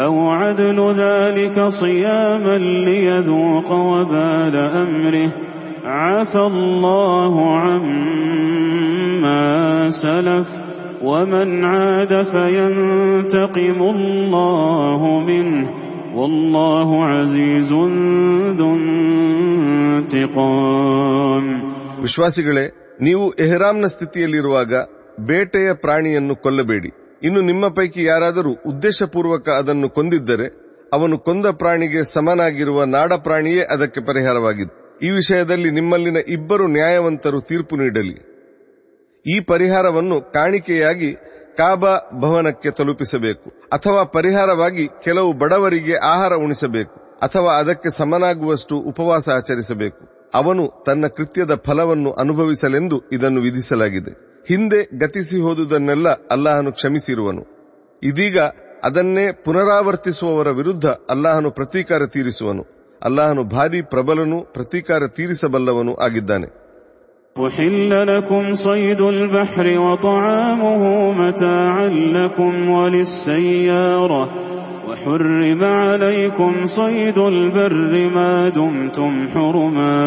أو عدل ذلك صياما ليذوق وبال أمره عفى الله عما سلف ومن عاد فينتقم الله منه والله عزيز ذو انتقام ವಿಶ್ವಾಸಿಗಳೇ ನೀವು ಎಹ್ರಾಮ್ನ ಸ್ಥಿತಿಯಲ್ಲಿರುವಾಗ ಬೇಟೆಯ ಪ್ರಾಣಿಯನ್ನು ಕೊಲ್ಲಬೇಡಿ ಇನ್ನು ನಿಮ್ಮ ಪೈಕಿ ಯಾರಾದರೂ ಉದ್ದೇಶಪೂರ್ವಕ ಅದನ್ನು ಕೊಂದಿದ್ದರೆ ಅವನು ಕೊಂದ ಪ್ರಾಣಿಗೆ ಸಮನಾಗಿರುವ ನಾಡ ಪ್ರಾಣಿಯೇ ಅದಕ್ಕೆ ಪರಿಹಾರವಾಗಿದೆ ಈ ವಿಷಯದಲ್ಲಿ ನಿಮ್ಮಲ್ಲಿನ ಇಬ್ಬರು ನ್ಯಾಯವಂತರು ತೀರ್ಪು ನೀಡಲಿ. ಈ ಪರಿಹಾರವನ್ನು ಕಾಣಿಕೆಯಾಗಿ ಕಾಬಾ ಭವನಕ್ಕೆ ತಲುಪಿಸಬೇಕು, ಅಥವಾ ಪರಿಹಾರವಾಗಿ ಕೆಲವು ಬಡವರಿಗೆ ಆಹಾರ ಉಣಿಸಬೇಕು, ಅಥವಾ ಅದಕ್ಕೆ ಸಮನಾಗುವಷ್ಟು ಉಪವಾಸ ಆಚರಿಸಬೇಕು. ಅವನು ತನ್ನ ಕೃತ್ಯದ ಫಲವನ್ನು ಅನುಭವಿಸಲೆಂದು ಇದನ್ನು ವಿಧಿಸಲಾಗಿದೆ. ಹಿಂದೆ ಗತಿಸಿ ಹೋದುದನ್ನೆಲ್ಲ ಅಲ್ಲಾಹನು ಕ್ಷಮಿಸಿರುವನು ಇದೀಗ ಅದನ್ನೇ ಪುನರಾವರ್ತಿಸುವವರ ವಿರುದ್ಧ ಅಲ್ಲಾಹನು ಪ್ರತೀಕಾರ ತೀರಿಸುವನು ಅಲ್ಲಾಹನು ಭಾರಿ ಪ್ರಬಲನು ಪ್ರತೀಕಾರ ತೀರಿಸಬಲ್ಲವನು ಆಗಿದ್ದಾನೆ أحل لكم صيد البحر وطعامه متاعا لكم وللسيارة وحرم عليكم صيد البر ما دمتم حرما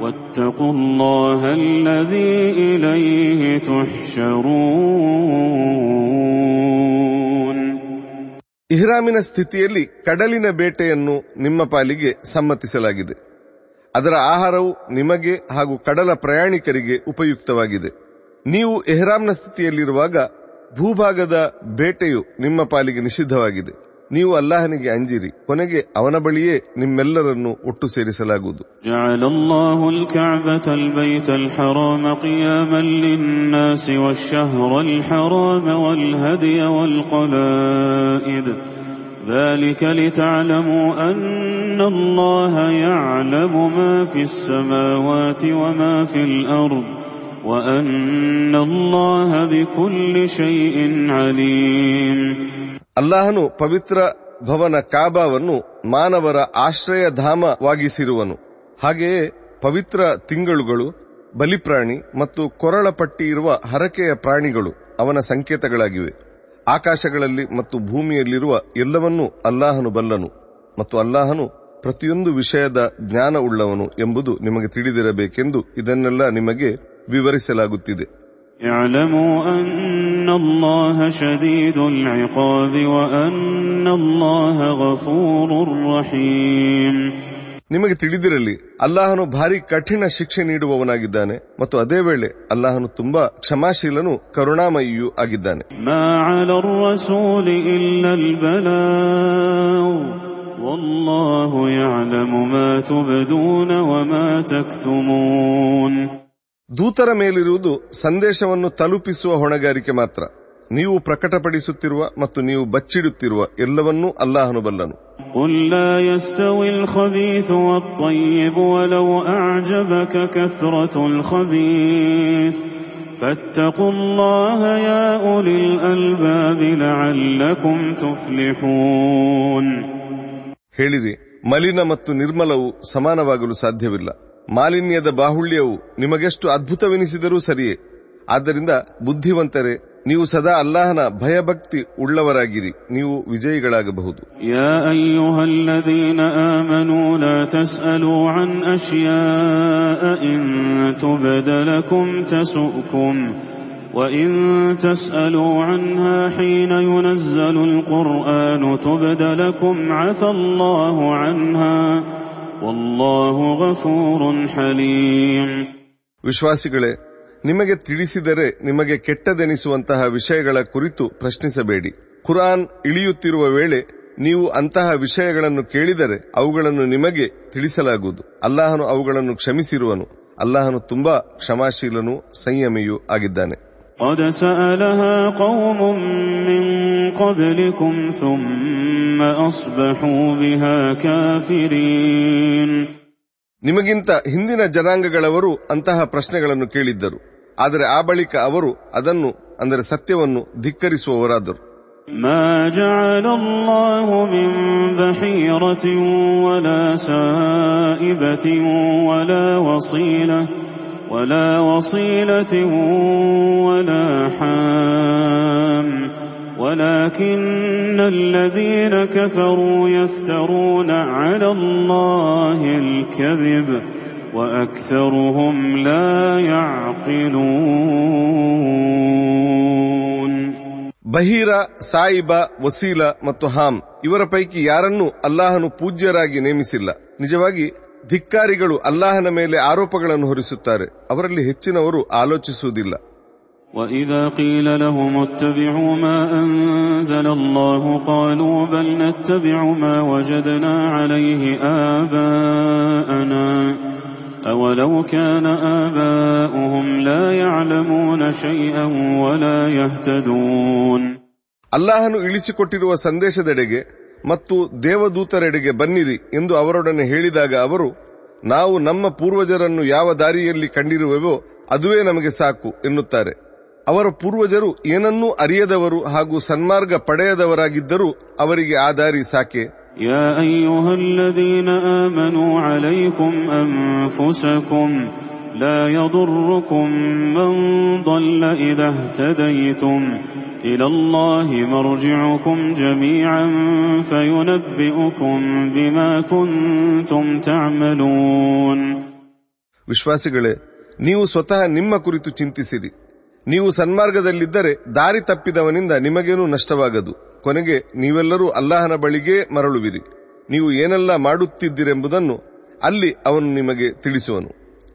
واتقوا الله الذي إليه تحشرون ಇಹ್ರಾಮಿನ ಸ್ಥಿತಿಯಲ್ಲಿ ಕಡಲಿನ ಬೇಟೆಯನ್ನು ನಿಮ್ಮ ಪಾಲಿಗೆ ಸಮ್ಮತಿಸಲಾಗಿದೆ ಅದರ ಆಹಾರವು ನಿಮಗೆ ಹಾಗೂ ಕಡಲ ಪ್ರಯಾಣಿಕರಿಗೆ ಉಪಯುಕ್ತವಾಗಿದೆ ನೀವು ಎಹ್ರಾಮ್ನ ಸ್ಥಿತಿಯಲ್ಲಿರುವಾಗ ಭೂಭಾಗದ ಬೇಟೆಯು ನಿಮ್ಮ ಪಾಲಿಗೆ ನಿಷಿದ್ಧವಾಗಿದೆ ನೀವು ಅಲ್ಲಾಹನಿಗೆ ಅಂಜಿರಿ ಕೊನೆಗೆ ಅವನ ಬಳಿಯೇ ನಿಮ್ಮೆಲ್ಲರನ್ನು ಒಟ್ಟು ಸೇರಿಸಲಾಗುವುದು جعل الله الكعبة البيت الحرام قياما للناس والشهر الحرام والهدي والقلائد ذلك لتعلموا أن الله يعلم ما في السماوات وما في الأرض وأن الله بكل شيء عليم ಅಲ್ಲಾಹನು ಪವಿತ್ರ ಭವನ ಕಾಬಾವನ್ನು ಮಾನವರ ಆಶ್ರಯಧಾಮವಾಗಿಸಿರುವನು. ಹಾಗೆಯೇ ಪವಿತ್ರ ತಿಂಗಳುಗಳು, ಬಲಿಪ್ರಾಣಿ ಮತ್ತು ಕೊರಳ ಪಟ್ಟಿ ಇರುವ ಹರಕೆಯ ಪ್ರಾಣಿಗಳು ಅವನ ಸಂಕೇತಗಳಾಗಿವೆ. ಆಕಾಶಗಳಲ್ಲಿ ಮತ್ತು ಭೂಮಿಯಲ್ಲಿರುವ ಎಲ್ಲವನ್ನೂ ಅಲ್ಲಾಹನು ಬಲ್ಲನು ಮತ್ತು ಅಲ್ಲಾಹನು ಪ್ರತಿಯೊಂದು ವಿಷಯದ ಜ್ಞಾನವುಳ್ಳವನು ಎಂಬುದು ನಿಮಗೆ ತಿಳಿದಿರಬೇಕೆಂದು ಇದನ್ನೆಲ್ಲ ನಿಮಗೆ ವಿವರಿಸಲಾಗುತ್ತಿದೆ. اعلموا أن الله شديد العقاب وأن الله غفور رحيم ನಿಮಗೆ ತಿಳಿದಿರಲಿ ಅಲ್ಲಾಹನು ಭಾರಿ ಕಠಿಣ ಶಿಕ್ಷೆ ನೀಡುವವನಾಗಿದ್ದಾನೆ ಮತ್ತು ಅದೇ ವೇಳೆ ಅಲ್ಲಾಹನು ತುಂಬಾ ಕ್ಷಮಾಶೀಲನು ಕರುಣಾಮಯಿಯೂ ಆಗಿದ್ದಾನೆ ما على الرسول إلا البلاغ والله يعلم ما تبدون وما تكتمون ದೂತರ ಮೇಲಿರುವುದು ಸಂದೇಶವನ್ನು ತಲುಪಿಸುವ ಹೊಣೆಗಾರಿಕೆ ಮಾತ್ರ. ನೀವು ಪ್ರಕಟಪಡಿಸುತ್ತಿರುವ ಮತ್ತು ನೀವು ಬಚ್ಚಿಡುತ್ತಿರುವ ಎಲ್ಲವನ್ನೂ ಅಲ್ಲಾಹನು ಬಲ್ಲನು. ಹೇಳಿರಿ ಮಲಿನ ಮತ್ತು ನಿರ್ಮಲವು ಸಮಾನವಾಗಲು ಸಾಧ್ಯವಿಲ್ಲ. ಮಾಲಿನ್ಯದ ಬಾಹುಳ್ಯವು ನಿಮಗೆಷ್ಟು ಅದ್ಭುತವೆನಿಸಿದರೂ ಸರಿಯೇ ಆದ್ದರಿಂದ ಬುದ್ಧಿವಂತರೇ ನೀವು ಸದಾ ಅಲ್ಲಾಹನ ಭಯಭಕ್ತಿ ಉಳ್ಳವರಾಗಿರಿ ನೀವು ವಿಜಯಿಗಳಾಗಬಹುದು يا أيها الذين آمنوا لا تسألوا عن أشياء إن تبد لكم تسؤكم وإن تسألوا عنها حين ينزل القرآن تبد لكم عفى الله عنها ವಿಶ್ವಾಸಿಗಳೇ, ನಿಮಗೆ ತಿಳಿಸಿದರೆ ನಿಮಗೆ ಕೆಟ್ಟದೆನಿಸುವಂತಹ ವಿಷಯಗಳ ಕುರಿತು ಪ್ರಶ್ನಿಸಬೇಡಿ. ಕುರಾನ್ ಇಳಿಯುತ್ತಿರುವ ವೇಳೆ ನೀವು ಅಂತಹ ವಿಷಯಗಳನ್ನು ಕೇಳಿದರೆ ಅವುಗಳನ್ನು ನಿಮಗೆ ತಿಳಿಸಲಾಗುವುದು. ಅಲ್ಲಾಹನು ಅವುಗಳನ್ನು ಕ್ಷಮಿಸಿರುವನು. ಅಲ್ಲಾಹನು ತುಂಬಾ ಕ್ಷಮಾಶೀಲನೂ ಸಂಯಮಿಯೂ ಆಗಿದ್ದಾನೆ. قد سألها قوم من قبلكم ثم أصبحوا بها كافرين ನಿಮಗಿಂತ ಹಿಂದಿನ ಜನಾಂಗಗಳವರು ಅಂತಹ ಪ್ರಶ್ನೆಗಳನ್ನು ಕೇಳಿದ್ದರು ಆದರೆ ಆ ಬಳಿಕ ಅವರು ಅದನ್ನು ಅಂದರೆ ಸತ್ಯವನ್ನು ಧಿಕ್ಕರಿಸುವವರಾದರು ما جعل الله من بحيرة ولا سائبة ولا وصيلة ولا وصيلة ولا حام ولكن الذين كفروا يفترون على الله الكذب وأكثرهم لا يعقلون ಬಹೀರ ಸಾಯಿಬ ವಸೀಲ ಮತ್ತು ಹಾಮ್ ಇವರ ಪೈಕಿ ಯಾರನ್ನೂ ಅಲ್ಲಾಹನು ಪೂಜ್ಯರಾಗಿ ನೇಮಿಸಿಲ್ಲ ನಿಜವಾಗಿ ಧಿಕ್ಕಾರಿಗಳು ಅಲ್ಲಾಹನ ಮೇಲೆ ಆರೋಪಗಳನ್ನು ಹೊರಿಸುತ್ತಾರೆ ಅವರಲ್ಲಿ ಹೆಚ್ಚಿನವರು ಆಲೋಚಿಸುವುದಿಲ್ಲ وإذا قيل لهم اتبعوا ما أنزل الله قالوا بل نتبع ما وجدنا عليه آباءنا أولو كان آباؤهم لا يعلمون شيئا ولا يهتدون ಅಲ್ಲಾಹನು ಇಳಿಸಿಕೊಟ್ಟಿರುವ ಸಂದೇಶದೆಡೆಗೆ ಮತ್ತು ದೇವದೂತರೆಡೆಗೆ ಬನ್ನಿರಿ ಎಂದು ಅವರೊಡನೆ ಹೇಳಿದಾಗ ಅವರು ನಾವು ನಮ್ಮ ಪೂರ್ವಜರನ್ನು ಯಾವ ದಾರಿಯಲ್ಲಿ ಕಂಡಿರುವೆವೋ ಅದುವೇ ನಮಗೆ ಸಾಕು ಎನ್ನುತ್ತಾರೆ ಅವರ ಪೂರ್ವಜರು ಏನನ್ನೂ ಅರಿಯದವರು ಹಾಗೂ ಸನ್ಮಾರ್ಗ ಪಡೆಯದವರಾಗಿದ್ದರೂ ಅವರಿಗೆ ಆ ದಾರಿ ಸಾಕೆ يا أيها الذين آمنوا عليكم أنفسكم لا يضركم من ضل إذا اهتديتم إلى الله مرجعكم جميعا فينبئكم بما كنتم تعملون ವಿಶ್ವಾಸಿಗಳೇ ನೀವು ಸ್ವತಃ ನಿಮ್ಮ ಕುರಿತು ಚಿಂತಿಸಿರಿ ನೀವು ಸನ್ಮಾರ್ಗದಲ್ಲಿದ್ದರೆ ದಾರಿ ತಪ್ಪಿದವನಿಂದ ನಿಮಗೇನೂ ನಷ್ಟವಾಗದು ಕೊನೆಗೆ ನೀವೆಲ್ಲರೂ ಅಲ್ಲಾಹನ ಬಳಿಗೇ ಮರಳುವಿರಿ ನೀವು ಏನೆಲ್ಲ ಮಾಡುತ್ತಿದ್ದಿರೆಂಬುದನ್ನು ಅಲ್ಲಿ ಅವನು ನಿಮಗೆ ತಿಳಿಸುವನು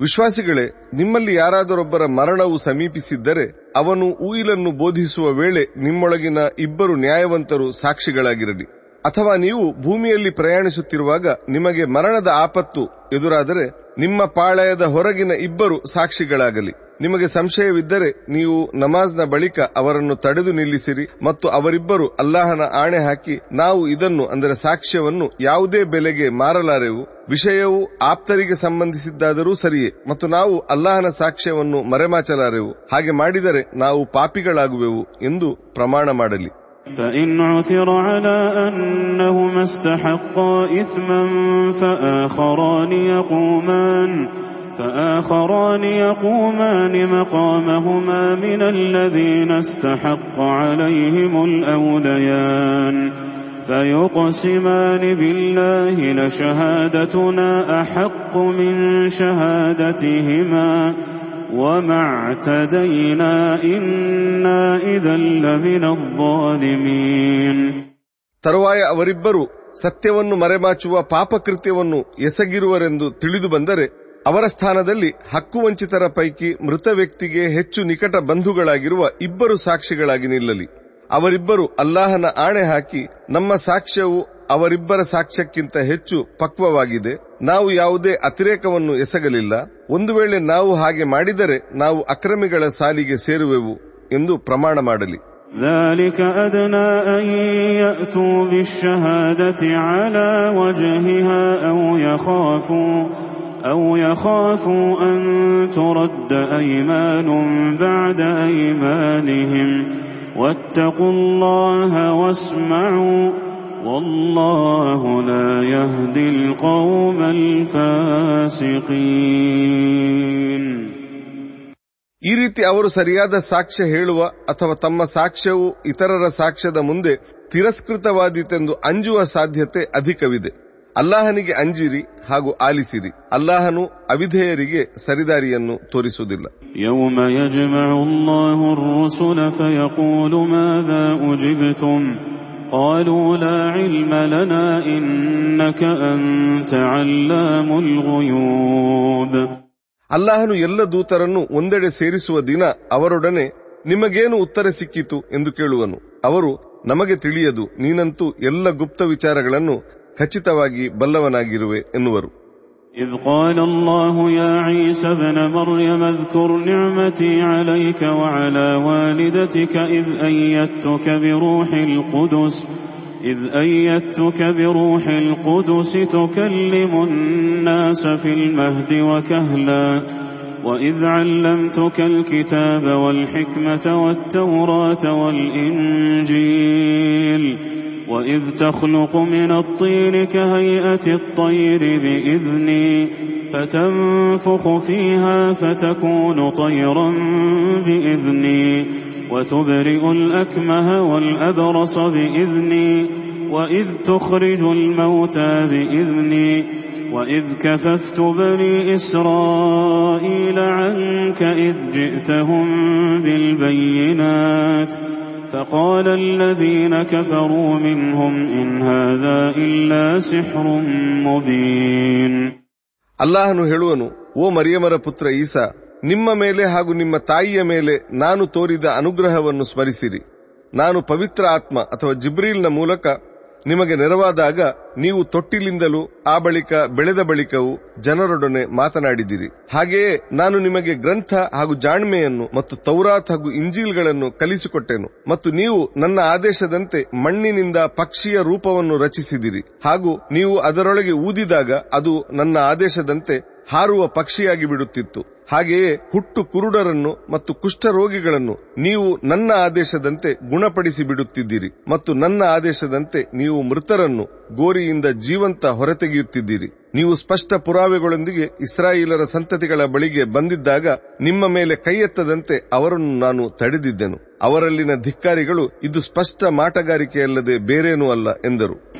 ವಿಶ್ವಾಸಿಗಳೇ, ನಿಮ್ಮಲ್ಲಿ ಯಾರಾದರೊಬ್ಬರ ಮರಣವು ಸಮೀಪಿಸಿದ್ದರೆ, ಅವನು ಉಯಿಲನ್ನು ಬೋಧಿಸುವ ವೇಳೆ ನಿಮ್ಮೊಳಗಿನ ಇಬ್ಬರು ನ್ಯಾಯವಂತರು ಸಾಕ್ಷಿಗಳಾಗಿರಲಿ. ಅಥವಾ ನೀವು ಭೂಮಿಯಲ್ಲಿ ಪ್ರಯಾಣಿಸುತ್ತಿರುವಾಗ ನಿಮಗೆ ಮರಣದ ಆಪತ್ತು ಎದುರಾದರೆ ನಿಮ್ಮ ಪಾಳಯದ ಹೊರಗಿನ ಇಬ್ಬರು ಸಾಕ್ಷಿಗಳಾಗಲಿ. ನಿಮಗೆ ಸಂಶಯವಿದ್ದರೆ ನೀವು ನಮಾಜ್ನ ಬಳಿಕ ಅವರನ್ನು ತಡೆದು ನಿಲ್ಲಿಸಿರಿ ಮತ್ತು ಅವರಿಬ್ಬರು ಅಲ್ಲಾಹನ ಆಣೆ ಹಾಕಿ ನಾವು ಇದನ್ನು ಅಂದರೆ ಸಾಕ್ಷ್ಯವನ್ನು ಯಾವುದೇ ಬೆಲೆಗೆ ಮಾರಲಾರೆವು ವಿಷಯವು ಆಪ್ತರಿಗೆ ಸಂಬಂಧಿಸಿದ್ದಾದರೂ ಸರಿಯೇ ಮತ್ತು ನಾವು ಅಲ್ಲಾಹನ ಸಾಕ್ಷ್ಯವನ್ನು ಮರೆಮಾಚಲಾರೆವು ಹಾಗೆ ಮಾಡಿದರೆ ನಾವು ಪಾಪಿಗಳಾಗುವೆವು ಎಂದು ಪ್ರಮಾಣ ಮಾಡಲಿ فإن عثر على أنهما استحقا إثما فآخران يقومان فآخران يقومان مقامهما من الذين استحق عليهم الأوليان فيقسمان بالله لشهادتنا أحق من شهادتهما وما اعتدينا إنا إذا لمن الظالمين ತರುವಾಯ ಅವರಿಬ್ಬರು ಸತ್ಯವನ್ನು ಮರೆಮಾಚುವ ಪಾಪಕೃತ್ಯವನ್ನು ಎಸಗಿರುವರೆಂದು ತಿಳಿದು ಬಂದರೆ ಅವರ ಸ್ಥಾನದಲ್ಲಿ ಹಕ್ಕುವಂಚಿತರ ಪೈಕಿ ಮೃತ ವ್ಯಕ್ತಿಗೆ ಹೆಚ್ಚು ನಿಕಟ ಬಂಧುಗಳಾಗಿರುವ ಇಬ್ಬರು ಸಾಕ್ಷಿಗಳಾಗಿ ನಿಲ್ಲಲಿ ಅವರಿಬ್ಬರು ಅಲ್ಲಾಹನ ಆಣೆ ಹಾಕಿ ನಮ್ಮ ಸಾಕ್ಷ್ಯವು ಅವರಿಬ್ಬರ ಸಾಕ್ಷ್ಯಕ್ಕಿಂತ ಹೆಚ್ಚು ಪಕ್ವವಾಗಿದೆ ನಾವು ಯಾವುದೇ ಅತಿರೇಕವನ್ನು ಎಸಗಲಿಲ್ಲ ಒಂದು ವೇಳೆ ನಾವು ಹಾಗೆ ಮಾಡಿದರೆ ನಾವು ಅಕ್ರಮಿಗಳ ಸಾಲಿಗೆ ಸೇರುವೆವು ಎಂದು ಪ್ರಮಾಣ ಮಾಡಲಿ ذلك أدنى أن يأتوا بالشهادة على وجهها أو يخافوا أو يخافوا أن ترد أيمان بعد أيمانهم واتقوا الله واسمعوا والله لا يهدي القوم الفاسقين ಈ ರೀತಿ ಅವರು ಸರಿಯಾದ ಸಾಕ್ಷ್ಯ ಹೇಳುವ ಅಥವಾ ತಮ್ಮ ಸಾಕ್ಷ್ಯವು ಇತರರ ಸಾಕ್ಷ್ಯದ ಮುಂದೆ ತಿರಸ್ಕೃತವಾದೀತೆಂದು ಅಂಜುವ ಸಾಧ್ಯತೆ ಅಧಿಕವಿದೆ ಅಲ್ಲಾಹನಿಗೆ ಅಂಜಿರಿ ಹಾಗೂ ಆಲಿಸಿರಿ ಅಲ್ಲಾಹನು ಅವಿಧೇಯರಿಗೆ ಸರಿದಾರಿಯನ್ನು ತೋರಿಸುವುದಿಲ್ಲ يوم يجمع الله الرسل فيقول ماذا أجبتم قالوا لا علم لنا إنك أنت علام الغيوب ಅಲ್ಲಾಹನು ಎಲ್ಲ ದೂತರನ್ನು ಒಂದೆಡೆ ಸೇರಿಸುವ ದಿನ ಅವರೊಡನೆ ನಿಮಗೇನು ಉತ್ತರ ಸಿಕ್ಕಿತು ಎಂದು ಕೇಳುವನು ಅವರು ನಮಗೆ ತಿಳಿಯದು ನೀನಂತೂ ಎಲ್ಲ ಗುಪ್ತ ವಿಚಾರಗಳನ್ನು ಖಚಿತವಾಗಿ ಬಲ್ಲವನಾಗಿರುವೆ ಎನ್ನುವರು إذ قال الله يا عيسى ابن مريم اذكر نعمتي عليك وعلى والدتك إذ أيدتك بروح القدس إذ أيدتك بروح القدس تكلم الناس في المهد وكهلا وإذ علمتك الكتاب والحكمة والتوراة والإنجيل وإذ تخلق من الطين كهيئة الطير بإذني فتنفخ فيها فتكون طيرا بإذني وتبرئ الأكمه والأبرص بإذني وإذ تخرج الموتى بإذني وإذ كففت بني إسرائيل عنك إذ جئتهم بالبينات. فقال الذين كفروا منهم إن هذا إلا سحر مبين ಅಲ್ಲಾಹನು ಹೇಳುವನು ಓ ಮರಿಯಮರ ಪುತ್ರ ಈಸಾ ನಿಮ್ಮ ಮೇಲೆ ಹಾಗೂ ನಿಮ್ಮ ತಾಯಿಯ ಮೇಲೆ ನಾನು ತೋರಿದ ಅನುಗ್ರಹವನ್ನು ಸ್ಮರಿಸಿರಿ ನಾನು ಪವಿತ್ರ ಆತ್ಮ ಅಥವಾ ಜಿಬ್ರೀಲ್ನ ಮೂಲಕ ನಿಮಗೆ ನೆರವಾದಾಗ ನೀವು ತೊಟ್ಟಿಲಿಂದಲೂ ಆ ಬಳಿಕ ಬೆಳೆದ ಬಳಿಕವೂ ಜನರೊಡನೆ ಮಾತನಾಡಿದಿರಿ ಹಾಗೆಯೇ ನಾನು ನಿಮಗೆ ಗ್ರಂಥ ಹಾಗೂ ಜಾಣ್ಮೆಯನ್ನು ಮತ್ತು ತೌರಾತ್ ಹಾಗೂ ಇಂಜಿಲ್ಗಳನ್ನು ಕಲಿಸಿಕೊಟ್ಟೆನು. ಮತ್ತು ನೀವು ನನ್ನ ಆದೇಶದಂತೆ ಮಣ್ಣಿನಿಂದ ಪಕ್ಷಿಯ ರೂಪವನ್ನು ರಚಿಸಿದಿರಿ. ಹಾಗೂ ನೀವು ಅದರೊಳಗೆ ಊದಿದಾಗ ಅದು ನನ್ನ ಆದೇಶದಂತೆ ಹಾರುವ ಪಕ್ಷಿಯಾಗಿ ಬಿಡುತ್ತಿತ್ತು. ಹಾಗೆಯೇ ಹುಟ್ಟು ಕುರುಡರನ್ನು ಮತ್ತು ಕುಷ್ಠರೋಗಿಗಳನ್ನು ನೀವು ನನ್ನ ಆದೇಶದಂತೆ ಗುಣಪಡಿಸಿ ಬಿಡುತ್ತಿದ್ದೀರಿ ಮತ್ತು ನನ್ನ ಆದೇಶದಂತೆ ನೀವು ಮೃತರನ್ನು ಗೋರಿಯಿಂದ ಜೀವಂತ ಹೊರತೆಗೆಯುತ್ತಿದ್ದೀರಿ. ನೀವು ಸ್ಪಷ್ಟ ಪುರಾವೆಗಳೊಂದಿಗೆ ಇಸ್ರಾಯೇಲರ ಸಂತತಿಗಳ ಬಳಿಗೆ ಬಂದಿದ್ದಾಗ ನಿಮ್ಮ ಮೇಲೆ ಕೈಯೆತ್ತದಂತೆ ಅವರನ್ನು ನಾನು ತಡೆದಿದ್ದೆನು. ಅವರಲ್ಲಿನ ಧಿಕ್ಕಾರಿಗಳು ಇದು ಸ್ಪಷ್ಟ ಮಾಟಗಾರಿಕೆಯಲ್ಲದೆ ಬೇರೇನೂ ಅಲ್ಲ ಎಂದರು.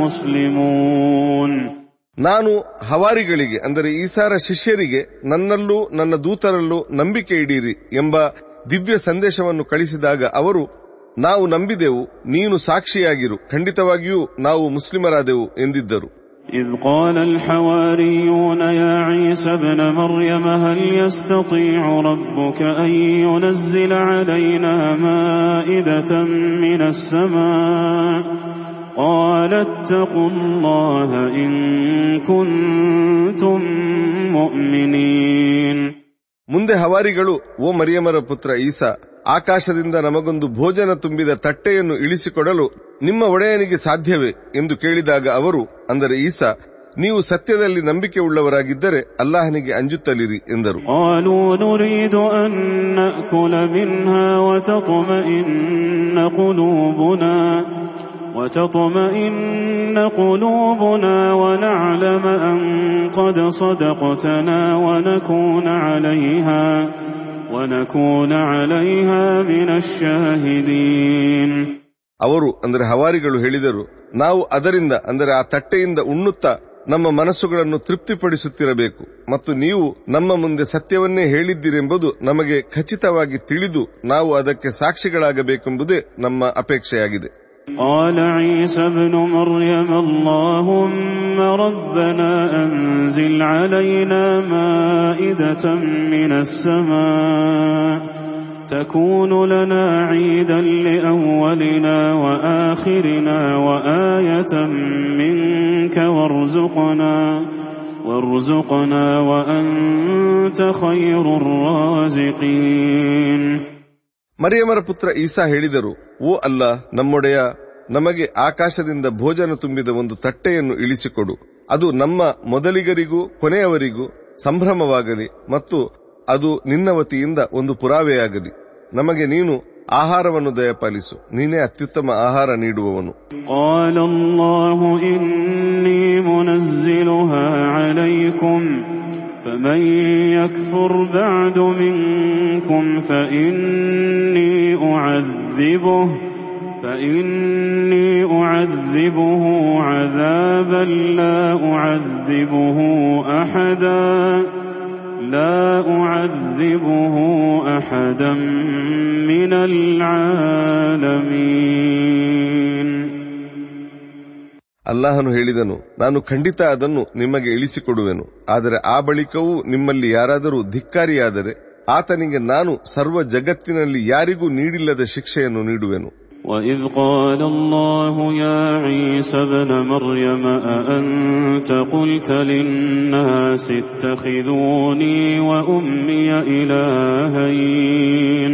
ಮುಸ್ಲಿಮೂನ್ أوحيت إلى الحواريين أن آمنوا بي وبرسولي قالوا آمنا قالوا آمنا واشهد بأننا مسلمون ನಾನು ಹವಾರಿಗಳಿಗೆ ಅಂದರೆ ಈಸಾರ ಶಿಷ್ಯರಿಗೆ ನನ್ನಲ್ಲೂ ನನ್ನ ದೂತರಲ್ಲೂ ನಂಬಿಕೆ ಇಡೀರಿ ಎಂಬ ದಿವ್ಯ ಸಂದೇಶವನ್ನು ಕಳಿಸಿದಾಗ ಅವರು ನಾವು ನಂಬಿದೆವು ನೀನು ಸಾಕ್ಷಿಯಾಗಿರು ಖಂಡಿತವಾಗಿಯೂ ನಾವು ಮುಸ್ಲಿಮರಾದೆವು ಎಂದಿದ್ದರು إذ قال الحواريون يا عيسى ابن مريم هل يستطيع ربك أن ينزل علينا مائدة من السماء قال اتقوا الله إن كنتم مؤمنين ಮುಂದೆ ಹವಾರಿಗಳು ಓ ಮರಿಯಮರ ಪುತ್ರ ಈಸಾ ಆಕಾಶದಿಂದ ನಮಗೊಂದು ಭೋಜನ ತುಂಬಿದ ತಟ್ಟೆಯನ್ನು ಇಳಿಸಿಕೊಡಲು ನಿಮ್ಮ ಒಡೆಯನಿಗೆ ಸಾಧ್ಯವೇ ಎಂದು ಕೇಳಿದಾಗ ಅವರು ಅಂದರೆ ಈಸಾ ನೀವು ಸತ್ಯದಲ್ಲಿ ನಂಬಿಕೆ ಉಳ್ಳವರಾಗಿದ್ದರೆ ಅಲ್ಲಾಹನಿಗೆ ಅಂಜುತ್ತಲಿರಿ ಎಂದರು قالوا نريد أن نأكل منها وتطمئن قلوبنا وتطمئن قلوبنا ونعلم أن قد صدقتنا ونكون عليها ونكون عليها من الشاهدين ಅವರು ಅಂದರೆ ಹವಾರಿಗಳು ಹೇಳಿದರು ನಾವು ಅದರಿಂದ ಅಂದರೆ ಆ ತಟ್ಟೆಯಿಂದ ಉಣ್ಣುತ್ತಾ ನಮ್ಮ ಮನಸ್ಸುಗಳನ್ನು ತೃಪ್ತಿಪಡಿಸುತ್ತಿರಬೇಕು ಮತ್ತು ನೀವು ನಮ್ಮ ಮುಂದೆ ಸತ್ಯವನ್ನೇ ಹೇಳಿದ್ದೀರೆಂಬುದು ನಮಗೆ ಖಚಿತವಾಗಿ ತಿಳಿದು ನಾವು ಅದಕ್ಕೆ ಸಾಕ್ಷಿಗಳಾಗಬೇಕೆಂಬುದೇ ನಮ್ಮ ಅಪೇಕ್ಷೆಯಾಗಿದೆ قال عيسى ابن مريم اللهم ربنا أنزل علينا مائدة من السماء تكون لنا عيدا لأولنا وآخرنا وآية منك وارزقنا وارزقنا وأنت خير الرازقين ಮರಿಯಮರ ಪುತ್ರ ಈಸಾ ಹೇಳಿದರು, ಓ ಅಲ್ಲ, ನಮ್ಮೊಡೆಯ, ನಮಗೆ ಆಕಾಶದಿಂದ ಭೋಜನ ತುಂಬಿದ ಒಂದು ತಟ್ಟೆಯನ್ನು ಇಳಿಸಿಕೊಡು. ಅದು ನಮ್ಮ ಮೊದಲಿಗರಿಗೂ, ಕೊನೆಯವರಿಗೂ ಸಂಭ್ರಮವಾಗಲಿ ಮತ್ತು ಅದು ನಿನ್ನ ವತಿಯಿಂದ ಒಂದು ಪುರಾವೆಯಾಗಲಿ. ನಮಗೆ ನೀನು ಆಹಾರವನ್ನು ದಯಪಾಲಿಸು. ನೀನೇ ಅತ್ಯುತ್ತಮ ಆಹಾರ ನೀಡುವವನು. فمن يكفر بعد منكم فإني أعذبه فإني أعذبه عذابا لا أعذبه أحدا لا أعذبه أحدا من العالمين. ಅಲ್ಲಾಹನು ಹೇಳಿದನು ನಾನು ಖಂಡಿತ ಅದನ್ನು ನಿಮಗೆ ಇಳಿಸಿಕೊಡುವೆನು ಆದರೆ ಆ ಬಳಿಕವೂ ನಿಮ್ಮಲ್ಲಿ ಯಾರಾದರೂ ಧಿಕ್ಕಾರಿಯಾದರೆ ಆತನಿಗೆ ನಾನು ಸರ್ವ ಜಗತ್ತಿನಲ್ಲಿ ಯಾರಿಗೂ ನೀಡಿಲ್ಲದ ಶಿಕ್ಷೆಯನ್ನು ನೀಡುವೆನು وإذ قال الله يا عيسى ابن مريم أأنت قلت للناس اتخذوني وأمي إلهين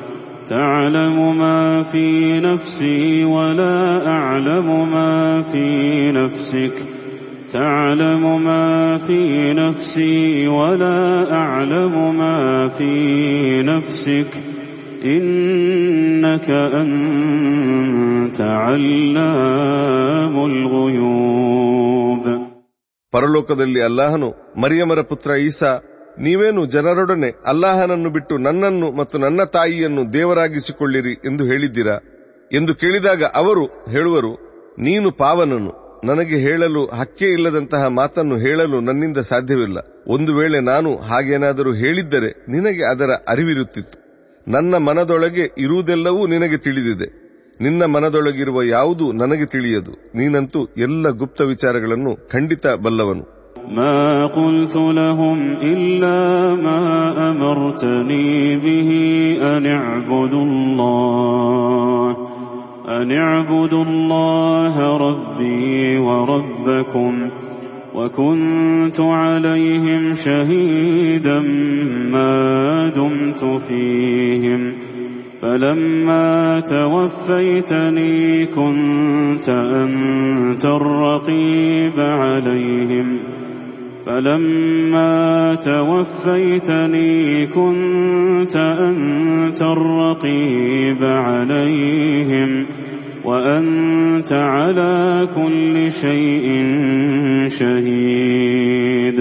تعلم ما في نفسي ولا أعلم ما في نفسك تعلم ما في نفسي ولا أعلم ما في نفسك إنك أنت علام الغيوب ಪರಲೋಕದಲ್ಲಿ ಅಲ್ಲಾಹನು ಮರಿಯಮರ ಪುತ್ರ ಈಸಾ ನೀವೇನು ಜನರೊಡನೆ ಅಲ್ಲಾಹನನ್ನು ಬಿಟ್ಟು ನನ್ನನ್ನು ಮತ್ತು ನನ್ನ ತಾಯಿಯನ್ನು ದೇವರಾಗಿಸಿಕೊಳ್ಳಿರಿ ಎಂದು ಹೇಳಿದ್ದೀರಾ? ಎಂದು ಕೇಳಿದಾಗ ಅವರು ಹೇಳುವರು, ನೀನು ಪಾವನನು, ನನಗೆ ಹೇಳಲು ಹಕ್ಕೇ ಇಲ್ಲದಂತಹ ಮಾತನ್ನು ಹೇಳಲು ನನ್ನಿಂದ ಸಾಧ್ಯವಿಲ್ಲ. ಒಂದು ವೇಳೆ ನಾನು ಹಾಗೇನಾದರೂ ಹೇಳಿದ್ದರೆ ನಿನಗೆ ಅದರ ಅರಿವಿರುತ್ತಿತ್ತು. ನನ್ನ ಮನದೊಳಗೆ ಇರುವುದೆಲ್ಲವೂ ನಿನಗೆ ತಿಳಿದಿದೆ. ನಿನ್ನ ಮನದೊಳಗಿರುವ ಯಾವುದು ನನಗೆ ತಿಳಿಯದು. ನೀನಂತೂ ಎಲ್ಲ ಗುಪ್ತ ವಿಚಾರಗಳನ್ನು ಖಂಡಿತ ಬಲ್ಲವನು. ما قلت لهم إلا ما أمرتني به أن اعبدوا الله أن اعبدوا الله ربي وربكم وكنت عليهم شهيدا ما دمت فيهم. فلما توفيتني كنت أنت الرقيب عليهم. فلما توفيتني كنت أنت الرقيب عليهم وأنت على كل شيء شهيد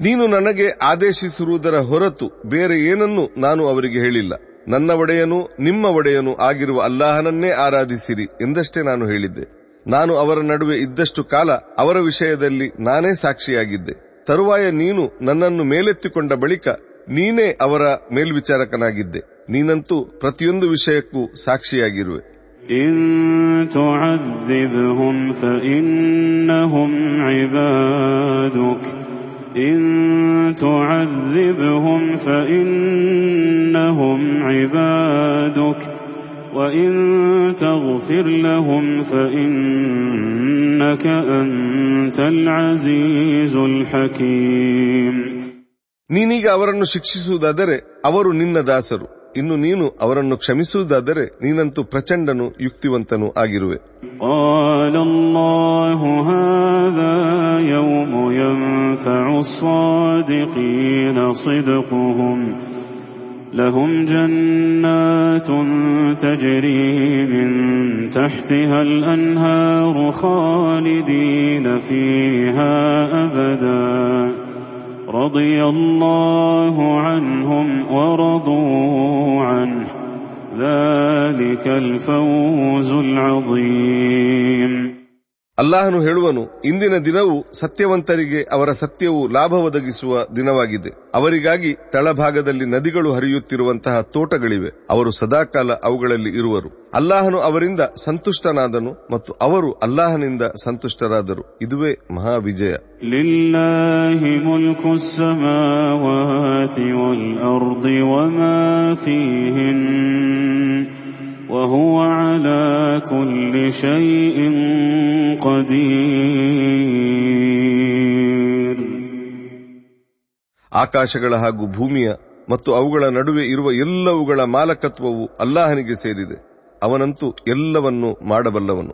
ನೀನು ನನಗೆ ಆದೇಶಿಸಿರುವುದರ ಹೊರತು ಬೇರೆ ಏನನ್ನೂ ನಾನು ಅವರಿಗೆ ಹೇಳಿಲ್ಲ ನನ್ನ ಒಡೆಯನು ನಿಮ್ಮ ಒಡೆಯನು ಆಗಿರುವ ಅಲ್ಲಾಹನನ್ನೇ ಆರಾಧಿಸಿರಿ ಎಂದಷ್ಟೇ ನಾನು ಹೇಳಿದ್ದೆ ನಾನು ಅವರ ನಡುವೆ ಇದ್ದಷ್ಟು ಕಾಲ ಅವರ ವಿಷಯದಲ್ಲಿ ನಾನೇ ಸಾಕ್ಷಿಯಾಗಿದ್ದೆ. ತರುವಾಯ ನೀನು ನನ್ನನ್ನು ಮೇಲೆತ್ತಿಕೊಂಡ ಬಳಿಕ ನೀನೇ ಅವರ ಮೇಲ್ವಿಚಾರಕನಾಗಿದ್ದೆ. ನೀನಂತೂ ಪ್ರತಿಯೊಂದು ವಿಷಯಕ್ಕೂ ಸಾಕ್ಷಿಯಾಗಿರುವೆ. إن وإن تغفر لهم فإنك أنت العزيز الحكيم ನೀನೀಗ ಅವರನ್ನು ಶಿಕ್ಷಿಸುವುದಾದರೆ ಅವರು ನಿನ್ನ ದಾಸರು ಇನ್ನು ನೀನು ಅವರನ್ನು ಕ್ಷಮಿಸುವುದಾದರೆ ನೀನಂತೂ ಪ್ರಚಂಡನು ಯುಕ್ತಿವಂತನೂ ಆಗಿರುವೆ قال الله هذا يوم ينفع الصادقين صدقهم لهم جنات تجري من تحتها الأنهار خالدين فيها أبدا. رضي الله عنهم ورضوا عنه. ذلك الفوز العظيم. ಅಲ್ಲಾಹನು ಹೇಳುವನು, ಇಂದಿನ ದಿನವು ಸತ್ಯವಂತರಿಗೆ ಅವರ ಸತ್ಯವು ಲಾಭ ಒದಗಿಸುವ ದಿನವಾಗಿದೆ. ಅವರಿಗಾಗಿ ತಳಭಾಗದಲ್ಲಿ ನದಿಗಳು ಹರಿಯುತ್ತಿರುವಂತಹ ತೋಟಗಳಿವೆ. ಅವರು ಸದಾಕಾಲ ಅವುಗಳಲ್ಲಿ ಇರುವರು. ಅಲ್ಲಾಹನು ಅವರಿಂದ ಸಂತುಷ್ಟನಾದನು ಮತ್ತು ಅವರು ಅಲ್ಲಾಹನಿಂದ ಸಂತುಷ್ಟರಾದರು. ಇದುವೇ ಮಹಾವಿಜಯ. ಲಿಲ್ಲಾಹಿ وهو على كل شيء قدير ಆಕಾಶಗಳ ಹಾಗೂ ಭೂಮಿಯ ಮತ್ತು ಅವುಗಳ ನಡುವೆ ಇರುವ ಎಲ್ಲವುಗಳ ಮಾಲಕತ್ವವು ಅಲ್ಲಾಹನಿಗೆ ಸೇರಿದೆ ಅವನಂತೂ ಎಲ್ಲವನ್ನೂ ಮಾಡಬಲ್ಲವನು